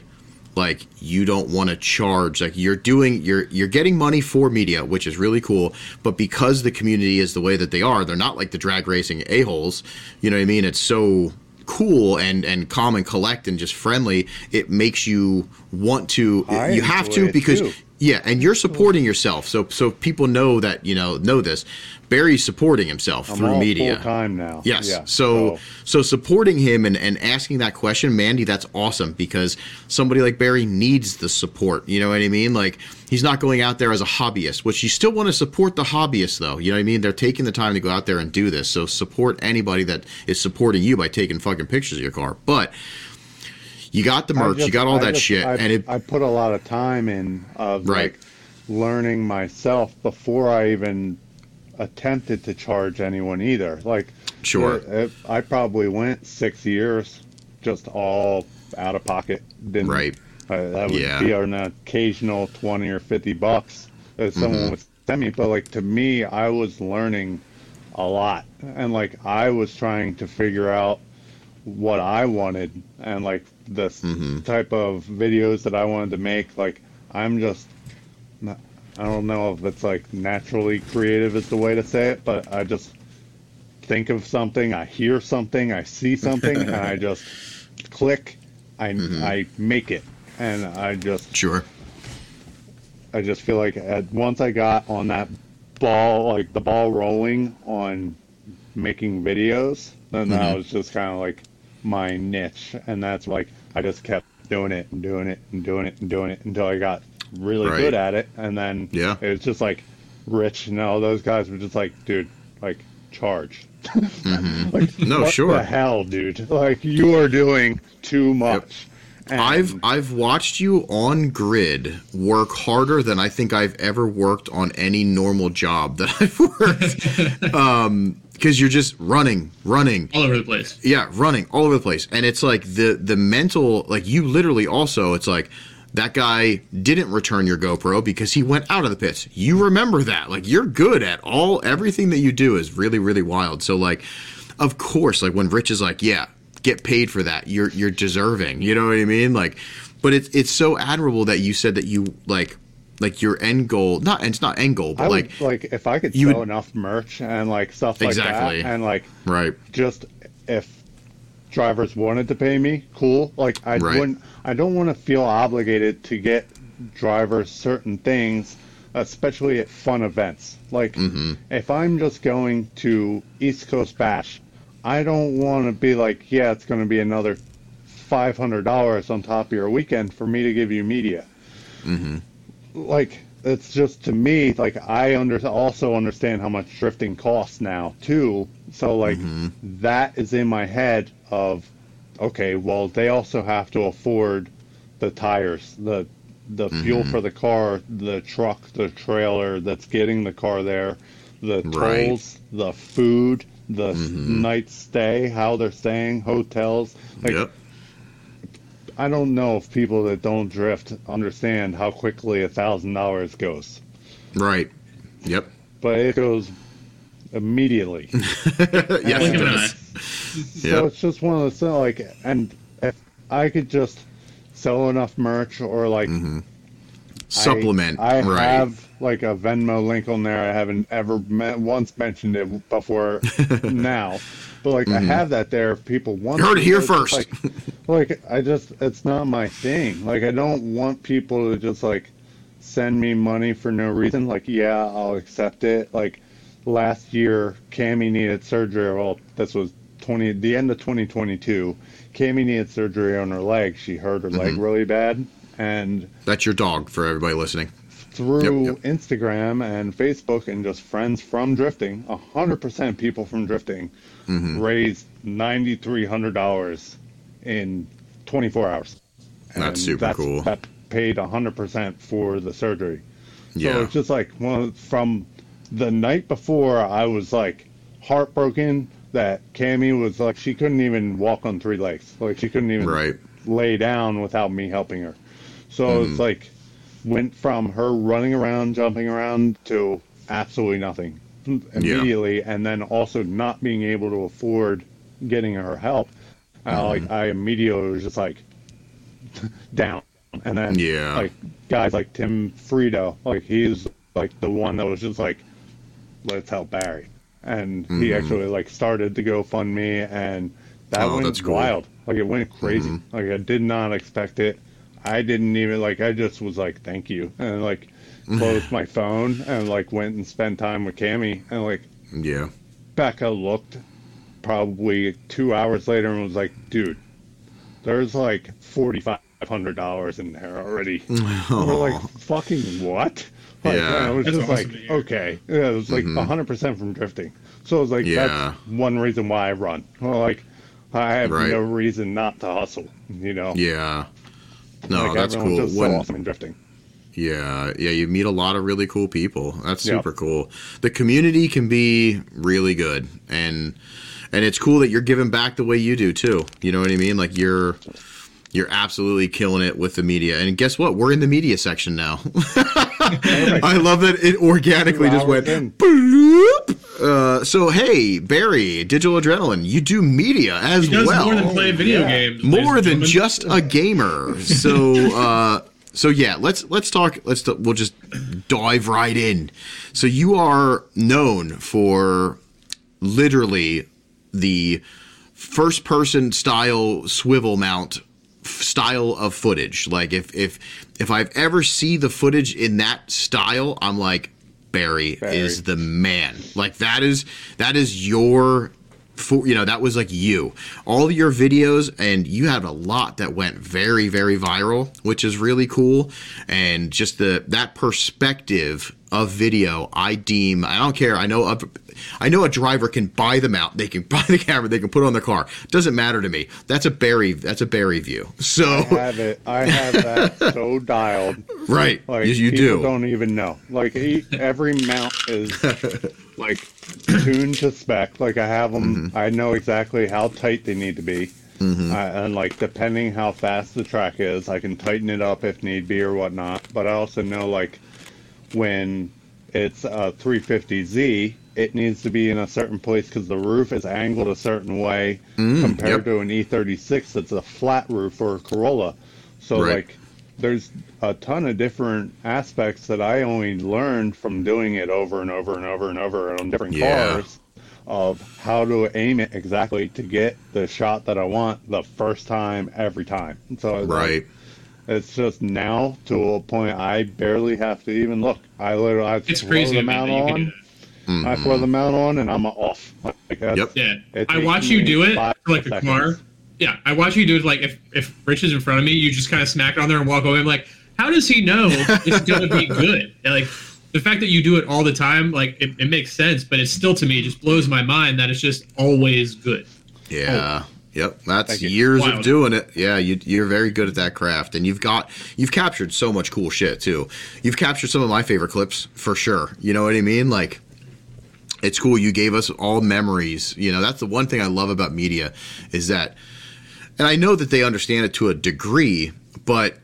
like you don't want to charge like you're doing you're you're getting money for media which is really cool but because the community is the way that they are they're not like the drag racing a-holes you know what i mean it's so cool and and calm and collect and just friendly it makes you want to I you have to because too. Yeah and you're supporting yourself so so people know that you know know this barry's supporting himself I'm through all media full time now. Yes. Yeah. So, so supporting him and, and asking that question, Mandy, that's awesome because somebody like Barry needs the support. You know what I mean? Like he's not going out there as a hobbyist, which you still want to support the hobbyists though. You know what I mean? They're taking the time to go out there and do this. So support anybody that is supporting you by taking fucking pictures of your car. But You got the merch, you got all I that just- shit, I, and it I put a lot of time in of Right. like learning myself before I even attempted to charge anyone either. Like, Sure. it- it- I probably went six years just all out of pocket. Didn't, right. Uh, that would Yeah. be an occasional twenty or fifty bucks that someone Mhm. would send me. But like to me, I was learning a lot, and like I was trying to figure out what I wanted and like the s Mhm. type of videos that I wanted to make. Like I'm just, not, I don't know if it's like naturally creative is the way to say it, but I just think of something, I hear something, I see something, and I just click, I Mhm. I make it, and I just Sure. I just feel like at, once I got on that ball, like the ball rolling on making videos, then that Mhm. was just kind of like my niche, and that's like I just kept doing it and doing it and doing it and doing it until I got really Right. good at it, and then Yeah. it was just like Rich and all those guys were just like, dude, like charge. Mhm. Like, No, what sure. the hell, dude? Like you are doing too much. And- I've I've watched you on grid work harder than I think I've ever worked on any normal job that I've worked. um, because you're just running, running, all over the place. yeah, running all over the place, and it's like the the mental, like you literally also, it's like that guy didn't return your GoPro because he went out of the pits. You remember that, like you're good at all everything that you do is really really wild. So like, of course, like when Rich is like, yeah, get paid for that. You're you're deserving. You know what I mean? Like, but it's it's so admirable that you said that you like like your end goal, not it's not end goal, but I like would, like if I could you sell would- enough merch and like stuff like Exactly. that, and like right, just if drivers wanted to pay me, cool. Like I Right. wouldn't. I don't want to feel obligated to get drivers certain things, especially at fun events. Like Mhm. if I'm just going to East Coast Bash, I don't want to be like, yeah, it's going to be another five hundred dollars on top of your weekend for me to give you media hmm like it's just to me like I under also understand how much drifting costs now too. So like Mhm. that is in my head of okay, well they also have to afford the tires, the the fuel Mhm. for the car, the truck, the trailer that's getting the car there, the Right. tolls, the food, the Mhm. night stay, how they're staying, hotels. Like yep, I don't know if people that don't drift understand how quickly a thousand dollars goes, right, yep, but it goes immediately. yes, it does. So Yep. it's just one of those things. Like, and if I could just sell enough merch or like hmm Supplement, I, right? have like a Venmo link on there. I haven't ever me- once mentioned it before now, but like I Mhm. have that there. If people want, You heard it here first. Like, like I just, it's not my thing. Like I don't want people to just like send me money for no reason. Like yeah, I'll accept it. Like last year, Cammy needed surgery. Well, this was twenty, the end of 2022. Cammy needed surgery on her leg. She hurt her leg Mhm. really bad, and That's your dog for everybody listening. Through Yep, Instagram and Facebook and just friends from drifting, hundred percent people from drifting hmm raised ninety three hundred dollars in twenty four hours. That's super cool. That paid hundred percent for the surgery. Yeah. So it's just like well, from the night before, I was like heartbroken that Cami was like she couldn't even walk on three legs, like she couldn't even right. lay down without me helping her. So Mhm. it's like went from her running around, jumping around to absolutely nothing immediately, and then also not being able to afford getting her help. I, Mhm. like I immediately was just like down, and then Yeah. like guys like Tim Frito, like he's like the one that was just like, let's help Barry, and he Mhm. actually like started the GoFundMe, and that Oh, went that's cool. wild. Like it went crazy. Mhm. Like I did not expect it. I didn't even like. I just was like, thank you, and like closed my phone and like went and spent time with Cammy, and like Yeah. Becca looked probably two hours later and was like, dude, there's like forty five hundred dollars in there already. And we're like, fucking what? Like, Yeah. I was That's just awesome like, okay. Yeah, it was like Mhm. 100% from drifting. So it was like, Yeah. that's one reason why I run. Well, like, I have Right. no reason not to hustle. You know, Yeah. No, like that's cool. just When- so awesome in drifting. Yeah, yeah, you meet a lot of really cool people. That's Yeah. super cool. The community can be really good and and it's cool that you're giving back the way you do too. You know what I mean? Like you're you're absolutely killing it with the media. And guess what? We're in the media section now. I love that it organically just went bloop. Uh, so hey, Barry, Digital Adrenaline, you do media as He does well more than play video yeah. games. more than gentlemen. just a gamer. So uh so yeah, let's let's talk let's we'll just dive right in. So you are known for literally the first person style swivel mount style of footage. Like if if if I've ever see the footage in that style, I'm like Barry, Barry. is the man. Like that is that is your for you know that was like you all your videos and you had a lot that went very very viral which is really cool and just the that perspective of video i deem i don't care i know a, i know a driver can buy them out they can buy the camera they can put it on their car doesn't matter to me that's a barry that's a barry view so I have it. I have that so dialed. right Like yes, you do don't even know. Like every mount is like tuned to spec. Like I have them. Mm-hmm. I know exactly how tight they need to be. Uh, and like depending how fast the track is, I can tighten it up if need be or whatnot. But I also know like when it's a 350Z, it needs to be in a certain place because the roof is angled a certain way compared Mm, yep. to an E36 that's a flat roof or a Corolla. So Right. like there's a ton of different aspects that I only learned from doing it over and over and over and over on different Yeah. cars of how to aim it exactly to get the shot that I want the first time every time. So it's like, right it's just now to a point I barely have to even look. I literally I It's throw crazy the to me mount that you can on. do that. I throw the mount on and I'm off. Like uh, Yep. Yeah, I watch you do it for like the seconds. car. Yeah, I watch you do it. Like if if Rich is in front of me, you just kind of smack it on there and walk away. I'm like, how does he know it's gonna be good? And, like the fact that you do it all the time, like it, it makes sense, but it's still to me just blows my mind that it's just always good. Yeah. Yep, that's Thank you. years of doing it. Yeah, you, you're very good at that craft, and you've got you've captured so much cool shit too. You've captured some of my favorite clips for sure. You know what I mean? Like, it's cool. You gave us all memories. You know, that's the one thing I love about media is that, and I know that they understand it to a degree, but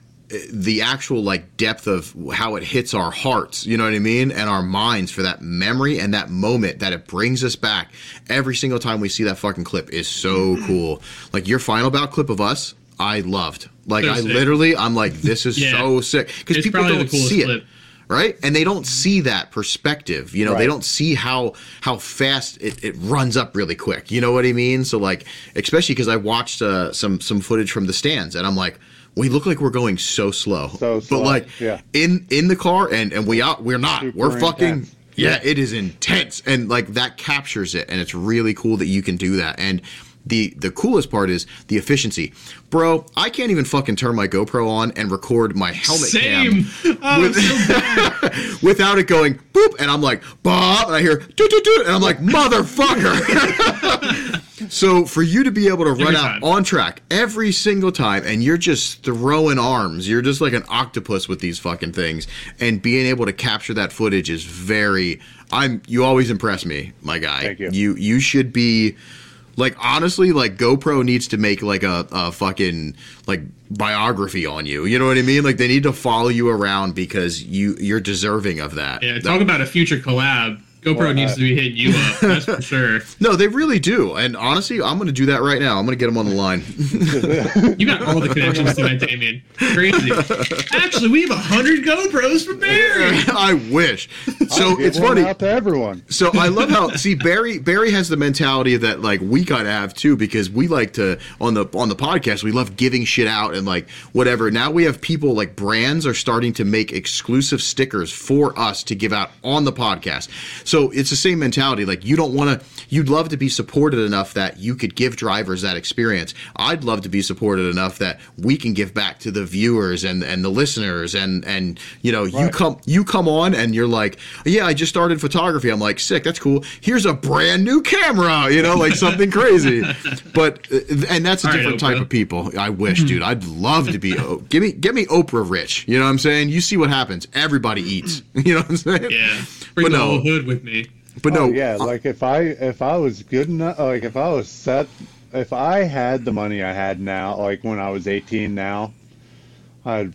the actual like depth of how it hits our hearts, you know what I mean, and our minds for that memory and that moment that it brings us back every single time we see that fucking clip is so cool. Like your final bout clip of us, I loved. Like So I sick. literally, I'm like, this is Yeah. so sick because people don't see it clip. right and they don't see that perspective you know they don't see how how fast it, it runs up really quick you know what i mean so like especially because i watched uh, some some footage from the stands and i'm like we look like we're going so slow. So but like yeah. in in the car and and we out we're not. Super we're fucking intense. yeah. it is intense. And like that captures it. And it's really cool that you can do that. And the the coolest part is the efficiency bro i can't even fucking turn my gopro on and record my helmet cam Oh, with- so bad. without it going boop, and I'm like Bob, and I hear doo doo doo, and I'm like motherfucker. so for you to be able to run Every out time. on track every single time, and you're just throwing arms, you're just like an octopus with these fucking things, and being able to capture that footage is very. I'm. You always impress me, my guy. Thank you. You you should be. Like honestly, like GoPro needs to make like a, a fucking like biography on you. You know what I mean? Like they need to follow you around because you you're deserving of that. yeah, talk about a future collab. GoPro needs to be hitting you up. That's for sure. No, they really do. And honestly, I'm going to do that right now. I'm going to get them on the line. You got all the connections tonight, Damien. Crazy. Actually, we have a hundred GoPros for Barry. I wish. So Give it's funny. out to everyone. So I love how see Barry Barry has the mentality that like we gotta have too because we like to on the on the podcast we love giving shit out and like whatever. Now we have people like brands are starting to make exclusive stickers for us to give out on the podcast. So So it's the same mentality. Like you don't want to, you'd love to be supported enough that you could give drivers that experience. I'd love to be supported enough that we can give back to the viewers and, and the listeners and, and, you know, you come, you come on and you're like, yeah, I just started photography. I'm like, sick. That's cool. Here's a brand new camera, you know, like something crazy. But, uh, and that's a All right, different type of people. I wish, dude, I'd love to be, O- give me, give me Oprah rich. You know what I'm saying? You see what happens. Everybody eats. You know what I'm saying? Yeah. Bring But no. hood with me. But no, Oh, yeah, uh, like if I if I was good enough, like if I was set, if I had the money I had now, like when I was 18 now, I'd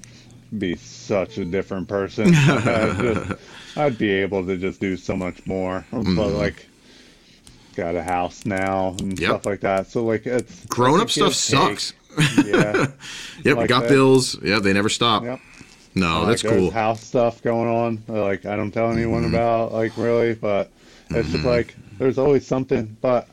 be such a different person. I'd, just, I'd be able to just do so much more. But like, got a house now and Mm-hmm. Yep. stuff like that. So like it's grown up stuff sucks. Yeah. Yep, Like got that. bills. Yeah, they never stop. Yep. No, that's there's cool. House stuff going on. Like I don't tell anyone Mm-hmm. about. Like really, but it's just like there's always something. But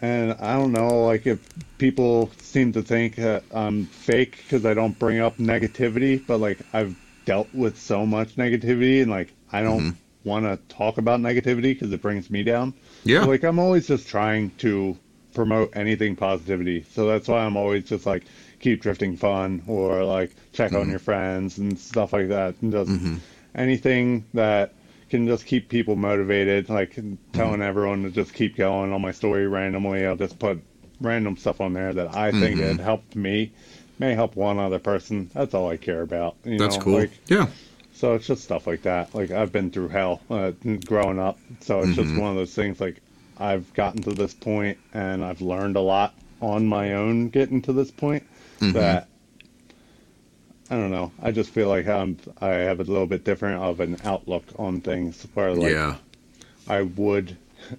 and I don't know. Like if people seem to think that I'm fake because I don't bring up negativity, but like I've dealt with so much negativity, and like I don't Mm-hmm. want to talk about negativity because it brings me down. Yeah. So, like I'm always just trying to promote anything positivity. So that's why I'm always just like keep drifting fun or like check Mm-hmm. on your friends and stuff like that. And just anything that can just keep people motivated, like Mm-hmm. telling everyone to just keep going on my story randomly. I'll just put random stuff on there that I think Mm-hmm. had helped me, may help one other person. That's all I care about. You That's know, cool. Like, yeah. so it's just stuff like that. Like I've been through hell uh, growing up, so it's just one of those things. Like I've gotten to this point, and I've learned a lot on my own getting to this point. Mm-hmm. That I don't know. I just feel like I'm I have a little bit different of an outlook on things. Where like yeah. I would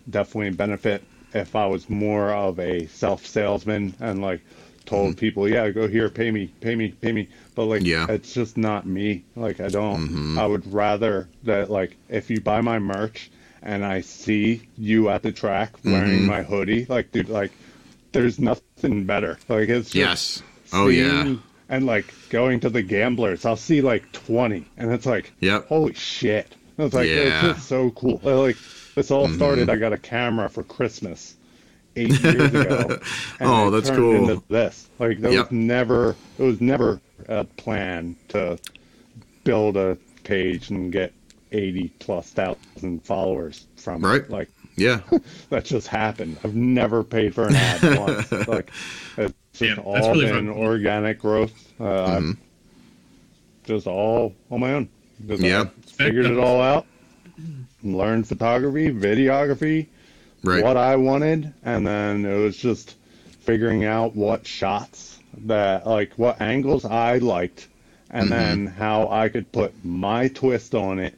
definitely benefit if I was more of a self salesman and like told mm-hmm. people, yeah, go here, pay me, pay me, pay me. But like, Yeah. it's just not me. Like, I don't, mm-hmm. I would rather that, like, if you buy my merch and I see you at the track wearing my hoodie, like, dude, like, there's nothing better. Like, it's just Yes. Oh yeah. And like going to the gamblers, I'll see like 20, and it's like, Yep. holy shit. It's like, Yeah. it's just so cool. Like, this all mm-hmm. started, I got a camera for Christmas eight years ago. Oh, that's cool. Into this. Like, there Yep. was never, it was never a plan to build a page and get 80 plus thousand followers from Right. it. Like, Yeah. that just happened. I've never paid for an ad once. Like it's just Yeah, all that's really been fun. organic growth. Uh, Mm-hmm. Just all on my own. Just, Yeah. I figured it all out. Learned photography, videography, Right. what I wanted, and then it was just figuring out what shots that like what angles I liked, and Mm-hmm. then how I could put my twist on it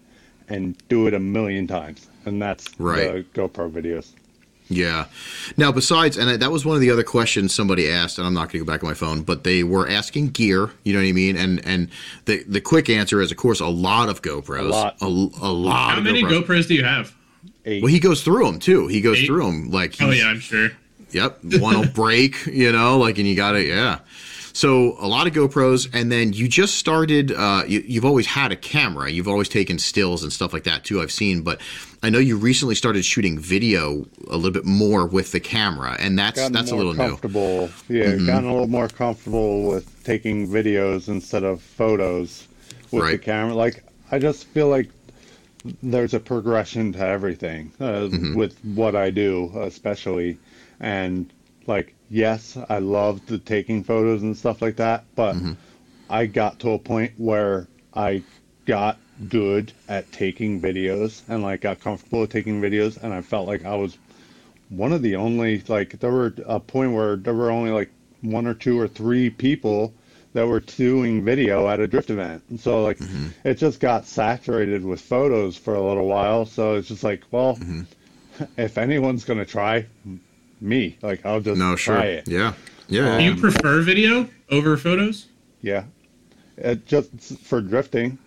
and do it a million times. And that's Right. the GoPro videos. Yeah. Now, besides, and that was one of the other questions somebody asked, and I'm not going to go back on my phone, but they were asking gear. You know what I mean? And and the the quick answer is, of course, a lot of GoPros. A lot. A, a lot. How of many GoPros. GoPros do you have? Eight. Well, he goes through them too. He goes Eight? through them like. Oh yeah, I'm sure. Yep. One will break, you know, like, and you got to, yeah. So a lot of GoPros, and then you just started. Uh, you, you've always had a camera. You've always taken stills and stuff like that too. I've seen, but I know you recently started shooting video a little bit more with the camera, and that's gotten that's a little new. comfortable. Yeah, gotten a little more comfortable with taking videos instead of photos with the camera. Like I just feel like there's a progression to everything uh, Mm-hmm. with what I do, especially, and like yes, I loved the taking photos and stuff like that, but Mm-hmm. I got to a point where I got good at taking videos and like got comfortable with taking videos and I felt like I was one of the only like there were a point where there were only like one or two or three people that were doing video at a drift event and so like Mm-hmm. it just got saturated with photos for a little while so it's just like well Mm-hmm. if anyone's gonna try me like i'll just No, sure. try it Yeah. Yeah. Um, Do you prefer video over photos? yeah it just for drifting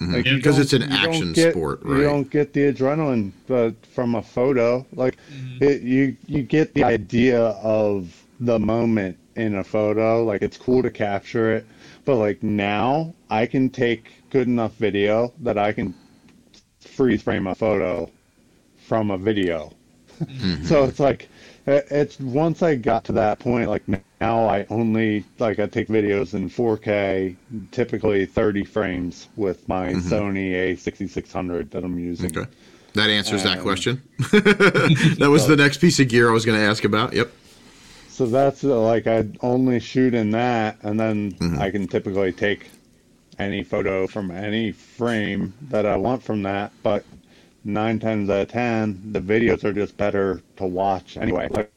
mm-hmm. Like, Yeah. you Because it's an action get- sport, You don't get the adrenaline uh, from a photo. Like mm-hmm. it, you, you get the idea of the moment in a photo. Like it's cool to capture it, but like now I can take good enough video that I can freeze frame a photo from a video. Mm-hmm. so it's like it- it's once I got to that point, like now I only like I take videos in 4K, typically 30 frames with my Sony A6600 that I'm using. Okay. That answers that Um, question. that was the next piece of gear I was going to ask about. Yep. So that's uh, like I only shoot in that, and then Mm-hmm. I can typically take any photo from any frame that I want from that. But nine times out of ten, the videos are just better to watch anyway. Like,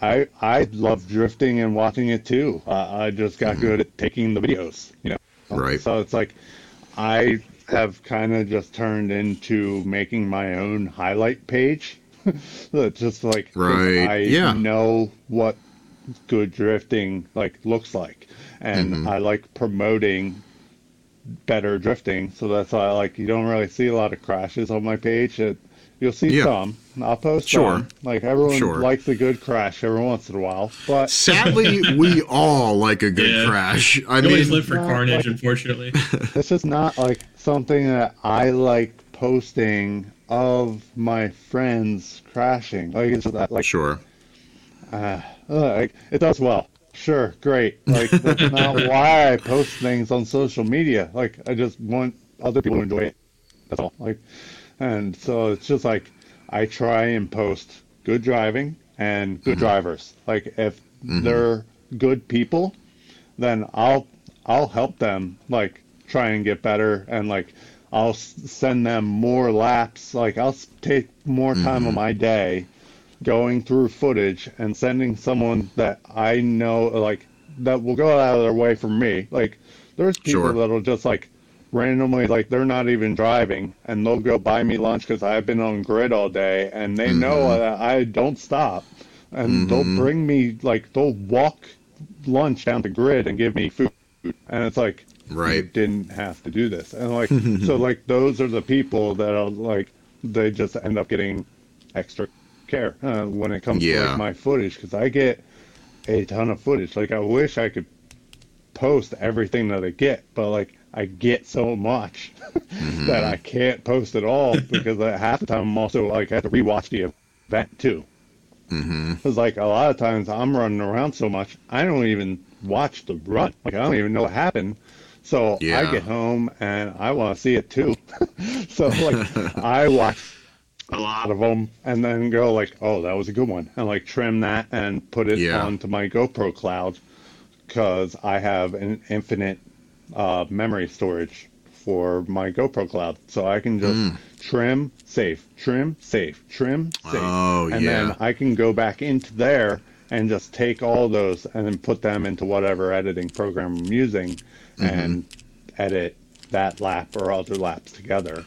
I I love drifting and watching it too. Uh, I just got good at taking the videos, you know. Mm-hmm. Right. So it's like I have kind of just turned into making my own highlight page. That's just like Right, I yeah. know what good drifting like looks like, and Mm-hmm. I like promoting better drifting. So that's why I like you don't really see a lot of crashes on my page. It, you'll see Yeah. some. I'll post Sure. some. Like everyone Sure. likes a good crash every once in a while, but Sadly, we all like a good Yeah. crash. I You always mean, live for no, carnage, like- unfortunately. This is not like something that I like posting of my friends crashing. Like it's that like sure. uh, like it does well. Sure, great. Like that's not why I post things on social media. Like I just want other people to enjoy it. That's all. Like, and so it's just like I try and post good driving and good mm-hmm. drivers. Like if mm-hmm. they're good people, then I'll I'll help them like try and get better and like I'll send them more laps. Like I'll take more time of mm-hmm. my day going through footage and sending someone that I know like that will go out of their way for me. Like there's people Sure. that'll just like randomly like they're not even driving and they'll go buy me lunch because I've been on grid all day and they know mm-hmm. that I don't stop and they'll mm-hmm. bring me like they'll walk lunch down the grid and give me food and it's like you Right. didn't have to do this and like so like those are the people that are like they just end up getting extra care uh, when it comes to like my footage because I get a ton of footage. Like I wish I could post everything that I get, but like I get so much that I can't post it all because half the time I'm also like I have to rewatch the event too. Mm-hmm. Because like a lot of times I'm running around so much I don't even watch the run. Like I don't even know what happened. So Yeah. I get home and I want to see it too. so like I watch a lot of them and then go like, oh, that was a good one, and like trim that and put it Yeah. onto my GoPro cloud because I have an infinite uh, memory storage for my GoPro cloud, so I can just Mm. trim, save, trim, save, trim, save, Oh, and yeah. then I can go back into there and just take all those and then put them into whatever editing program I'm using Mm-hmm. and edit that lap or other laps together.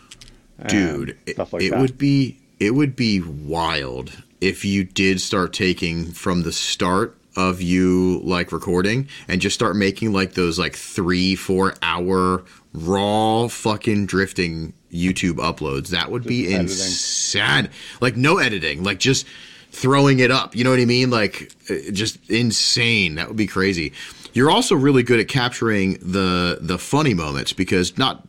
Dude it, like it would be it would be wild if you did start taking from the start of you like recording and just start making like those like three four hour raw fucking drifting youtube uploads. That would be editing. insane. Like no editing like just throwing it up. You know what i mean? Like uh, just insane. That would be crazy. You're also really good at capturing the the funny moments because not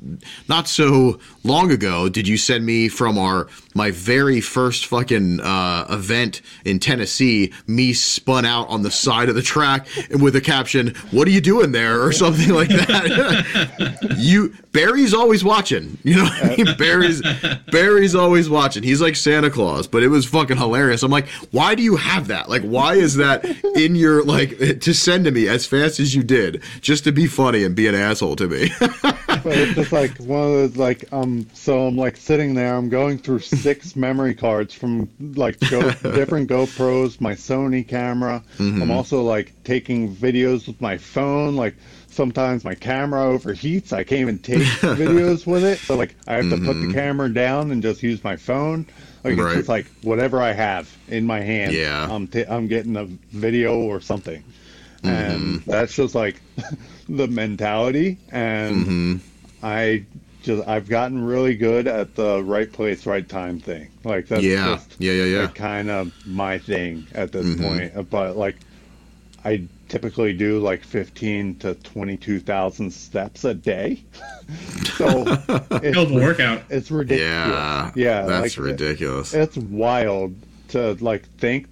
not so long ago did you send me from our my very first fucking uh, event in Tennessee me spun out on the side of the track and with a caption "What are you doing there?" or something like that. you Barry's always watching. You know, what I mean? Barry's Barry's always watching. He's like Santa Claus, but it was fucking hilarious. I'm like, why do you have that? Like, why is that in your like to send to me as fast as you did just to be funny and be an asshole to me? but it's just like one of those like um so i'm like sitting there i'm going through six memory cards from like go, different gopros my sony camera. I'm mm-hmm. also like taking videos with my phone like sometimes my camera overheats i can't even take videos with it. So like i have to put the mm-hmm. camera down and just use my phone. Like Right. it's just like whatever i have in my hand Yeah. i'm, t- I'm getting a video or something. Mm-hmm. And that's just like the mentality. And I just I've gotten really good at the right place, right time thing. Like that's Yeah. just Yeah, yeah, yeah. kind of my thing at this mm-hmm. point. But like I typically do like 15 to 22,000 steps a day. so it's, Hell of a workout. it's ridiculous. Yeah, yeah, that's like, ridiculous. It's wild to like think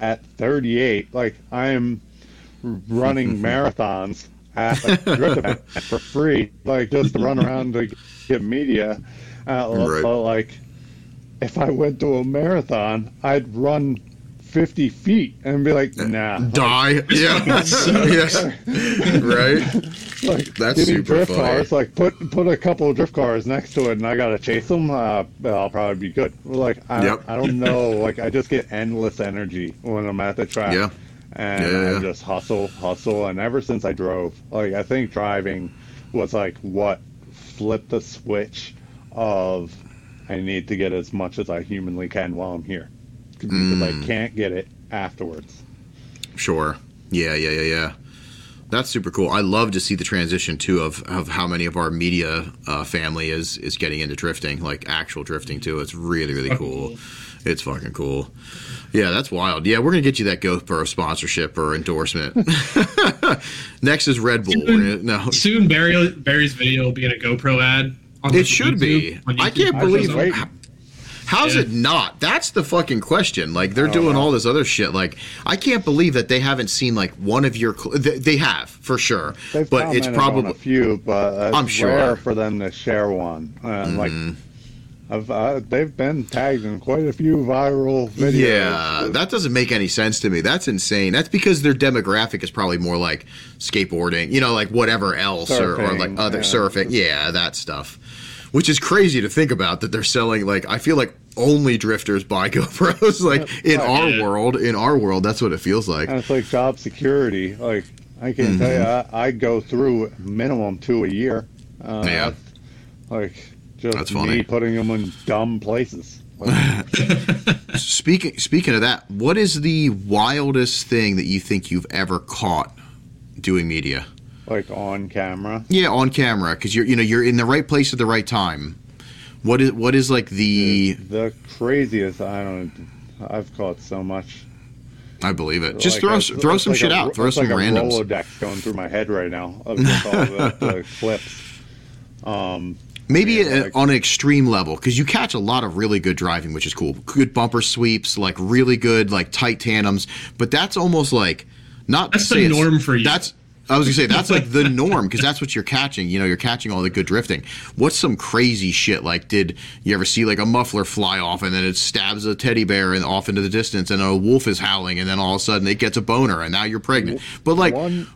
at 38, like I am running marathons at a drift event for free, like just to run around to get media. Uh, Right. so, like, if I went to a marathon, I'd run 50 feet and be like, nah. Die. Yeah. yes. Right. like That's super drift funny. cars. Like put put a couple of drift cars next to it, and I gotta chase them. Uh, I'll probably be good. Like I, Yep. I don't know. Like I just get endless energy when I'm at the track. Yeah. And Yeah, yeah, I yeah. just hustle, hustle, and ever since I drove, like I think driving was like what flipped the switch of I need to get as much as I humanly can while I'm here because Mm. I can't get it afterwards. Sure. Yeah, yeah, yeah, yeah. That's super cool. I love to see the transition too of, of how many of our media uh, family is is getting into drifting, like actual drifting too. It's really really Fucking cool. Cool. It's fucking cool. Yeah, that's wild. Yeah, we're gonna get you that GoPro sponsorship or endorsement. Next is Red Bull. We're gonna, no, Soon, Barry, Barry's video will be in a GoPro ad. On It YouTube- should be. on I can't believe waiting. how- How's Yeah. it not? That's the fucking question. Like they're Oh, doing wow. all this other shit. Like I can't believe that they haven't seen like one of your. Cl- they, they have for sure, They've but it's commented on probably a few, but it's I'm sure. rare for them to share one. Uh, Like, Mm-hmm. I've, uh, they've been tagged in quite a few viral videos. Yeah, that doesn't make any sense to me. That's insane. That's because their demographic is probably more like skateboarding, you know, like whatever else, or, or like other yeah. surfing. Yeah, that stuff. Which is crazy to think about that they're selling. Like, I feel like only drifters buy GoPros. Like in our Yeah. world, in our world, that's what it feels like. and it's like job security. Like, I can tell you, Mm-hmm. I, I go through minimum two a year. Uh, Yeah. Like, just That's me putting them in dumb places. Speaking speaking of that, what is the wildest thing that you think you've ever caught doing media? like on camera. Yeah, on camera because you're you know you're in the right place at the right time. What is what is like the The craziest, I don't I've caught so much. I believe it. Just Like throw a- throw some like shit a- out. Throw some like randoms. A Rolodex going through my head right now of just all the, the clips. Um, Maybe Yeah, like- on an extreme level because you catch a lot of really good driving, which is cool. Good bumper sweeps, like really good like tight tandems. But that's almost like not. That's the norm for you. That's. I was gonna say that's like the norm because that's what you're catching. You know, you're catching all the good drifting. What's some crazy shit? Like, did you ever see like a muffler fly off and then it stabs a teddy bear and off into the distance, and a wolf is howling, and then all of a sudden it gets a boner, and now you're pregnant. But like, one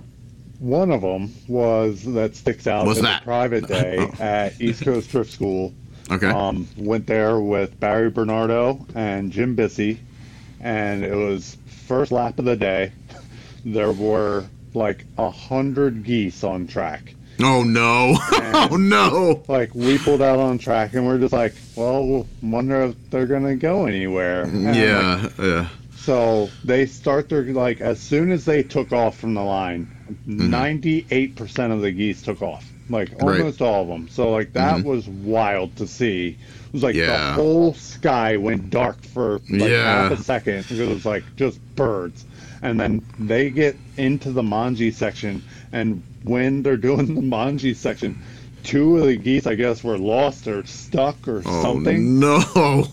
one of them was that sticks out. Was that? private day at East Coast Drift School. okay, Um, went there with Barry Bernardo and Jim Bissey, and it was first lap of the day. There were like a hundred geese on track. oh no, oh no, Like we pulled out on track, and we're just like, well, wonder if they're gonna go anywhere. And, like, yeah, yeah. So they start their like as soon as they took off from the line, ninety-eight percent of the geese took off, like Mm-hmm. Right. almost all of them. So like that Mhm. was wild to see. It was like Yeah. the whole sky went dark for like Yeah. half a second because it was like just birds, and then they get into the manji section, and when they're doing the manji section. Two of the geese, I guess, were lost or stuck or Oh something no.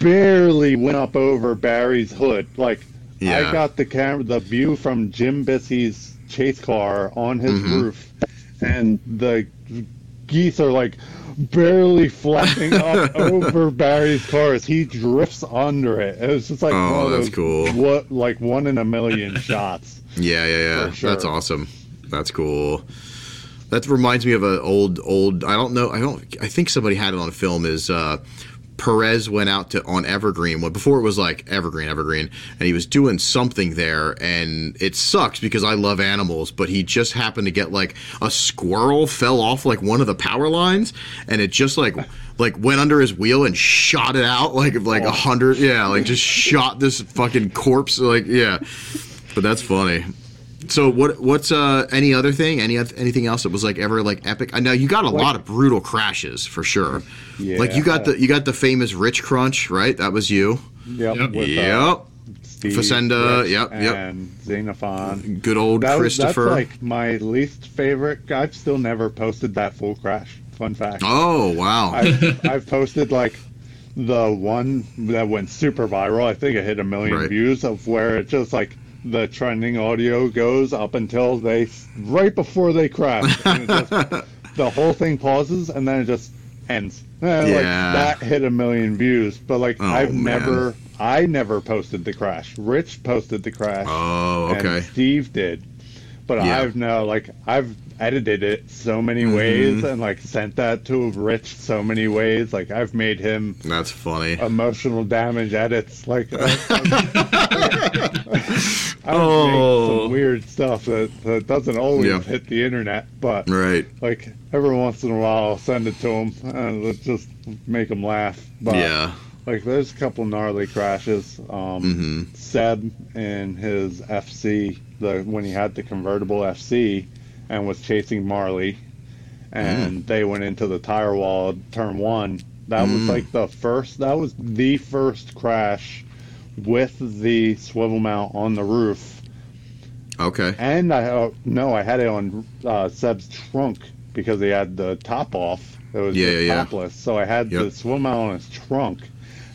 Barely went up over Barry's hood. Like Yeah. I got the camera, the view from Jim Bissey's chase car on his Mhm. roof, and the geese are like barely flapping up over Barry's car as he drifts under it. It was just like Oh, one that's those, cool. What like one in a million shots. Yeah, yeah, yeah. Sure. That's awesome. That's cool. That reminds me of an old, old. I don't know. I don't. I think somebody had it on film. Is uh, Perez went out to on Evergreen. Well, before it was like Evergreen, Evergreen, and he was doing something there, and it sucks because I love animals, but he just happened to get like a squirrel fell off like one of the power lines, and it just like like went under his wheel and shot it out like like a oh. hundred. Yeah, like just shot this fucking corpse. Like yeah, but that's funny. So what? What's uh any other thing? Any anything else that was like ever like epic? I know you got a lot of brutal crashes for sure. Yeah. Like you got the you got the famous Rich Crunch, right? That was you. Yep. Yep. With, uh, yep. Steve, Facenda, Rich, yep, yep. and Xenophon. Good old That was, that's Christopher. like my least favorite. I've still never posted that full crash. Fun fact. oh wow. I've, I've posted like the one that went super viral. I think it hit a million Right. views of where it just like the trending audio goes up until they right before they crash. Just, the whole thing pauses and then it just ends. And, like, Yeah. that hit a million views, but like Oh, I've man. never, I never posted the crash. Rich posted the crash. oh okay. And Steve did. But Yeah. I've now like I've edited it so many Mhm. ways and like sent that to Rich so many ways. Like I've made him That's funny. emotional damage edits. Like I, I've Oh. made some weird stuff that, that doesn't always Yeah. hit the internet, but right. like every once in a while I'll send it to him and let's just make him laugh. But yeah. like there's a couple gnarly crashes. Um, hmm Seb in his FC, the when he had the convertible FC, and was chasing Marley, and they went into the tire wall turn one. That was Mm. like the first. That was the first crash with the swivel mount on the roof, Okay. and I uh, no, I had it on uh, Seb's trunk because he had the top off. It was Yeah, yeah, yeah. topless, so I had the swivel mount on his trunk,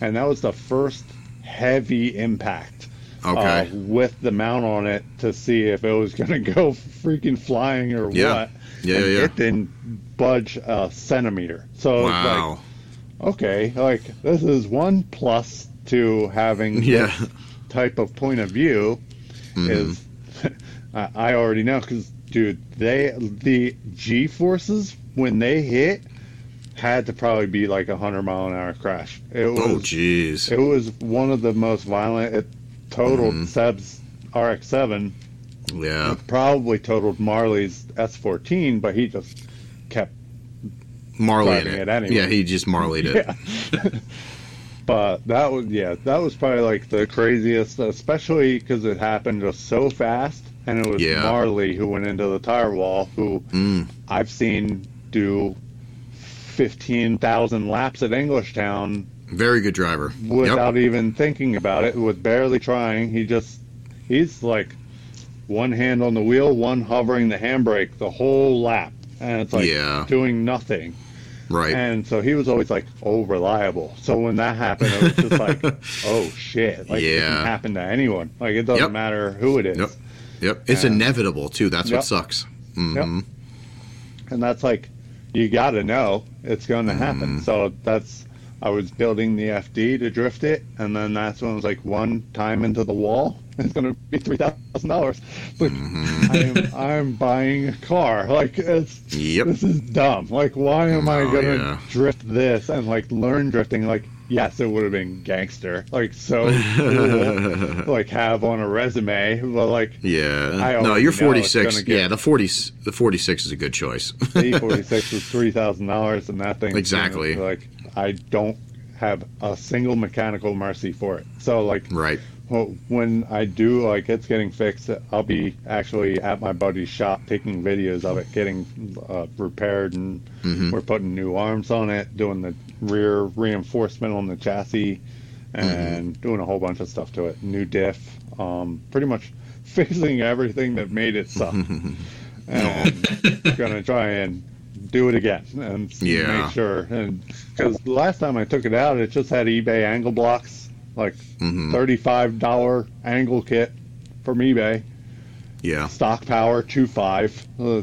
and that was the first heavy impact Okay. uh, with the mount on it to see if it was going to go freaking flying or Yeah. what. yeah, and yeah. It didn't budge a centimeter. So Wow. it's like, okay, like this is one plus to having Yeah. this type of point of view Mhm. is I I already know because dude, they the G forces when they hit had to probably be like a hundred mile an hour crash. It was Oh jeez. it was one of the most violent. It totaled Mhm. Seb's RX-7. Yeah. It probably totaled Marley's S14, but he just kept. Marley it. it anyway. Yeah, he just Marleyed it. Yeah. but that was yeah, that was probably like the craziest, especially because it happened just so fast, and it was Yeah. Marley who went into the tire wall, who Mm. I've seen do. 15,000 laps at Englishtown Very good driver. without even thinking about it, with barely trying. He just, he's like one hand on the wheel, one hovering the handbrake the whole lap. And it's like Yeah. doing nothing. Right. And so he was always like, oh, reliable. So when that happened, it was just like, oh, shit. Like, it can happen to anyone. Like, it doesn't Yep. matter who it is. Yep. Yep. It's Yeah. inevitable too. That's Yep. what sucks. hmm And that's like, you got to know it's going to happen. Mhm. So that's, I was building the FD to drift it, and then that's when it was like one time into the wall, it's going to be three thousand dollars. But Mhm. I'm I'm buying a car. Like it's Yep. this is dumb. Like why am I Oh, going to yeah. drift this and like learn drifting? Like yes, it would have been gangster. Like so cool. like have on a resume, but like I yeah. No, you're 46. gonna get- Yeah, the 40 the 46 is a good choice. the E46 was three thousand dollars, and that thing Exactly. like I don't have a single mechanical mercy for it. So like right. well, when I do like it's getting fixed, I'll be actually at my buddy's shop taking videos of it getting uh, repaired, and Mhm. we're putting new arms on it, doing the rear reinforcement on the chassis, and doing a whole bunch of stuff to it. New diff, um, pretty much fixing everything that made it suck, and gonna try and do it again and Yeah. make sure. And because the last time I took it out, it just had eBay angle blocks, like Mhm. thirty-five dollar angle kit from eBay. Yeah. Stock power two five, uh,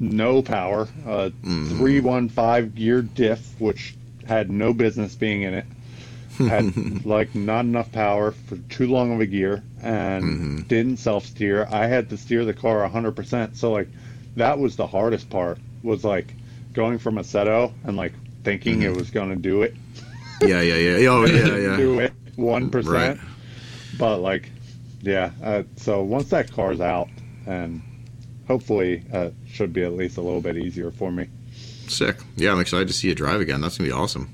no power, uh, Mhm. three one five gear diff, which had no business being in it. Had like not enough power for too long of a gear and Mhm. didn't self steer. I had to steer the car hundred percent. So like that was the hardest part. Was like going from Assetto and like thinking it was gonna do it Yeah, yeah, yeah. Oh, yeah, yeah. do it one percent. Right. But like, yeah. Uh, so once that car's out, and hopefully uh, should be at least a little bit easier for me. Sick. Yeah, I'm excited to see you drive again. That's gonna be awesome.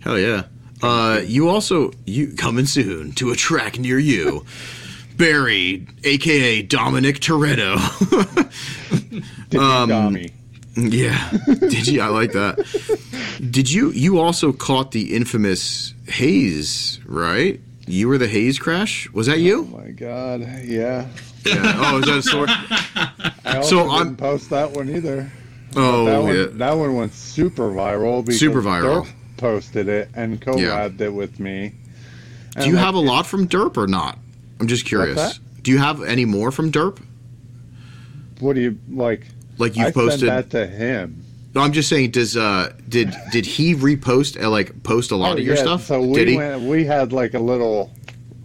Hell yeah. Uh, you also you coming soon to a track near you. Barry, aka Dominic Toretto. Did Um, Dami? Yeah. Did you? I like that. Did you? You also caught the infamous Hayes, right? You were the haze crash. Was that you? Oh my god, yeah. Yeah. Oh, is that a story? I also So didn't I'm- post that one either. Oh, that one, yeah. that one went super viral because Super viral. Derp posted it and collabed it with me. Do you have a lot from Derp or not? I'm just curious. Do you have any more from Derp? What do you like? Like you've posted? that to him. No, I'm just saying. Does uh did did he repost uh, like post a lot Oh, of your yeah, stuff? So we did he? went. We had like a little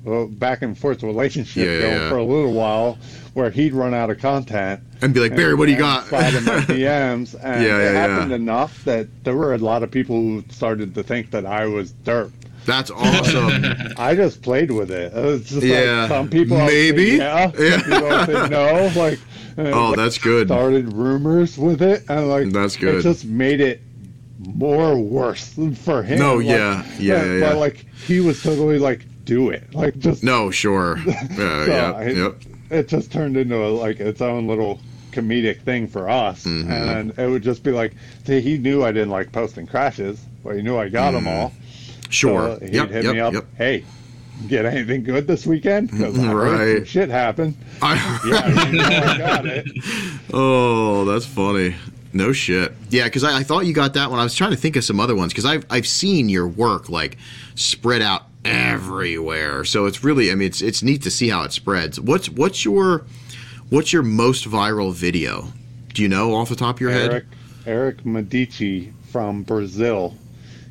well, back and forth relationship Yeah, going yeah. for a little while, where he'd run out of content. and be like, Barry, what do you got? Slide in my DMs, and Yeah, it yeah, happened enough that there were a lot of people who started to think that I was derp. That's awesome. I just played with it. It was just Yeah, like some people I would say maybe. yeah, Yeah. people no. Like, oh, like, that's good. started rumors with it, and like That's good. It just made it more worse for him. No, Like, yeah, yeah, yeah, yeah. But like he was totally like, do it, like just No, sure. Yeah, So, yeah, I- yep. it just turned into a, like its own little comedic thing for us, Mhm. and it would just be like see, he knew I didn't like posting crashes, but he knew I got them all. Mm-hmm. Sure. So he'd yep, hit yep, me up. yep. Hey, get anything good this weekend? Because Right. shit happened. I, Yeah, you know I got it. Oh, that's funny. No shit. Yeah, because I, I thought you got that one. I was trying to think of some other ones because I've I've seen your work like spread out everywhere. So it's really, I mean, it's it's neat to see how it spreads. What's what's your what's your most viral video? Do you know off the top of your Eric head? Eric Medici from Brazil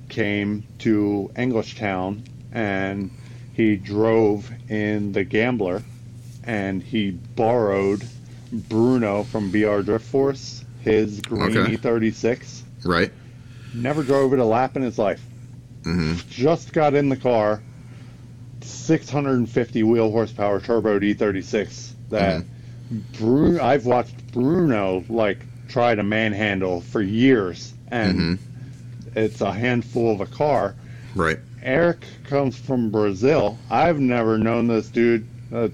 came to Englishtown and he drove in the Gambler and he borrowed Bruno from BR Drift Force his green Okay. E36. Right. Never drove it a lap in his life. hmm Just got in the car. 650 wheel horsepower turbo E36 that Bruno I've watched Bruno like try to manhandle for years and hmm it's a handful of a car. Right. Eric comes from Brazil. I've never known this dude. Uh,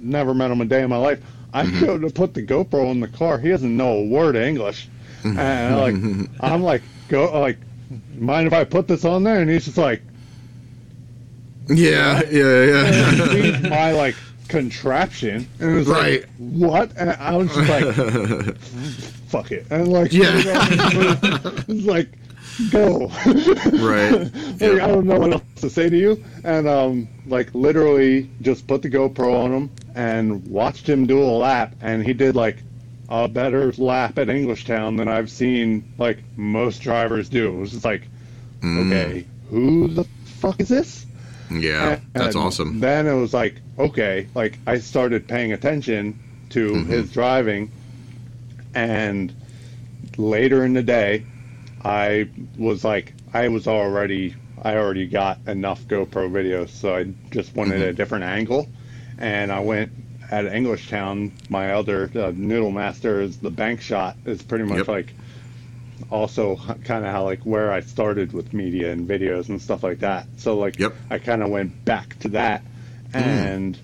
never met him a day in my life. I Mm-hmm. go to put the GoPro in the car. He doesn't know a word of English, Mm-hmm. and like I'm like, go like, mind if I put this on there? And he's just like, Yeah. Yeah. Yeah. my like contraption, and it was Right. like, what? And I was just like, fuck it, and like, Yeah. it's like, go. right. Like, I don't know what else to say to you. And um, like literally just put the GoPro on him and watched him do a lap, and he did like a better lap at Englishtown than I've seen like most drivers do. It was just like, Mm. okay, who the fuck is this? Yeah. That's And awesome. Then it was like, okay, like I started paying attention to Mhm. his driving, and later in the day, I was like, I was already, I already got enough GoPro videos, so I just wanted a different angle, and I went at Englishtown. My other uh, Noodle Master is the bank shot is pretty much Yep. like also kind of how like where I started with media and videos and stuff like that. So like Yep. I kind of went back to that and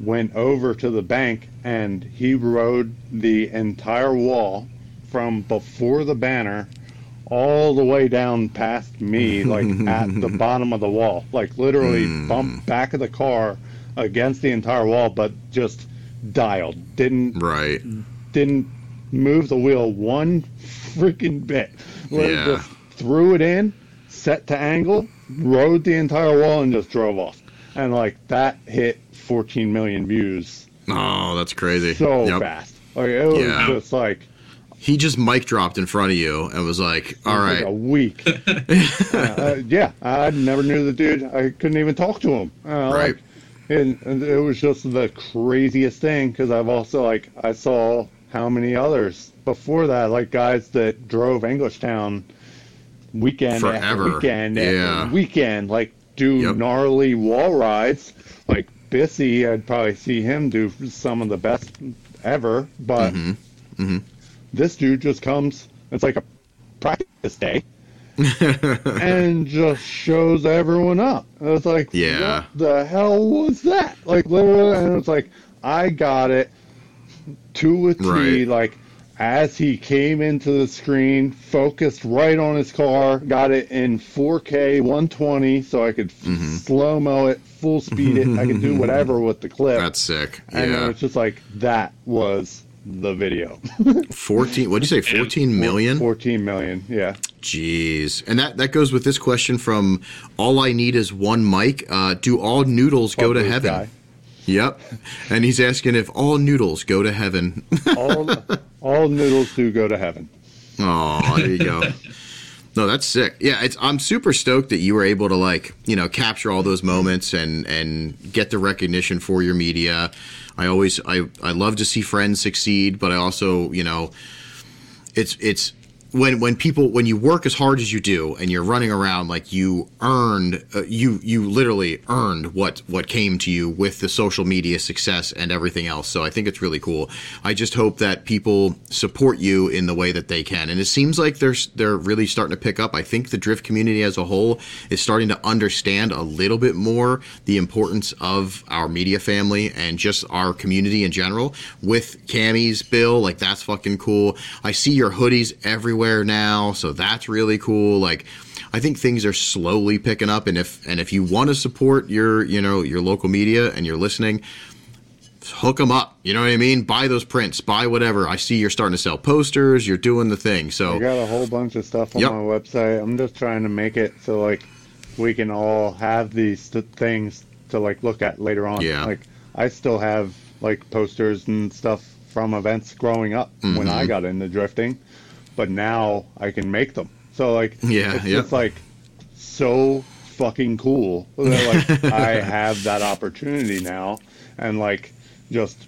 went over to the bank and he rode the entire wall from before the banner all the way down past me like at the bottom of the wall like literally Mm. bumped back of the car against the entire wall but just dialed didn't Right. didn't move the wheel one freaking bit. Like, Yeah. Just threw it in, set to angle, rode the entire wall, and just drove off. And like that hit 14 million views Oh, that's crazy. so Yep. fast. Like it was Yeah. just like, He just mic dropped in front of you and was like, "All was right." like a week. uh, uh, yeah, I never knew the dude. I couldn't even talk to him. Uh, Right. Like, and, and it was just the craziest thing because I've also like I saw how many others before that, like guys that drove Englishtown weekend Forever. after weekend Yeah. after weekend, like do Yep. gnarly wall rides. Like Bissy, I'd probably see him do some of the best ever, but Mhm. Mhm. This dude just comes. It's like a practice day and just shows everyone up. And it's like, Yeah. what the hell was that? Like literally, and it's like, I got it to a T. Right. Like as he came into the screen, focused right on his car, got it in 4K 120 so I could Mhm. slow mo it, full speed it. I could do whatever with the clip. That's sick. and Yeah. was just like, that was the video. 14, what'd you say, 14 million? 14 million, yeah. Jeez. And that, that goes with this question from All I Need Is One Mic. Uh, do all noodles go to heaven? guy. Yep. And he's asking if all noodles go to heaven. All, all noodles do go to heaven. Oh, there you go. No, that's sick. Yeah, it's I'm super stoked that you were able to like, you know, capture all those moments and and get the recognition for your media. I always I I love to see friends succeed, but I also, you know, it's it's when when people when you work as hard as you do and you're running around like you earned uh, you you literally earned what what came to you with the social media success and everything else. So i think it's really cool. I just hope that people support you in the way that they can. And it seems like they're they're really starting to pick up. I think the drift community as a whole is starting to understand a little bit more the importance of our media family and just our community in general. With cammy's bill like that's fucking cool. I see your hoodies everywhere now so that's really cool like i think things are slowly picking up and if and if you want to support your you know your local media and you're listening hook them up you know what i mean buy those prints buy whatever i see you're starting to sell posters you're doing the thing so I got a whole bunch of stuff on Yep. my website. I'm just trying to make it so like we can all have these th- things to like look at later on. Yeah. Like I still have like posters and stuff from events growing up when I Mhm. got into drifting, but now I can make them. So like Yeah, it's yep. just like so fucking cool that like I have that opportunity now and like just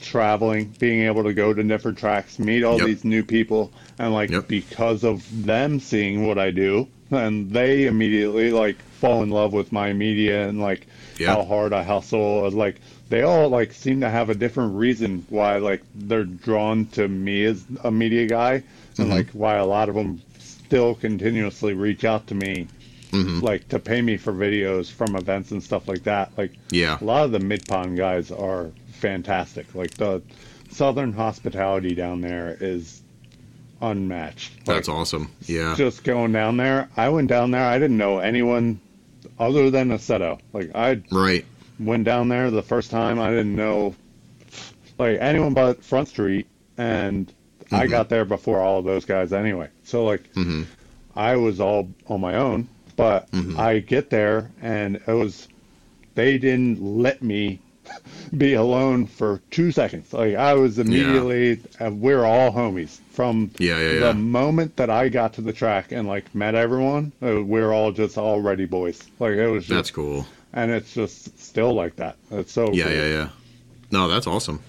traveling, being able to go to different tracks, meet all Yep. these new people, and like Yep. because of them seeing what I do, and they immediately like fall in love with my media and like Yeah. how hard I hustle. and, Like they all like seem to have a different reason why like they're drawn to me as a media guy, and Mhm. like why a lot of them still continuously reach out to me. Mhm. Like to pay me for videos from events and stuff like that. Like yeah a lot of the mid pond guys are fantastic. Like the southern hospitality down there is unmatched. that's awesome yeah Just going down there, I went down there. I didn't know anyone other than Aceto. Like I right went down there the first time. I didn't know like anyone but Front Street, and I Mhm. got there before all of those guys anyway. So like hmm I was all on my own, but Mhm. I get there and it was they didn't let me be alone for two seconds. Like I was immediately, uh, we're all homies from yeah yeah the yeah moment that I got to the track and like met everyone. Uh, we're all just already boys. Like it was just, that's cool and it's just still like that. It's so Yeah, cool. yeah, yeah. No, that's awesome.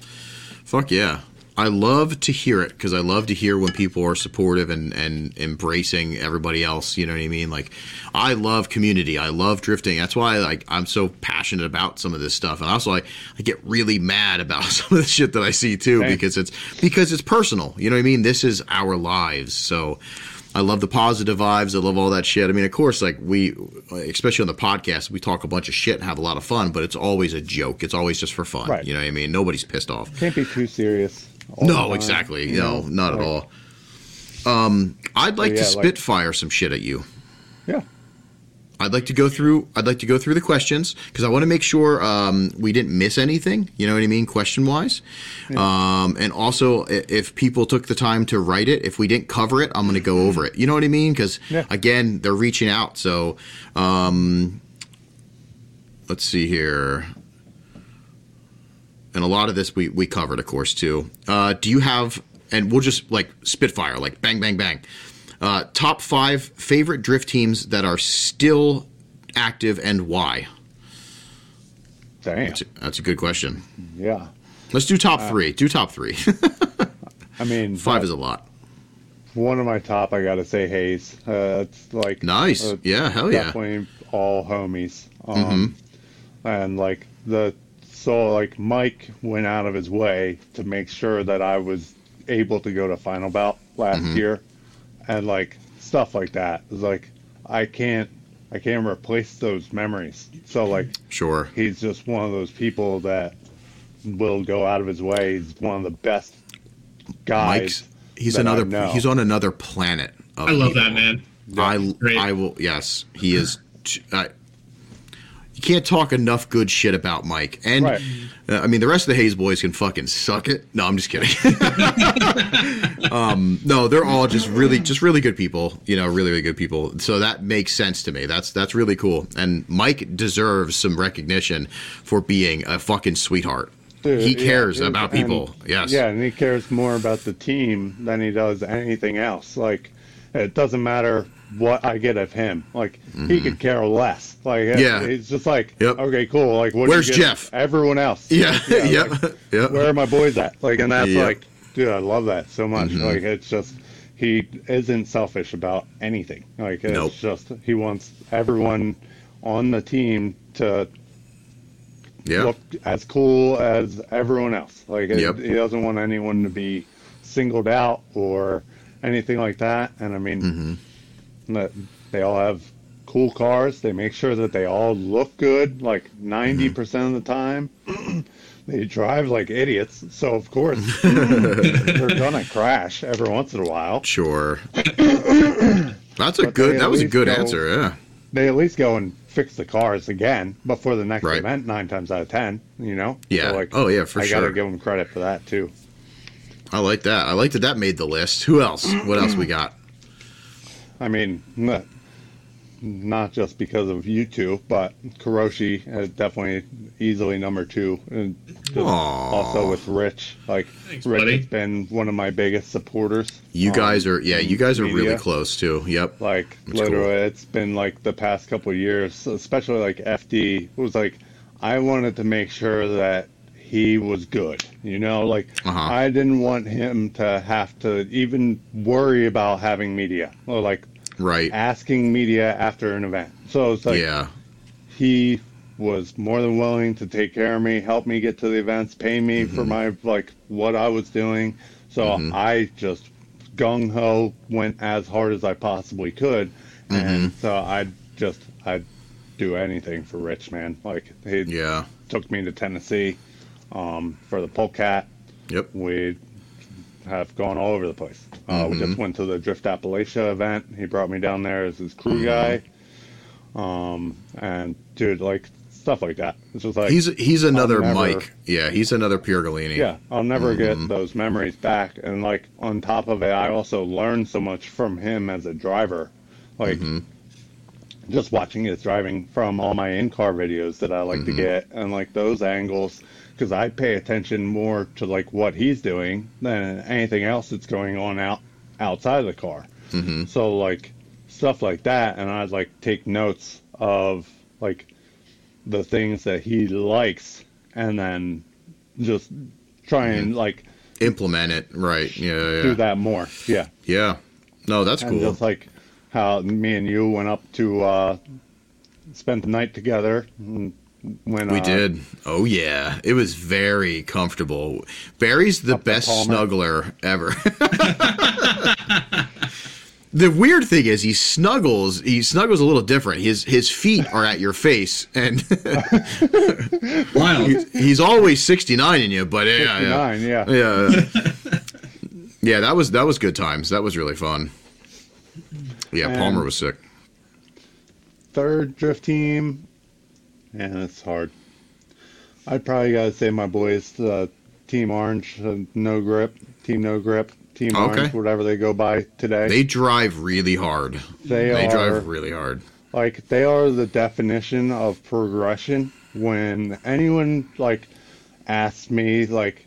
Fuck yeah. I love to hear it because I love to hear when people are supportive and, and embracing everybody else. You know what I mean? Like, I love community. I love drifting. That's why like I'm so passionate about some of this stuff. And also, I, I get really mad about some of the shit that I see too Same. because it's because it's personal. You know what I mean? This is our lives. So I love the positive vibes. I love all that shit. I mean, of course, like we, especially on the podcast, we talk a bunch of shit and have a lot of fun, but it's always a joke. It's always just for fun. Right. You know what I mean? Nobody's pissed off. Can't be too serious. No, exactly. you No, know? not at all. Um, I'd like yeah, to like- spitfire some shit at you. Yeah. I'd like to go through. I'd like to go through the questions because I want to make sure um, we didn't miss anything. You know what I mean, question wise. Yeah. Um, and also, if people took the time to write it, if we didn't cover it, I'm going to go over it. You know what I mean? Because Yeah. again, they're reaching out. So, um, let's see here. And a lot of this we, we covered, of course, too. Uh, do you have, and we'll just like spitfire, like bang, bang, bang. Uh, top five favorite drift teams that are still active and why? Damn. That's a, that's a good question. Yeah. Let's do top three. Do top three. I mean, Five uh, is a lot. one of my top. I gotta say Hayes. Uh, it's like Nice. uh, yeah, hell yeah. definitely all homies. Um, And like the so like Mike went out of his way to make sure that I was able to go to final bout last Mhm. year, and like stuff like that. It's like I can't I can't replace those memories. So like Sure. he's just one of those people that will go out of his way. He's one of the best guys. Mike's he's that I another know. he's on another planet. Of I love people. that man. I Great. I will yes he is. t- I, you can't talk enough good shit about Mike, and Right. uh, I mean the rest of the Hayes boys can fucking suck it. No, I'm just kidding. um, no, they're all just really, just really good people. You know, really, really good people. So that makes sense to me. That's that's really cool. And Mike deserves some recognition for being a fucking sweetheart. Dude, he cares dude, about and- people. yes. Yeah, and he cares more about the team than he does anything else. Like, it doesn't matter what I get of him. Like, he could care less. Like, Mm-hmm. Yeah. he's just like, Yep. okay, cool. Like, Where's Jeff? Everyone else. Yeah. Like, yep. like, yep. where are my boys at? Like, and that's Yeah. like, dude, I love that so much. Mhm. Like, it's just he isn't selfish about anything. Like, it's Nope. just he wants everyone on the team to yeah. look as cool as everyone else. Like it- he doesn't want anyone to be singled out or anything like that. And I mean, hmm that they all have cool cars. They make sure that they all look good. Like ninety mm-hmm. percent of the time, they drive like idiots. So of course they're gonna crash every once in a while. Sure. That's a But good. That was a good go- answer. Yeah. They at least go and fix the cars again before the next Right. event. Nine times out of ten, you know. Yeah. So, like, oh yeah, for I sure. gotta give them credit for that too. I like that. I like that that made the list. Who else? What else we got? I mean, not, not just because of you two, but Kuroshi is definitely easily number two. And also with Rich, like Thanks, Rich buddy. has been one of my biggest supporters. You um, guys are yeah, you guys are really close too. Yep. Like That's literally, cool. it's been like the past couple of years, especially like FD was like, I wanted to make sure that he was good. You know, like Uh-huh. I didn't want him to have to even worry about having media or like Right. asking media after an event. So it's like yeah. he was more than willing to take care of me, help me get to the events, pay me for my like what I was doing. So Mhm. I just gung ho went as hard as I possibly could, and so I just I'd do anything for Rich, man. Like he Yeah. took me to Tennessee um, for the polecat. Yep. We have gone all over the place. Uh, we Mhm. just went to the Drift Appalachia event. He brought me down there as his crew Mhm. guy. Um, and dude, like stuff like that. It's just like He's he's another never- Mike. Yeah, he's another Piergalini. yeah, I'll never Mhm. get those memories back. And like on top of it, I also learned so much from him as a driver. Like Mhm. just watching his driving from all my in-car videos that I like to get and like those angles because I pay attention more to like what he's doing than anything else that's going on out outside of the car. Mhm. So like stuff like that, and I'd like take notes of like the things that he likes, and then just try and like Implement it. Right. Yeah. Mm-hmm. Yeah. do that more. Yeah, Yeah. No, that's and cool. just like how me and you went up to uh, spend the night together. mm, When We uh, did. Oh yeah, it was very comfortable. Barry's the Up the best snuggler ever. the weird thing is he snuggles. He snuggles a little different. His his feet are at your face, and Wild. he's always sixty nine in you. But yeah, yeah, yeah. yeah, yeah. That was that was good times. That was really fun. Yeah, And- Palmer was sick. Third drift team, and it's hard. I'd probably gotta say my boys, uh, Team Orange, uh, No Grip, Team No Grip, Team Okay. Orange, whatever they go by today. They drive really hard. They They are drive really hard. like they are the definition of progression. When anyone like asks me like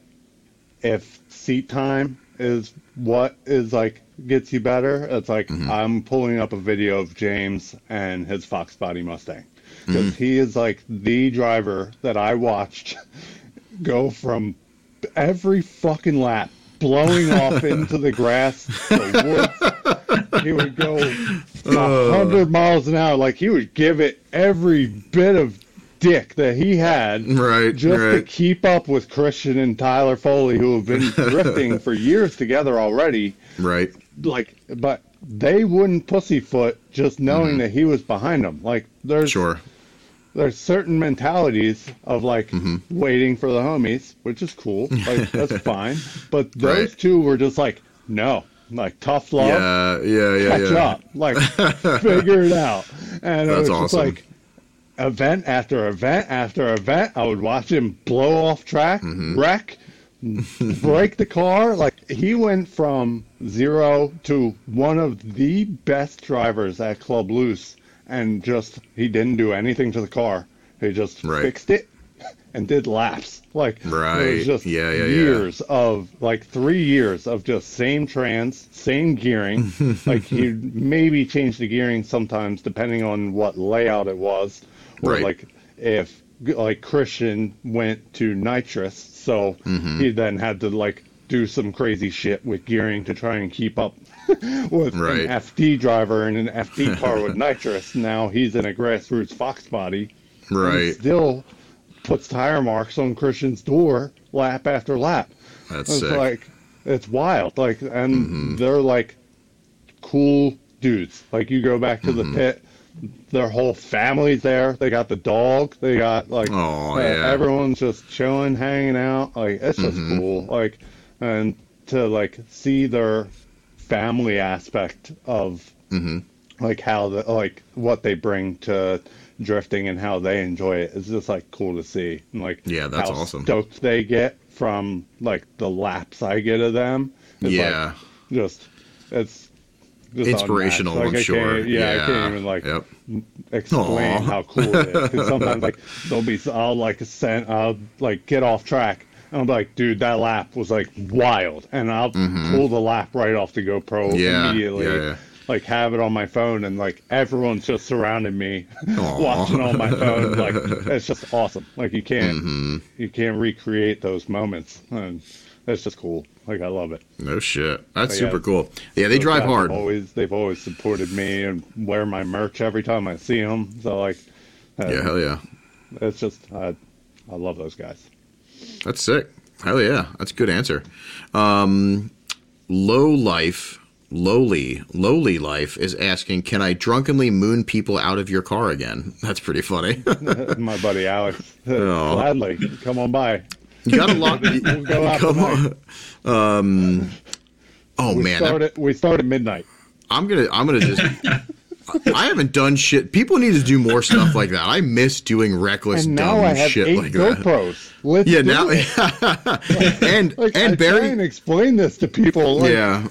if seat time is what is like gets you better, it's like Mhm. I'm pulling up a video of James and his Fox Body Mustang because Mm-hmm. he is like the driver that I watched go from every fucking lap blowing off into the grass, the woods. He would go a hundred miles an hour, like he would give it every bit of dick that he had Right, just to keep up with Christian and Tyler Foley, who have been drifting for years together already. Right. Like, but they wouldn't pussyfoot just knowing that he was behind them. Like, there's Mm-hmm. Sure. There's certain mentalities of like Mhm. waiting for the homies, which is cool. Like that's fine. But those Right. two were just like no, like tough love, Yeah, yeah, yeah, catch yeah. up, like figure it out. And it That's was awesome. just like event after event after event. I would watch him blow off track, Mm-hmm. wreck, break the car. Like he went from zero to one of the best drivers at Club Loose, and just he didn't do anything to the car. He just Right. fixed it and did laps. Like it Right. was just Yeah, yeah, yeah. years of like three years of just same trans, same gearing. like he maybe changed the gearing sometimes depending on what layout it was, or Right. like if like Christian went to nitrous, so Mm-hmm. he then had to like do some crazy shit with gearing to try and keep up with Right. an FD driver in an FD car with nitrous. Now he's in a grassroots Fox body. Right. still puts tire marks on Christian's door lap after lap. That's It's sick. Mm-hmm. like it's wild. Like and they're like cool dudes. Like you go back to Mm-hmm. the pit, their whole family's there. They got the dog. They got like Aw, uh, yeah. everyone's just chilling, hanging out. Like it's just Mm-hmm. cool. Like and to like see their family aspect of Mhm. like how the like what they bring to drifting and how they enjoy it is just like cool to see. And, like Yeah, that's how awesome. Stoked they get from like the laps I get of them. It's, like, yeah. just it's just Inspirational, unmatched. I'm I sure. Can't, yeah, I can't even like Yep. explain Aw. how cool it is. Sometimes like they'll be, I'll like send, I'll like get off track. I'm like, dude, that lap was like wild, and I'll pull the lap right off the GoPro Mm-hmm. Yeah, immediately. yeah, yeah. Like have it on my phone, and like everyone's just surrounding me, watching on my phone. Like it's just awesome. Like you can't, Mm-hmm. you can't recreate those moments, and it's just cool. Like I love it. No shit. That's But yeah, super cool. Yeah, they drive hard. Always, they've always supported me and wear my merch every time I see them. So like, uh, Yeah, hell yeah. it's just I, I love those guys. That's sick. Hell yeah. That's a good answer. Um, low life, lowly, lowly life is asking, can I drunkenly moon people out of your car again? That's pretty funny. my buddy Alex, Oh. gladly come on by. you got a lot. We'll go Come on. Um, oh We man, that- start at we start at midnight. I'm gonna I'm gonna just I haven't done shit. People need to do more stuff like that. I miss doing reckless And dumb I have shit eight like that. GoPros. Let's Yeah, now and Like, I and try Barry and explain this to people. Like, yeah.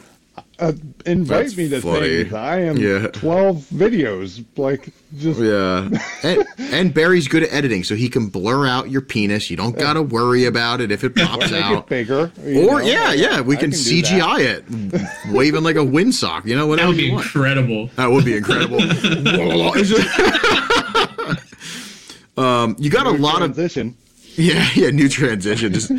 uh, invite That's me to funny. things. I am Yeah. twelve videos. Like just Yeah, and, and Barry's good at editing, so he can blur out your penis. You don't gotta worry about it if it pops make it out. bigger. Or know? yeah, yeah, we I can. CGI it, waving like a windsock. You know, what? That would be want. incredible. That would be incredible. Um, you got a New lot of transition. Yeah, yeah, new transition, just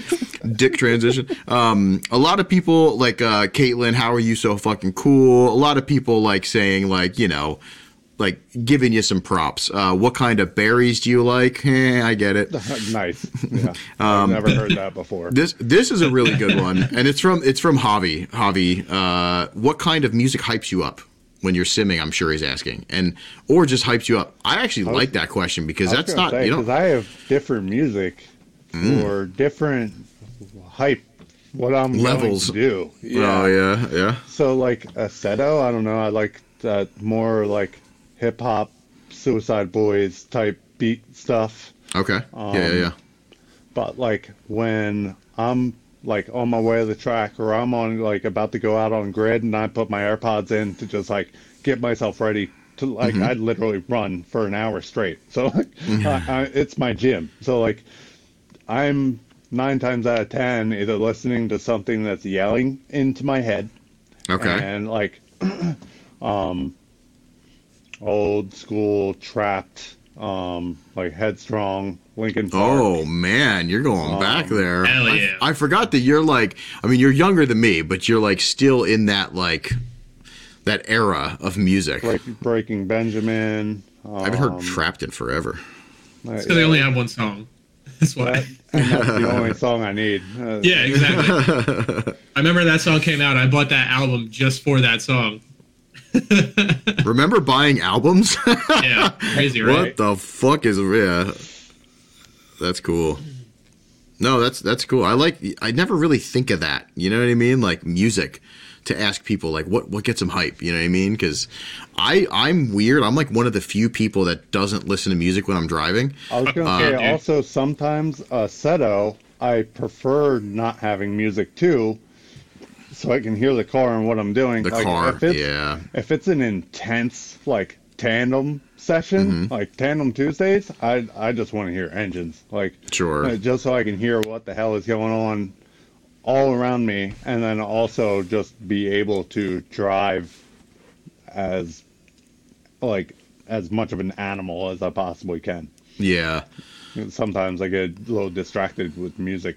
dick transition. Um, a lot of people like uh, Caitlin, how are you so fucking cool? A lot of people like saying like you know, like giving you some props. Uh, what kind of berries do you like? Eh, I get it. nice. Yeah. Um, I've never heard that before. This this is a really good one, and it's from it's from Javi. Javi, uh, what kind of music hypes you up when you're simming? I'm sure he's asking, and or just hypes you up. I actually like that question because that's not say, you know Mm. I have different music or different hype. What I'm Levels. going to do. Oh yeah, yeah. So like Assetto, I don't know. I like that more like hip hop, Suicide Boys type beat stuff. Okay. yeah, yeah, yeah. But like when I'm like on my way to the track or I'm on like about to go out on grid and I put my AirPods in to just like get myself ready to like Mm-hmm. I'd literally run for an hour straight. So like I, I, it's my gym. So like I'm nine times out of ten either listening to something that's yelling into my head Okay. and like um old school Trapt um like headstrong Linkin Park Oh man, you're going back there. Hell I- yeah. I, forgot that you're like. I mean, you're younger than me, but you're like still in that like that era of music. like breaking benjamin um, I haven't heard "Trapt" in forever. Because they only have one song. That's why. that, that's the only song i need Uh, Yeah, exactly. I remember that song came out. I bought that album just for that song. Remember buying albums? Yeah, crazy, right? what the fuck is yeah? That's cool. No, that's that's cool. I like. I never really think of that. You know what I mean? Like music to ask people like what what gets them hype. You know what I mean? Because I I'm weird. I'm like one of the few people that doesn't listen to music when I'm driving. I was gonna Uh, say dude. also sometimes uh, Seto, I prefer not having music too, so I can hear the car and what I'm doing. The Like, car, if yeah, If it's an intense like tandem session, Mm-hmm. like tandem Tuesdays, I I just want to hear engines, like sure. uh, just so I can hear what the hell is going on all around me, and then also just be able to drive as like as much of an animal as I possibly can. Yeah. Sometimes I get a little distracted with music.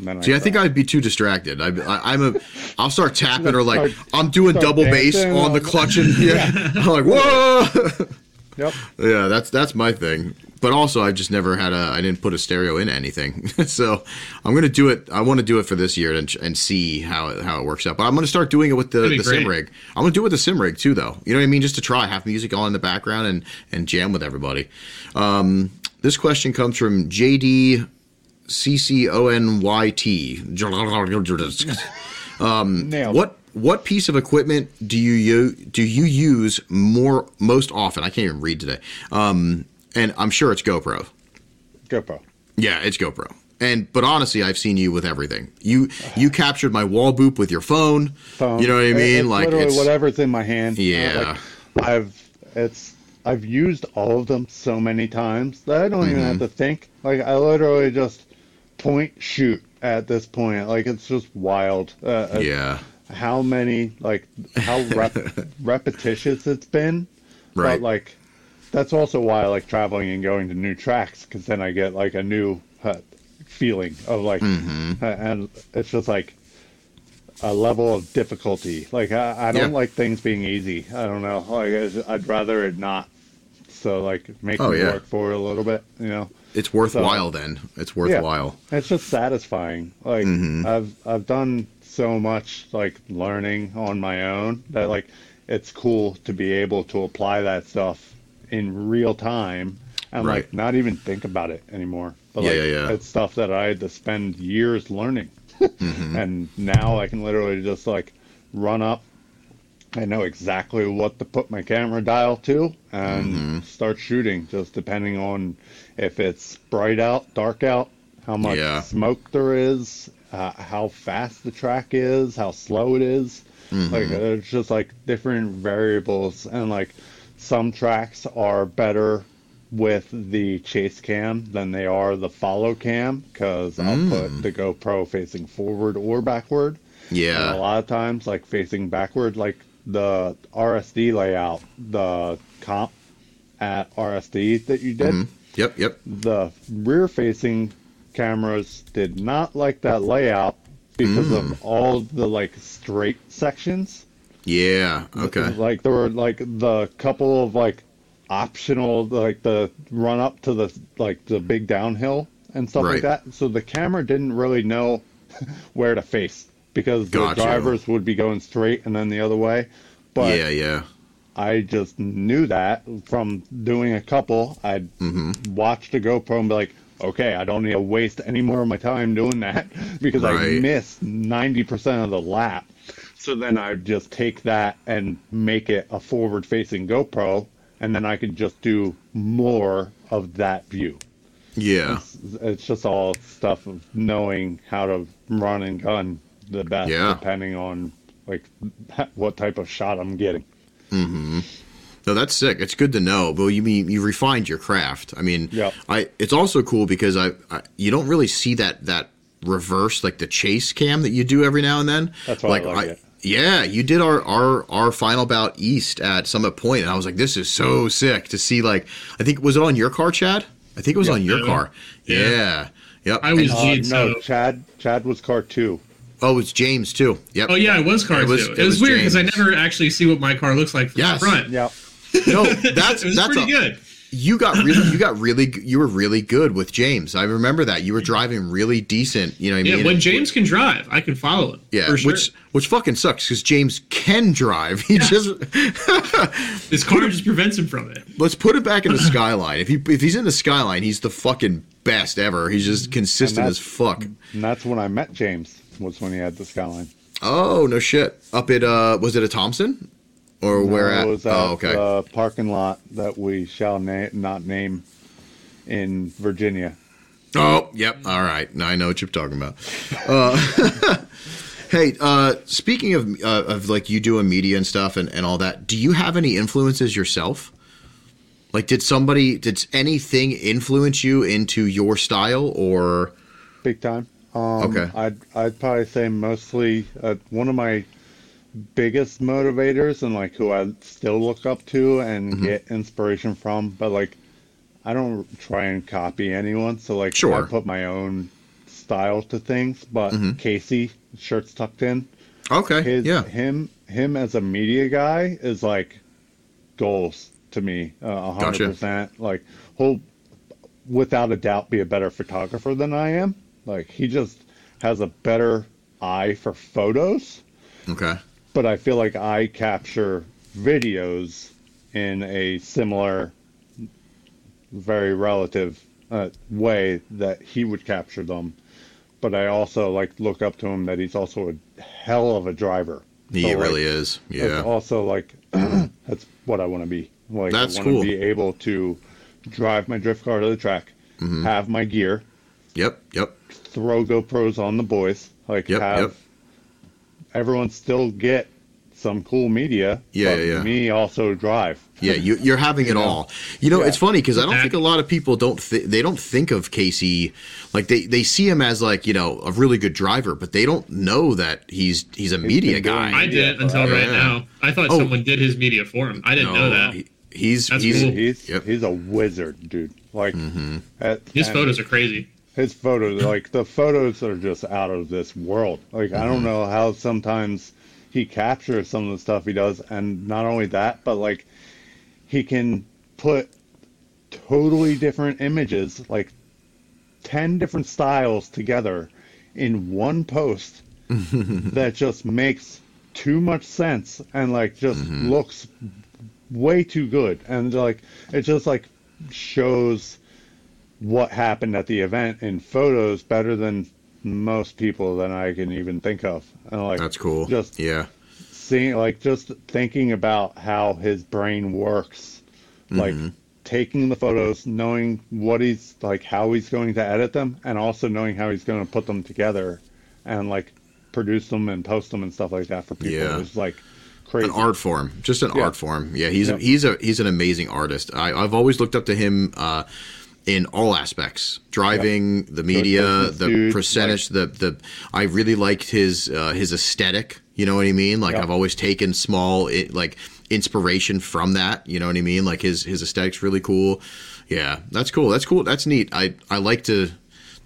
then See, I think. I'd be too distracted. I, I, I'm a, I'll start tapping or like I'm doing double bass on the clutch and yeah, I'm like whoa. Yep. yeah, that's that's my thing. But also, I just never had a. I didn't put a stereo in anything, so I'm gonna do it. I want to do it for this year and, and see how it, how it works out. But I'm gonna start doing it with the, the sim rig. I'm gonna do it with the sim rig too, though. You know what I mean? Just to try, have music on in the background and and jam with everybody. Um, this question comes from JD C C O N Y T. Nailed. What what piece of equipment do you u- do you use more most often? I can't even read today. Um, and I'm sure it's GoPro. GoPro. Yeah, it's GoPro. And but honestly, I've seen you with everything. You you captured my wall boop with your phone. Phone. You know what I mean? It's like literally it's whatever's in my hand. Yeah. like, I've it's I've used all of them so many times that I don't even Mm-hmm. have to think. Like I literally just point shoot at this point. Like it's just wild. Uh, uh, yeah, How many like how rep- repetitious it's been. right. But like, that's also why I like traveling and going to new tracks because then I get like a new uh, feeling of like, Mm-hmm. uh, and it's just like a level of difficulty. Like I, I don't Yeah. like things being easy. I don't know. Like I'd rather it not. So like make Oh, yeah. work for it a little bit. You know, it's worthwhile then. It's worthwhile. it's just satisfying. Like Mhm. I've I've done so much like learning on my own that like it's cool to be able to apply that stuff in real time and Right. like not even think about it anymore. But Yeah, like yeah, yeah. it's stuff that I had to spend years learning. Mhm. And now I can literally just like run up. I know exactly what to put my camera dial to and Mm-hmm. start shooting, just depending on if it's bright out, dark out, how much Yeah. smoke there is, uh, how fast the track is, how slow it is. Mm-hmm. Like it's just like different variables, and like some tracks are better with the chase cam than they are the follow cam because I'll Mm. put the GoPro facing forward or backward. And a lot of times, like facing backward, like the RSD layout, the comp at RSD that you did, Mhm. yep, yep. the rear facing cameras did not like that layout because Mm. of all the like straight sections. Yeah, okay. Like there were like the couple of like optional like the run up to the like the big downhill and stuff Right. like that. So the camera didn't really know where to face because the drivers would be going straight and then the other way. But yeah, yeah. I just knew that from doing a couple. I'd hmm watch the GoPro and be like, okay, I don't need to waste any more of my time doing that because I Right. missed 90% of the lap. So then I'd just take that and make it a forward facing GoPro, and then I could just do more of that view. Yeah, It's, it's just all stuff of knowing how to run and gun the best Yeah. depending on like what type of shot I'm getting. hmm No, that's sick. It's good to know. But you mean you refined your craft. I mean, Yep. I. It's also cool because I, I you don't really see that that reverse like the chase cam that you do every now and then. That's why I like it. Yeah, you did our, our our final bout east at Summit Point, and I was like, "This is so sick to see." Like, I think was it on your car, Chad? I think it was on your Yeah. car. Yeah. Yeah, yep. I was- And- Uh, Lead, no, so- Chad. Chad was car two. oh, it's James too. Yep. Oh yeah, it was car It was- too. it It, was, was weird because I never actually see what my car looks like from Yes. the front. Yeah. No, that's that's pretty a- good. You got really, you got really, you were really good with James. I remember that you were driving really decent. You know, what I Yeah, mean? when James can drive, I can follow him. yeah, for sure. which which fucking sucks because James can drive. He just His car just prevents him from it. let's put it back in the skyline. If he if he's in the skyline, he's the fucking best ever. He's just consistent as fuck. And that's when I met James. Was when he had the Skyline. Oh no shit! Up at uh, was it a Thompson, or where No, at? was at oh okay. the parking lot that we shall na- not name in Virginia. Oh, yep. All right. Now I know what you're talking about. Uh, hey, uh, speaking of uh, of like you doing media and stuff and, and all that, do you have any influences yourself? Like, did somebody, did anything influence you into your style or? Big time. Um, Okay. I'd I'd probably say mostly uh, one of my biggest motivators and like who I still look up to and Mm-hmm. get inspiration from. But like, I don't try and copy anyone. So like, Sure. I put my own style to things. But Mhm. Casey, shirts tucked in. Okay. His yeah. him him as a media guy is like goals to me. uh, A hundred percent. Like he'll without a doubt be a better photographer than I am. Like he just has a better eye for photos, Okay. But I feel like I capture videos in a similar, very relative uh, way that he would capture them. But I also like look up to him that he's also a hell of a driver. He So, like, really is. Yeah. also like that's what I want to be. Like That's I want cool. to be able to drive my drift car to the track, Mm-hmm. have my gear, Yep. Yep. throw GoPros on the boys, like Yep, have yep. Everyone still get some cool media. Yeah, but yeah, yeah. Me also drive. Yeah, you, you're having it know? all. You know, Yeah. it's funny because I don't think a lot of people don't th- they don't think of Casey like they, they see him as like you know a really good driver, but they don't know that he's he's a media been doing guy. I didn't until right Yeah. now. I thought Oh. someone did his media for him. I didn't know that. he- he's That's he's cool. He's Yep. he's a wizard, dude. Like Mm-hmm. at- His photos are crazy. His photos, like the photos are just out of this world. Like I Mm-hmm. don't know how sometimes he captures some of the stuff he does, and not only that, but like he can put totally different images, like ten different styles together in one post that just makes too much sense and like just Mm-hmm. looks way too good and like it just like shows what happened at the event in photos better than most people than I can even think of. And like that's cool. Just yeah, seeing like just thinking about how his brain works, like Mm-hmm. taking the photos, knowing what he's like, how he's going to edit them, and also knowing how he's going to put them together, and like produce them and post them and stuff like that for people. Yeah. It's like crazy. an art form, just an Yeah. art form. Yeah, he's Yeah. a, he's a he's an amazing artist. I, I've always looked up to him uh, in all aspects, driving, the media, the dude, percentage, the the. I really liked his uh, his aesthetic. You know what I mean? Like Yeah. I've always taken small it, like inspiration from that. You know what I mean? Like his his aesthetic's really cool. Yeah, that's cool. That's cool. That's neat. I I like to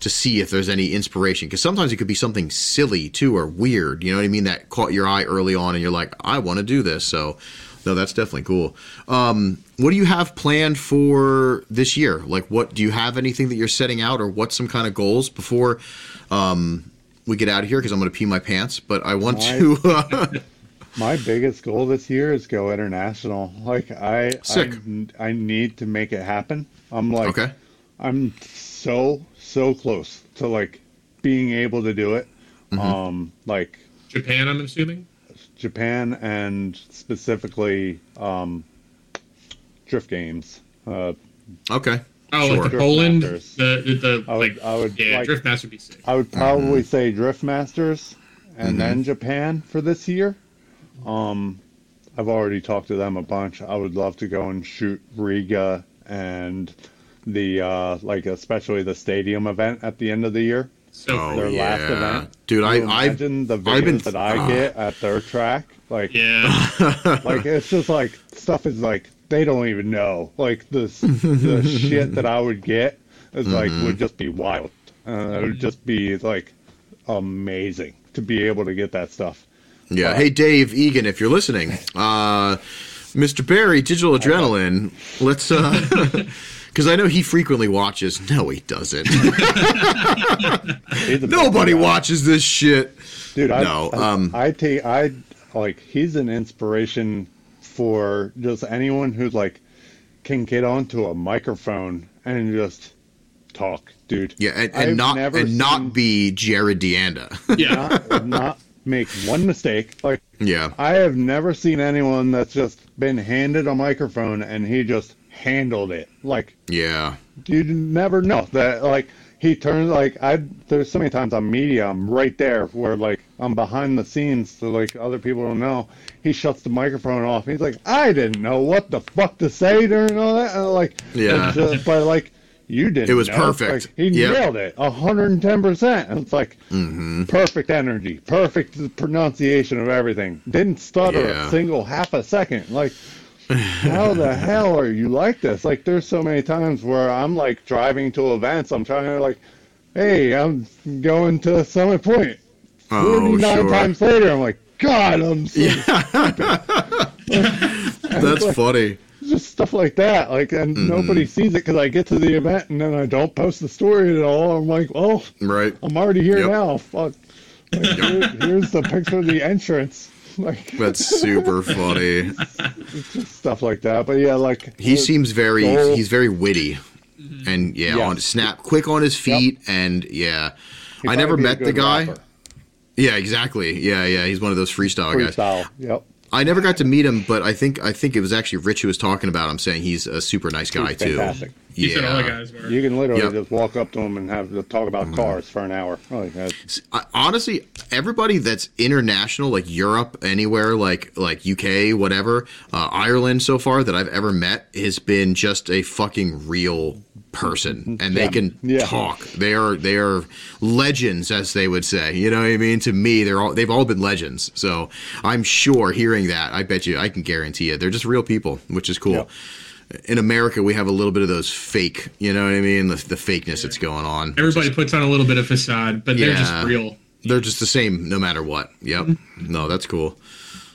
to see if there's any inspiration because sometimes it could be something silly too or weird. You know what I mean? That caught your eye early on, and you're like, I want to do this. So, no, that's definitely cool. Um, what do you have planned for this year? Like, what do you have anything that you're setting out, or what's some kind of goals before um, we get out of here? Because I'm going to pee my pants, but I want My- to. Uh, My biggest goal this year is go international. Like I, Sick. I, I need to make it happen. I'm like, okay. I'm so so close to like being able to do it. Mm-hmm. Um, like Japan, I'm assuming. Japan and specifically um, drift games. Uh, Okay. Oh, Sure. like the Drift Poland, Masters. the the, the I would- like I would yeah, like- Drift Master would be sick. I would probably Mm-hmm. say Drift Masters and then Japan for this year. Um, I've already talked to them a bunch. I would love to go and shoot Riga and the uh, like especially the stadium event at the end of the year. So Oh, their last yeah. event. Dude, I- You I've- imagine the I've been- that I ah. get at their track. Like, yeah, like it's just like stuff is like they don't even know. Like this, the shit that I would get is like Mm-hmm. would just be wild. Uh, it would just be like amazing to be able to get that stuff. Yeah. Hey, Dave Egan, if you're listening, uh, Mr. Barry, Digital Adrenaline, let's, uh, because I know he frequently watches. No, he doesn't. He's a big Nobody watches this shit. dude. I, No, I, um, I take I like he's an inspiration for just anyone who like can get onto a microphone and just talk, dude. Yeah, and, and not and not be Jared Deanda. yeah. not, not make one mistake. Like Yeah. I have never seen anyone that's just been handed a microphone and he just handled it. Like Yeah. you never know that like he turns like I there's so many times on media I'm right there where like I'm behind the scenes so like other people don't know. He shuts the microphone off. He's like, I didn't know what the fuck to say during all that. And like, Yeah. just- but like you didn't. It was know. perfect. Like, he Yep. nailed it, hundred and ten percent. It's like Mm-hmm. perfect energy, perfect pronunciation of everything. Didn't stutter Yeah. a single half a second. Like how the hell are you like this? Like, there's so many times where I'm like driving to events. I'm trying to like, hey, I'm going to Summit Point. Oh, 49 sure. times later, I'm like, God, I'm so That's funny. just stuff like that. Like, and Mm-hmm. nobody sees it because I get to the event and then I don't post the story at all. I'm like, well, Right. I'm already here Yep. now. Fuck. Like, here- here's the picture of the entrance. Like, That's super funny. stuff like that. But yeah, like He seems very Soul- he's very witty. Mm-hmm. And yeah, Yeah. on snap quick on his feet and yeah. he'd I never met the guy. rapper. Yeah, exactly. Yeah, yeah, he's one of those freestyle, guys. Yep. I never got to meet him, but I think I think it was actually Rich who was talking about him saying he's a super nice guy He's too. fantastic. He said all the Yeah. guys were. You can literally Yep. just walk up to him and have to talk about Mm-hmm. cars for an hour. Like that. Honestly, everybody that's international, like Europe, anywhere, like like UK, whatever, uh, Ireland, so far that I've ever met has been just a fucking real person, and they Yeah. can Yeah. talk. They are they are legends, as they would say. You know what I mean? To me, they're all they've all been legends. So I'm sure hearing that, I bet you, I can guarantee it, they're just real people, which is cool. Yep. In America, we have a little bit of those fake, you know what I mean? The, the fakeness that's going on. Everybody puts on a little bit of facade, but they're Yeah. just real. They're just the same no matter what. Yep. Mm-hmm. No, that's cool.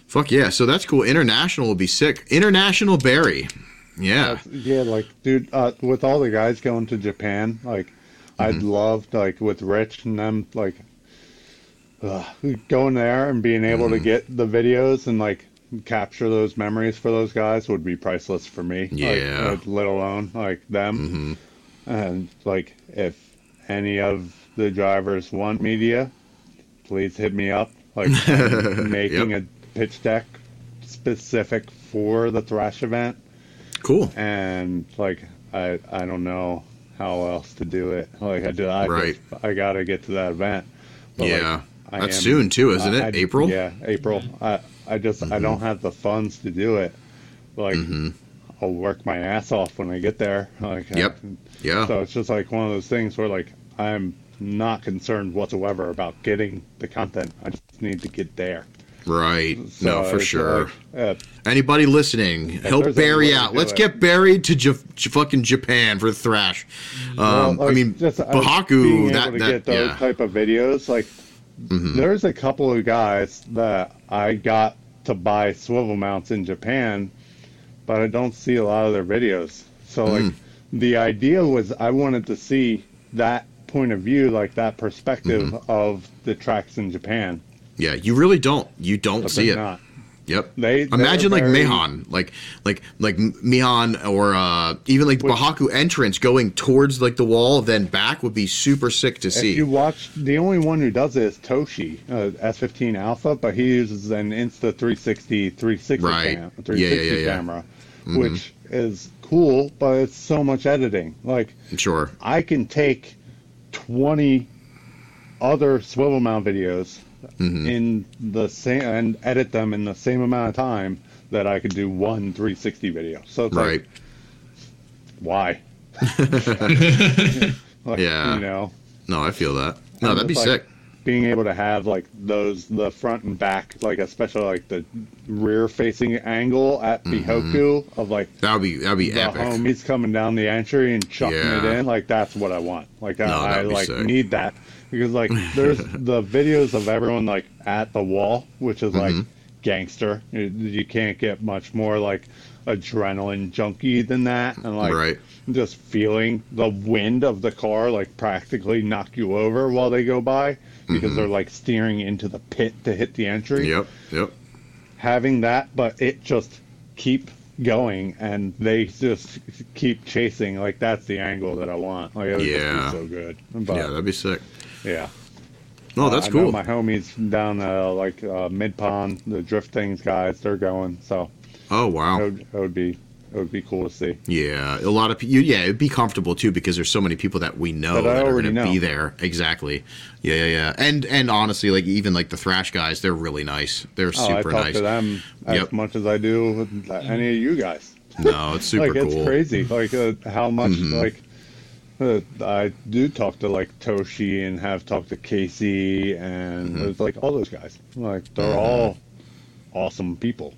Fuck yeah. So that's cool. International will be sick. International Barry. Yeah. That's, yeah, like, dude, uh, with all the guys going to Japan, like, I'd Mm-hmm. love, like, with Rich and them, like, uh, going there and being able Mm-hmm. to get the videos and, like, capture those memories for those guys would be priceless for me. Yeah. uh, let alone, like, them. hmm And, like, if any of the drivers want media, please hit me up. Like, making a pitch deck specific for the Thrash event Cool. and like I I don't know how else to do it. Like I did, I Right. just- I got to get to that event. But, like, yeah. I That's am- soon too, isn't I- it? I- April? Mm-hmm. Yeah, April. I I just I don't have the funds to do it. Like Mhm. I'll work my ass off when I get there. Like I- Yep. Yeah. so it's just like one of those things where like I'm not concerned whatsoever about getting the content. I just need to get there. Right. So no, for sure. like, uh, Anybody listening, help Barry out. Let's it. get Barry to J- J- fucking Japan for Thrash. Um, well, I mean, just, uh, Bihoku, being that, that, get those yeah. type of videos, like Mhm. there's a couple of guys that I got to buy swivel mounts in Japan, but I don't see a lot of their videos. So like Mm. the idea was I wanted to see that point of view, like that perspective Mm-hmm. of the tracks in Japan. Yeah, you really don't. You don't see it. not. Yep. They Imagine like very- Meihan, like like like Meihan, or uh, even like the Which- Bihoku entrance going towards like the wall, then back would be super sick to If see. you watch, the only one who does it is Toshi, uh, S15 Alpha, but he uses an Insta 360 360 Right. cam, 360 yeah, yeah, yeah. camera, Mhm. which is cool, but it's so much editing. Like Sure. I can take 20 other swivel mount videos Mhm. in the same and edit them in the same amount of time that I could do one 360 video. So it's Right. like, why? Like, Yeah. You know, No, I feel that. No, And that'd be like- sick. being able to have like those the front and back like especially like the rear facing angle at Bihoku of like That would be that'd be the Mm-hmm. epic. homies coming down the entry and chucking it in like that's what I want like I, No, I like sick. need that because like there's the videos of everyone like at the wall which is like Mhm. gangster you, you can't get much more like adrenaline junkie than that and like right. just feeling the wind of the car like practically knock you over while they go by because Mhm. they're like steering into the pit to hit the entry. Yep. Yep. Having that, but it just keep going and they just keep chasing. Like that's the angle that I want. Like it would Yeah. so good. But yeah, yeah, that'd be sick. Oh, that's know cool. my homies down uh, like uh, mid pond, the drift things guys, they're going. So Oh it wow. would, it would be it would be cool to see. Yeah, a lot of people. Yeah, it'd be comfortable too because there's so many people that we know That that, are going to be there. Exactly. Yeah, yeah, yeah. And and honestly, like even like the thrash guys, they're really nice. They're Oh, I super talk nice. to them as Yep. much as I do with any of you guys. No, it's super like it's crazy, like uh, how much Mhm. like. Uh, I do talk to like Toshi and have talked to Casey and Mhm. it's like all those guys. Like they're Mhm. all awesome people.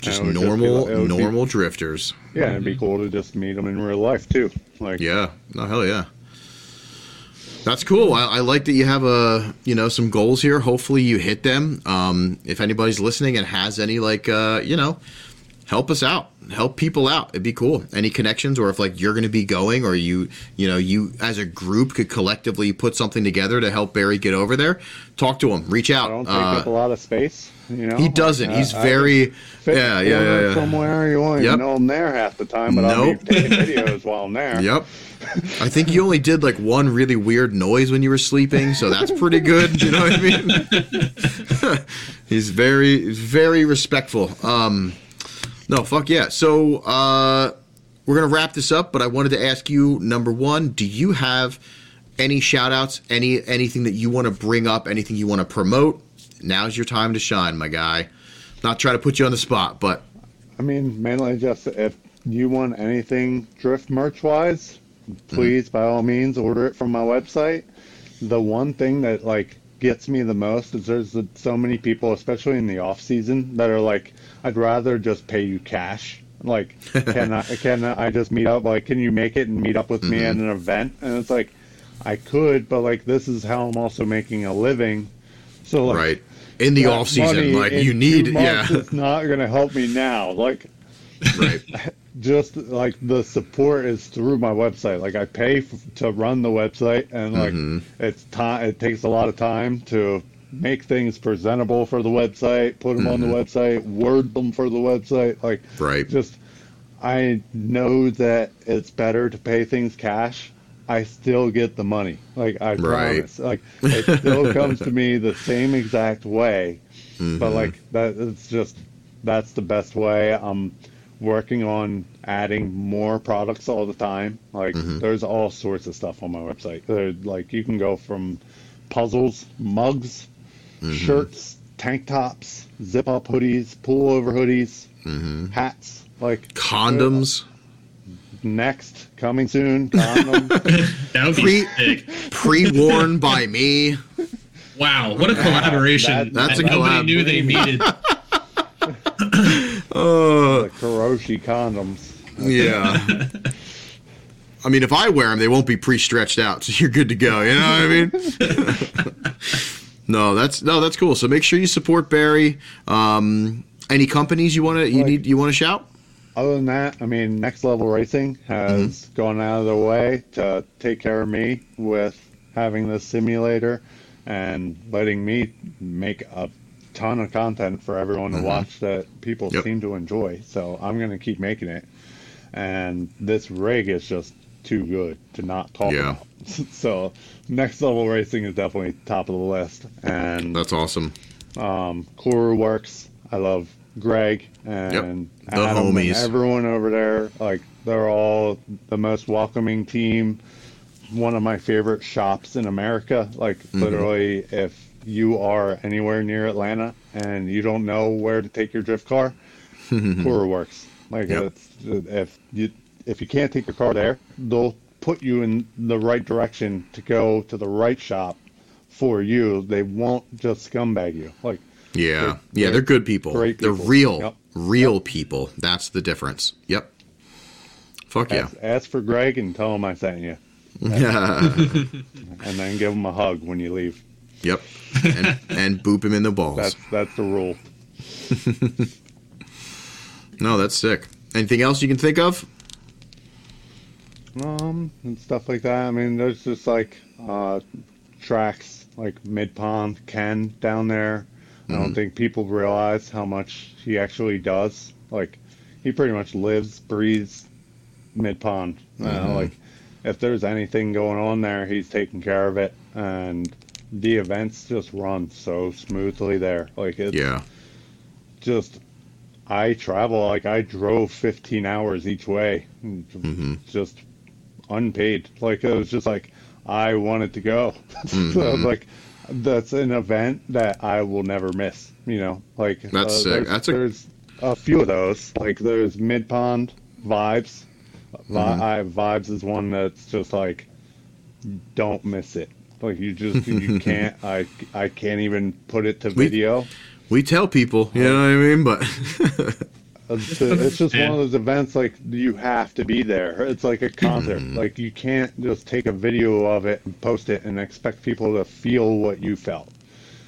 Just And it would be normal, it would be- normal drifters. yeah, it'd be cool to just meet them in real life too. Like Yeah. No, hell yeah. That's cool. I, I like that you have a you know some goals here. Hopefully you hit them. Um, if anybody's listening and has any like uh, you know, help us out. Help people out. It'd be cool. Any connections, or if like you're going to be going, or you you know you as a group could collectively put something together to help Barry get over there. Talk to him. Reach I out. don't take Uh, up a lot of space. You know, he doesn't. He's I- I very yeah yeah yeah yeah. Somewhere you won't Yep. even know I'm there half the time, but I'll be taking videos while I'm there. Yep. I think you only did like one really weird noise when you were sleeping, so that's pretty good. You know what I mean? He's very, very respectful. Um, no, fuck yeah. So uh, we're gonna wrap this up, but I wanted to ask you number one: Do you have any shout outs? Any anything that you want to bring up? Anything you want to promote? Now's your time to shine, my guy. Not try to put you on the spot, but I mean, mainly just if you want anything drift merch wise, please by all means order it from my website. The one thing that like gets me the most is there's so many people, especially in the off season, that are like, I'd rather just pay you cash. Like, can I can I just meet up? Like, can you make it and meet up with me at an event? And it's like, I could, but like this is how I'm also making a living. So like, right in the off season, like you need, yeah, it's not gonna help me now. Like right. just like the support is through my website. Like I pay f- to run the website, and like Mhm. it's time. It takes a lot of time to make things presentable for the website, put them on the website, word them for the website. Like Right. just, I know that it's better to pay things cash. I still get the money. Like I Right. promise. Like it still comes to me the same exact way but Mhm. like that it's just that's the best way i'm working on adding more products all the time like Mhm. there's all sorts of stuff on my website there like you can go from puzzles mugs Mhm. shirts tank tops zip up hoodies pull over hoodies Mhm. hats like condoms, next coming soon condoms that would be Pre- sick. pre-worn by me. Wow, what a collaboration! that- That's that a nobody collab. knew they needed. Uh, the Kuroshi condoms yeah. I mean, if I wear them, they won't be pre-stretched out, so you're good to go. You know what I mean? no, that's no, that's cool. So make sure you support Barry. Um, any companies you want to you Like- need you want to shout? Other than that, I mean, Next Level Racing has gone out of their way to take care of me with having the simulator and letting me make a ton of content for everyone to watch that people Yep. seem to enjoy. So I'm going to keep making it. And this rig is just too good to not talk Yeah. about. so Next Level Racing is definitely top of the list. And That's awesome. um, Koru Works. I love Greg and The Adam and homies. everyone over there. Like they're all the most welcoming team. One of my favorite shops in America. Like Mm-hmm. literally, if you are anywhere near Atlanta and you don't know where to take your drift car, Koru Works. Like Yep. it's, if you if you can't take your car there, they'll put you in the right direction to go to the right shop for you. They won't just scumbag you. Like Yeah, They're- yeah, they're they're good people. great They're real, Yep. real people. That's the difference. Yep. Fuck yeah. ask, ask for Greg and tell him I sent you, yep. and then give him a hug when you leave. Yep. And, and boop him in the balls. That's that's the rule. no, that's sick. Anything else you can think of? Um, and stuff like that. I mean, there's just like uh, tracks like Mid Pond, Ken down there. I don't Mhm. think people realize how much he actually does. Like, he pretty much lives, breathes Mid Pond. You know, Mhm. like, if there's anything going on there, he's taking care of it. And the events just run so smoothly there. Like it's Yeah. just I travel like I drove 15 hours each way, hmm just unpaid. Like it was just like I wanted to go. so Mhm. like that's an event that I will never miss. You know, like That's sick. there's, That's a- there's a few of those. Like there's Mid Pond Vibes. Vi- Mhm. I, Vibes is one that's just like don't miss it. Like you just you can't. I I can't even put it to We- video. We tell people, you know what I mean, but It's, it's just Yeah. one of those events like you have to be there. It's like a concert. Mm-hmm. Like you can't just take a video of it and post it and expect people to feel what you felt.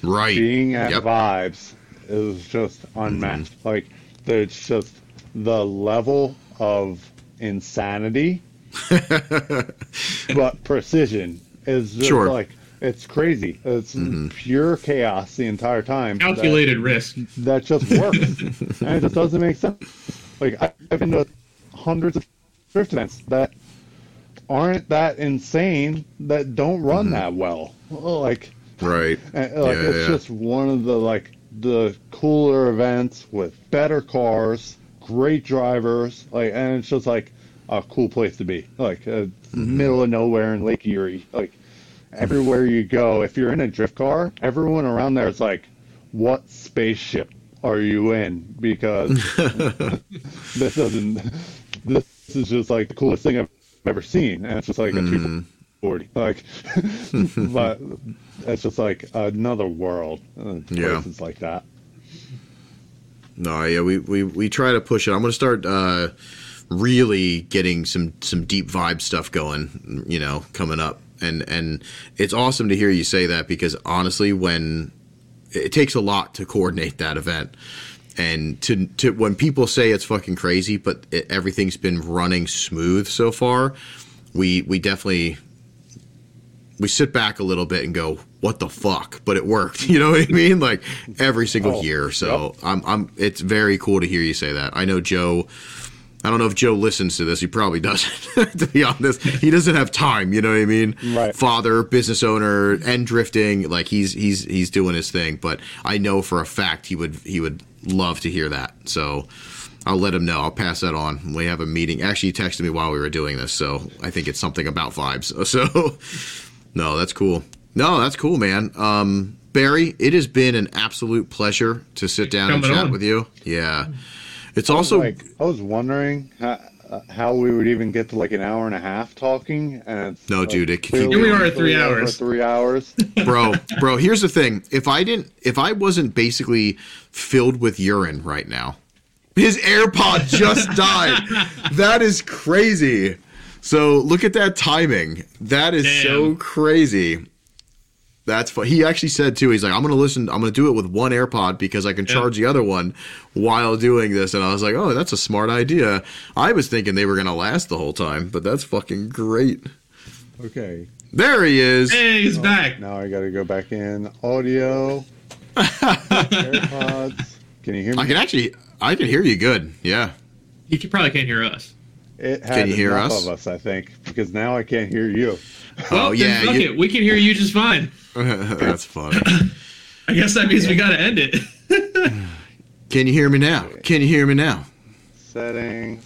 right. Being at Yep. Vibes is just mm-hmm. unmatched. Like there's just the level of insanity, but precision is just Sure. like it's crazy. It's pure chaos the entire time. that- Calculated risk. that just works. and it just doesn't make sense. Like I- I've been to hundreds of drift events that aren't that insane that don't run that well. Like, right. and, like Yeah, it's yeah. just one of the like the cooler events with better cars, great drivers, like, and it's just like a cool place to be. Like, uh, Mm-hmm. middle of nowhere in Lake Erie. Like, everywhere you go, if you're in a drift car, everyone around there is like, "What spaceship are you in?" Because this doesn't. This is just like the coolest thing I've ever seen, and it's just like a Mm-hmm. 240. Like, but it's just like another world. uh, Yeah. Places like that. No, yeah, we, we, we try to push it. I'm going to start uh, really getting some some deep vibe stuff going. You know, coming up, and and it's awesome to hear you say that because honestly, when it takes a lot to coordinate that event, and to to when people say it's fucking crazy, but it, everything's been running smooth so far, we we definitely we sit back a little bit and go, "What the fuck?" But it worked. You know what I mean? Like every single Oh, year. So I'm, I'm. It's very cool to hear you say that. I know Joe. I don't know if Joe listens to this. He probably doesn't. to be honest, he doesn't have time. You know what I mean? Right. Father, business owner, and drifting. Like he's he's he's doing his thing. But I know for a fact he would he would love to hear that. So. I'll let him know. I'll pass that on. We have a meeting. Actually, he texted me while we were doing this, so I think it's something about vibes. So, no, that's cool. No, that's cool, man. Um, Barry, it has been an absolute pleasure to sit down and chat on. with you. Yeah, it's also like I was wondering how, uh, how we would even get to like an hour and a half talking, and No, like, dude, it keep Here we are at three three hours. Three hours. bro, bro. Here's the thing: if I didn't, if I wasn't basically filled with urine right now, his AirPod just died. That is crazy. So look at that timing. That is so crazy. That's fun. He actually said too. He's like, I'm gonna listen. I'm gonna do it with one AirPod because I can Yeah. charge the other one while doing this. And I was like, oh, that's a smart idea. I was thinking they were gonna last the whole time, but that's fucking great. Okay. There he is. Hey, he's oh, back. Now I got to go back in audio. AirPods. Can you hear me? I can actually, I can hear you good. Yeah. He probably can't hear us. It had Can you hear enough us? of us, I think, because now I can't hear you. Well, Oh, yeah, fuck you- it. We can hear you just fine. that's funny. I guess that means we got to end it. Can you hear me now? Can you hear me now? Settings.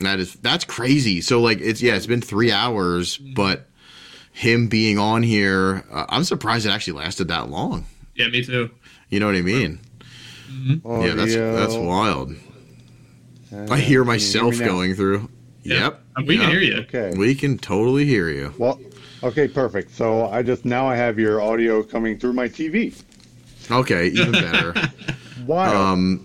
That is that's crazy. So like it's yeah, it's been three hours, but him being on here, uh, I'm surprised it actually lasted that long. yeah, me too. You know what I mean? Audio. Yeah, that's that's wild. And I hear myself me now? going through. Yeah. Yep, Uh, We Yep. can hear you. Okay. we can totally hear you. Well, okay, perfect. So I just now I have your audio coming through my TV. Okay, even better. Wow. um,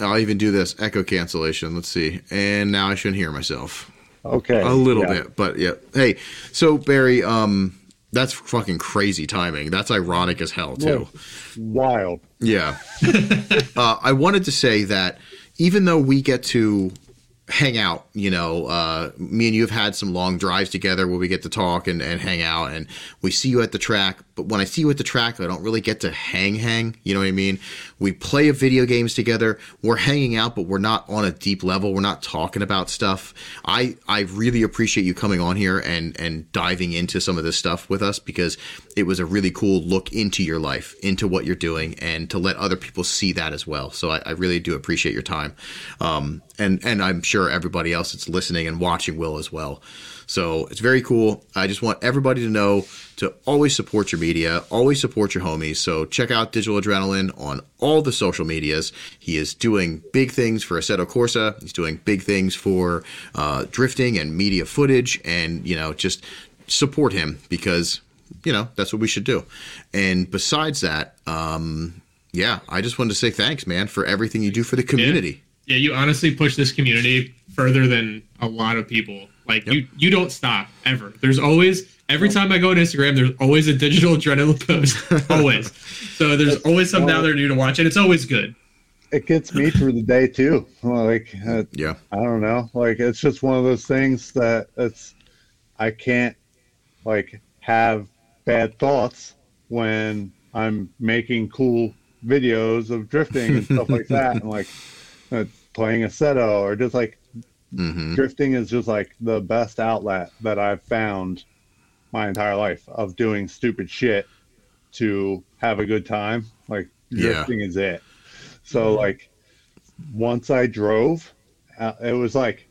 I'll even do this echo cancellation. Let's see, and now I shouldn't hear myself. okay. a little yeah. bit, but yeah. Hey, so Barry, um, that's fucking crazy timing. That's ironic as hell too. Wild. Yeah. uh, I wanted to say that even though we get to hang out. You know, uh, me and you have had some long drives together where we get to talk and, and hang out, and we see you at the track. But when I see you at the track, I don't really get to hang, hang. You know what I mean? We play video games together. We're hanging out, but we're not on a deep level. We're not talking about stuff. I I really appreciate you coming on here and and diving into some of this stuff with us because it was a really cool look into your life, into what you're doing, and to let other people see that as well. So I, I really do appreciate your time. Um, and and I'm sure everybody else that's listening and watching will as well. So it's very cool. I just want everybody to know to always support your media, always support your homies. So check out Digital Adrenaline on all the social medias. He is doing big things for Assetto Corsa. He's doing big things for uh, drifting and media footage, and you know just support him because you know that's what we should do. And besides that, um, yeah, I just wanted to say thanks, man, for everything you do for the community. Yeah, you honestly push this community further than a lot of people. Like Yep. you, you don't stop ever. There's always every time I go on Instagram, there's always a digital adrenaline post. always. So there's always something out there new to watch, and it's always good. It gets me through the day too. Like uh, Yeah, I don't know. Like it's just one of those things that it's I can't like have bad thoughts when I'm making cool videos of drifting and stuff like that, and like uh, playing Assetto or just like hmm drifting is just like the best outlet that I've found my entire life of doing stupid shit to have a good time. Like Yeah. drifting is it. So like once I drove, uh, it was like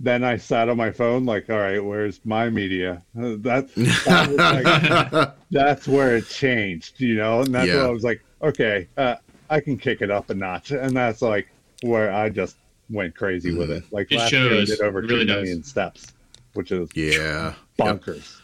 then I sat on my phone like, all right, where's my media? That, that like, that's where it changed, you know, and that's Yeah. where I was like, okay, uh, I can kick it up a notch, and that's like where I just went crazy with it. Mm-hmm. Like It last year, I did over It really two does. million steps, which is yeah. Yep. bonkers.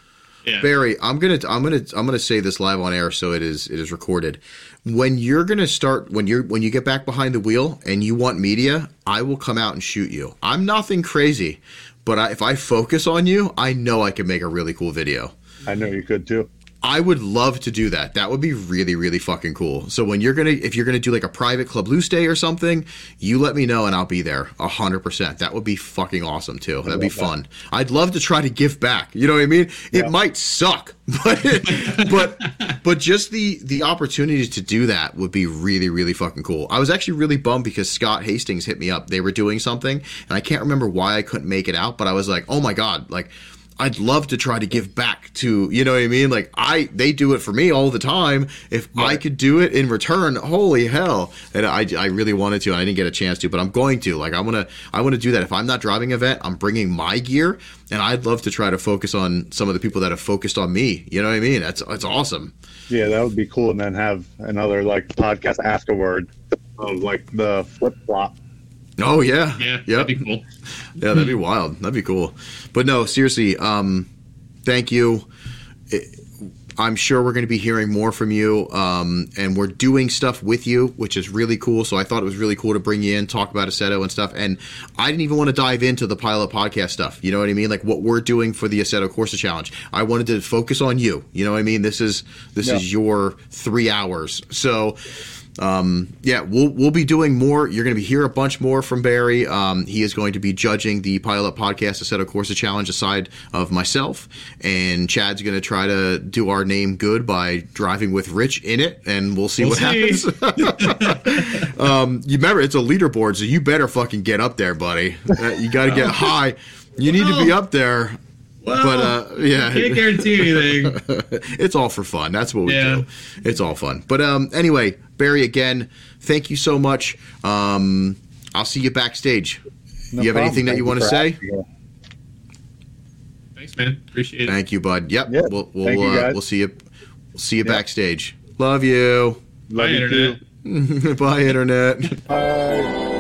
Yeah. Barry, I'm gonna I'm gonna I'm gonna say this live on air so it is it is recorded. When you're gonna start when you're when you get back behind the wheel and you want media, I will come out and shoot you. I'm nothing crazy, but I, if I focus on you, I know I can make a really cool video. I know you could too. I would love to do that. That would be really, really fucking cool. So when you're gonna, if you're gonna do like a private Club Loose day or something, you let me know and I'll be there a hundred percent. That would be fucking awesome too. That'd be that. fun. I'd love to try to give back. You know what I mean? It might suck, but but but just the the opportunity to do that would be really, really fucking cool. I was actually really bummed because Scott Hastings hit me up. They were doing something and I can't remember why I couldn't make it out, but I was like, oh my god, like. I'd love to try to give back to you know what I mean. Like I, they do it for me all the time. If I could do it in return, holy hell! And I, I really wanted to, and I didn't get a chance to, but I'm going to. Like I want to, I want to do that. If I'm not driving event, I'm bringing my gear, and I'd love to try to focus on some of the people that have focused on me. You know what I mean? That's that's awesome. Yeah, that would be cool, and then have another like podcast afterward of like the flip flop. Oh yeah, Yeah, yep. that'd be cool. Yeah, that'd be wild. That'd be cool. But no, seriously, um, thank you. It- I'm sure we're going to be hearing more from you, um, and we're doing stuff with you, which is really cool. So I thought it was really cool to bring you in, talk about Assetto and stuff. And I didn't even want to dive into the Pile Up Podcast stuff. You know what I mean? Like what we're doing for the Assetto Corsa Challenge. I wanted to focus on you. You know what I mean? This is this Yeah. is your three hours. So um, yeah, we'll we'll be doing more. You're going to be hear a bunch more from Barry. Um, he is going to be judging the Pile Up Podcast Assetto Corsa Challenge aside of myself, and Chad's going to try to do our name good by driving with Rich in it, and we'll see We'll what see. happens. um, you remember it's a leaderboard, so you better fucking get up there, buddy. Uh, you got to get high. You need to be up there. Well, But uh, yeah, can't guarantee anything. it's all for fun. That's what we Yeah. do. It's all fun. But um, anyway, Barry, again, thank you so much. Um, I'll see you backstage. No you have problem. anything that Thank you want to say? having. Thanks, man. Appreciate it. Thank you, bud. Yep. Yeah. We'll we'll, Thank you, uh, guys. we'll see you. We'll see you Yeah. backstage. Love you. Love Bye, you internet. too. Bye, internet. Bye.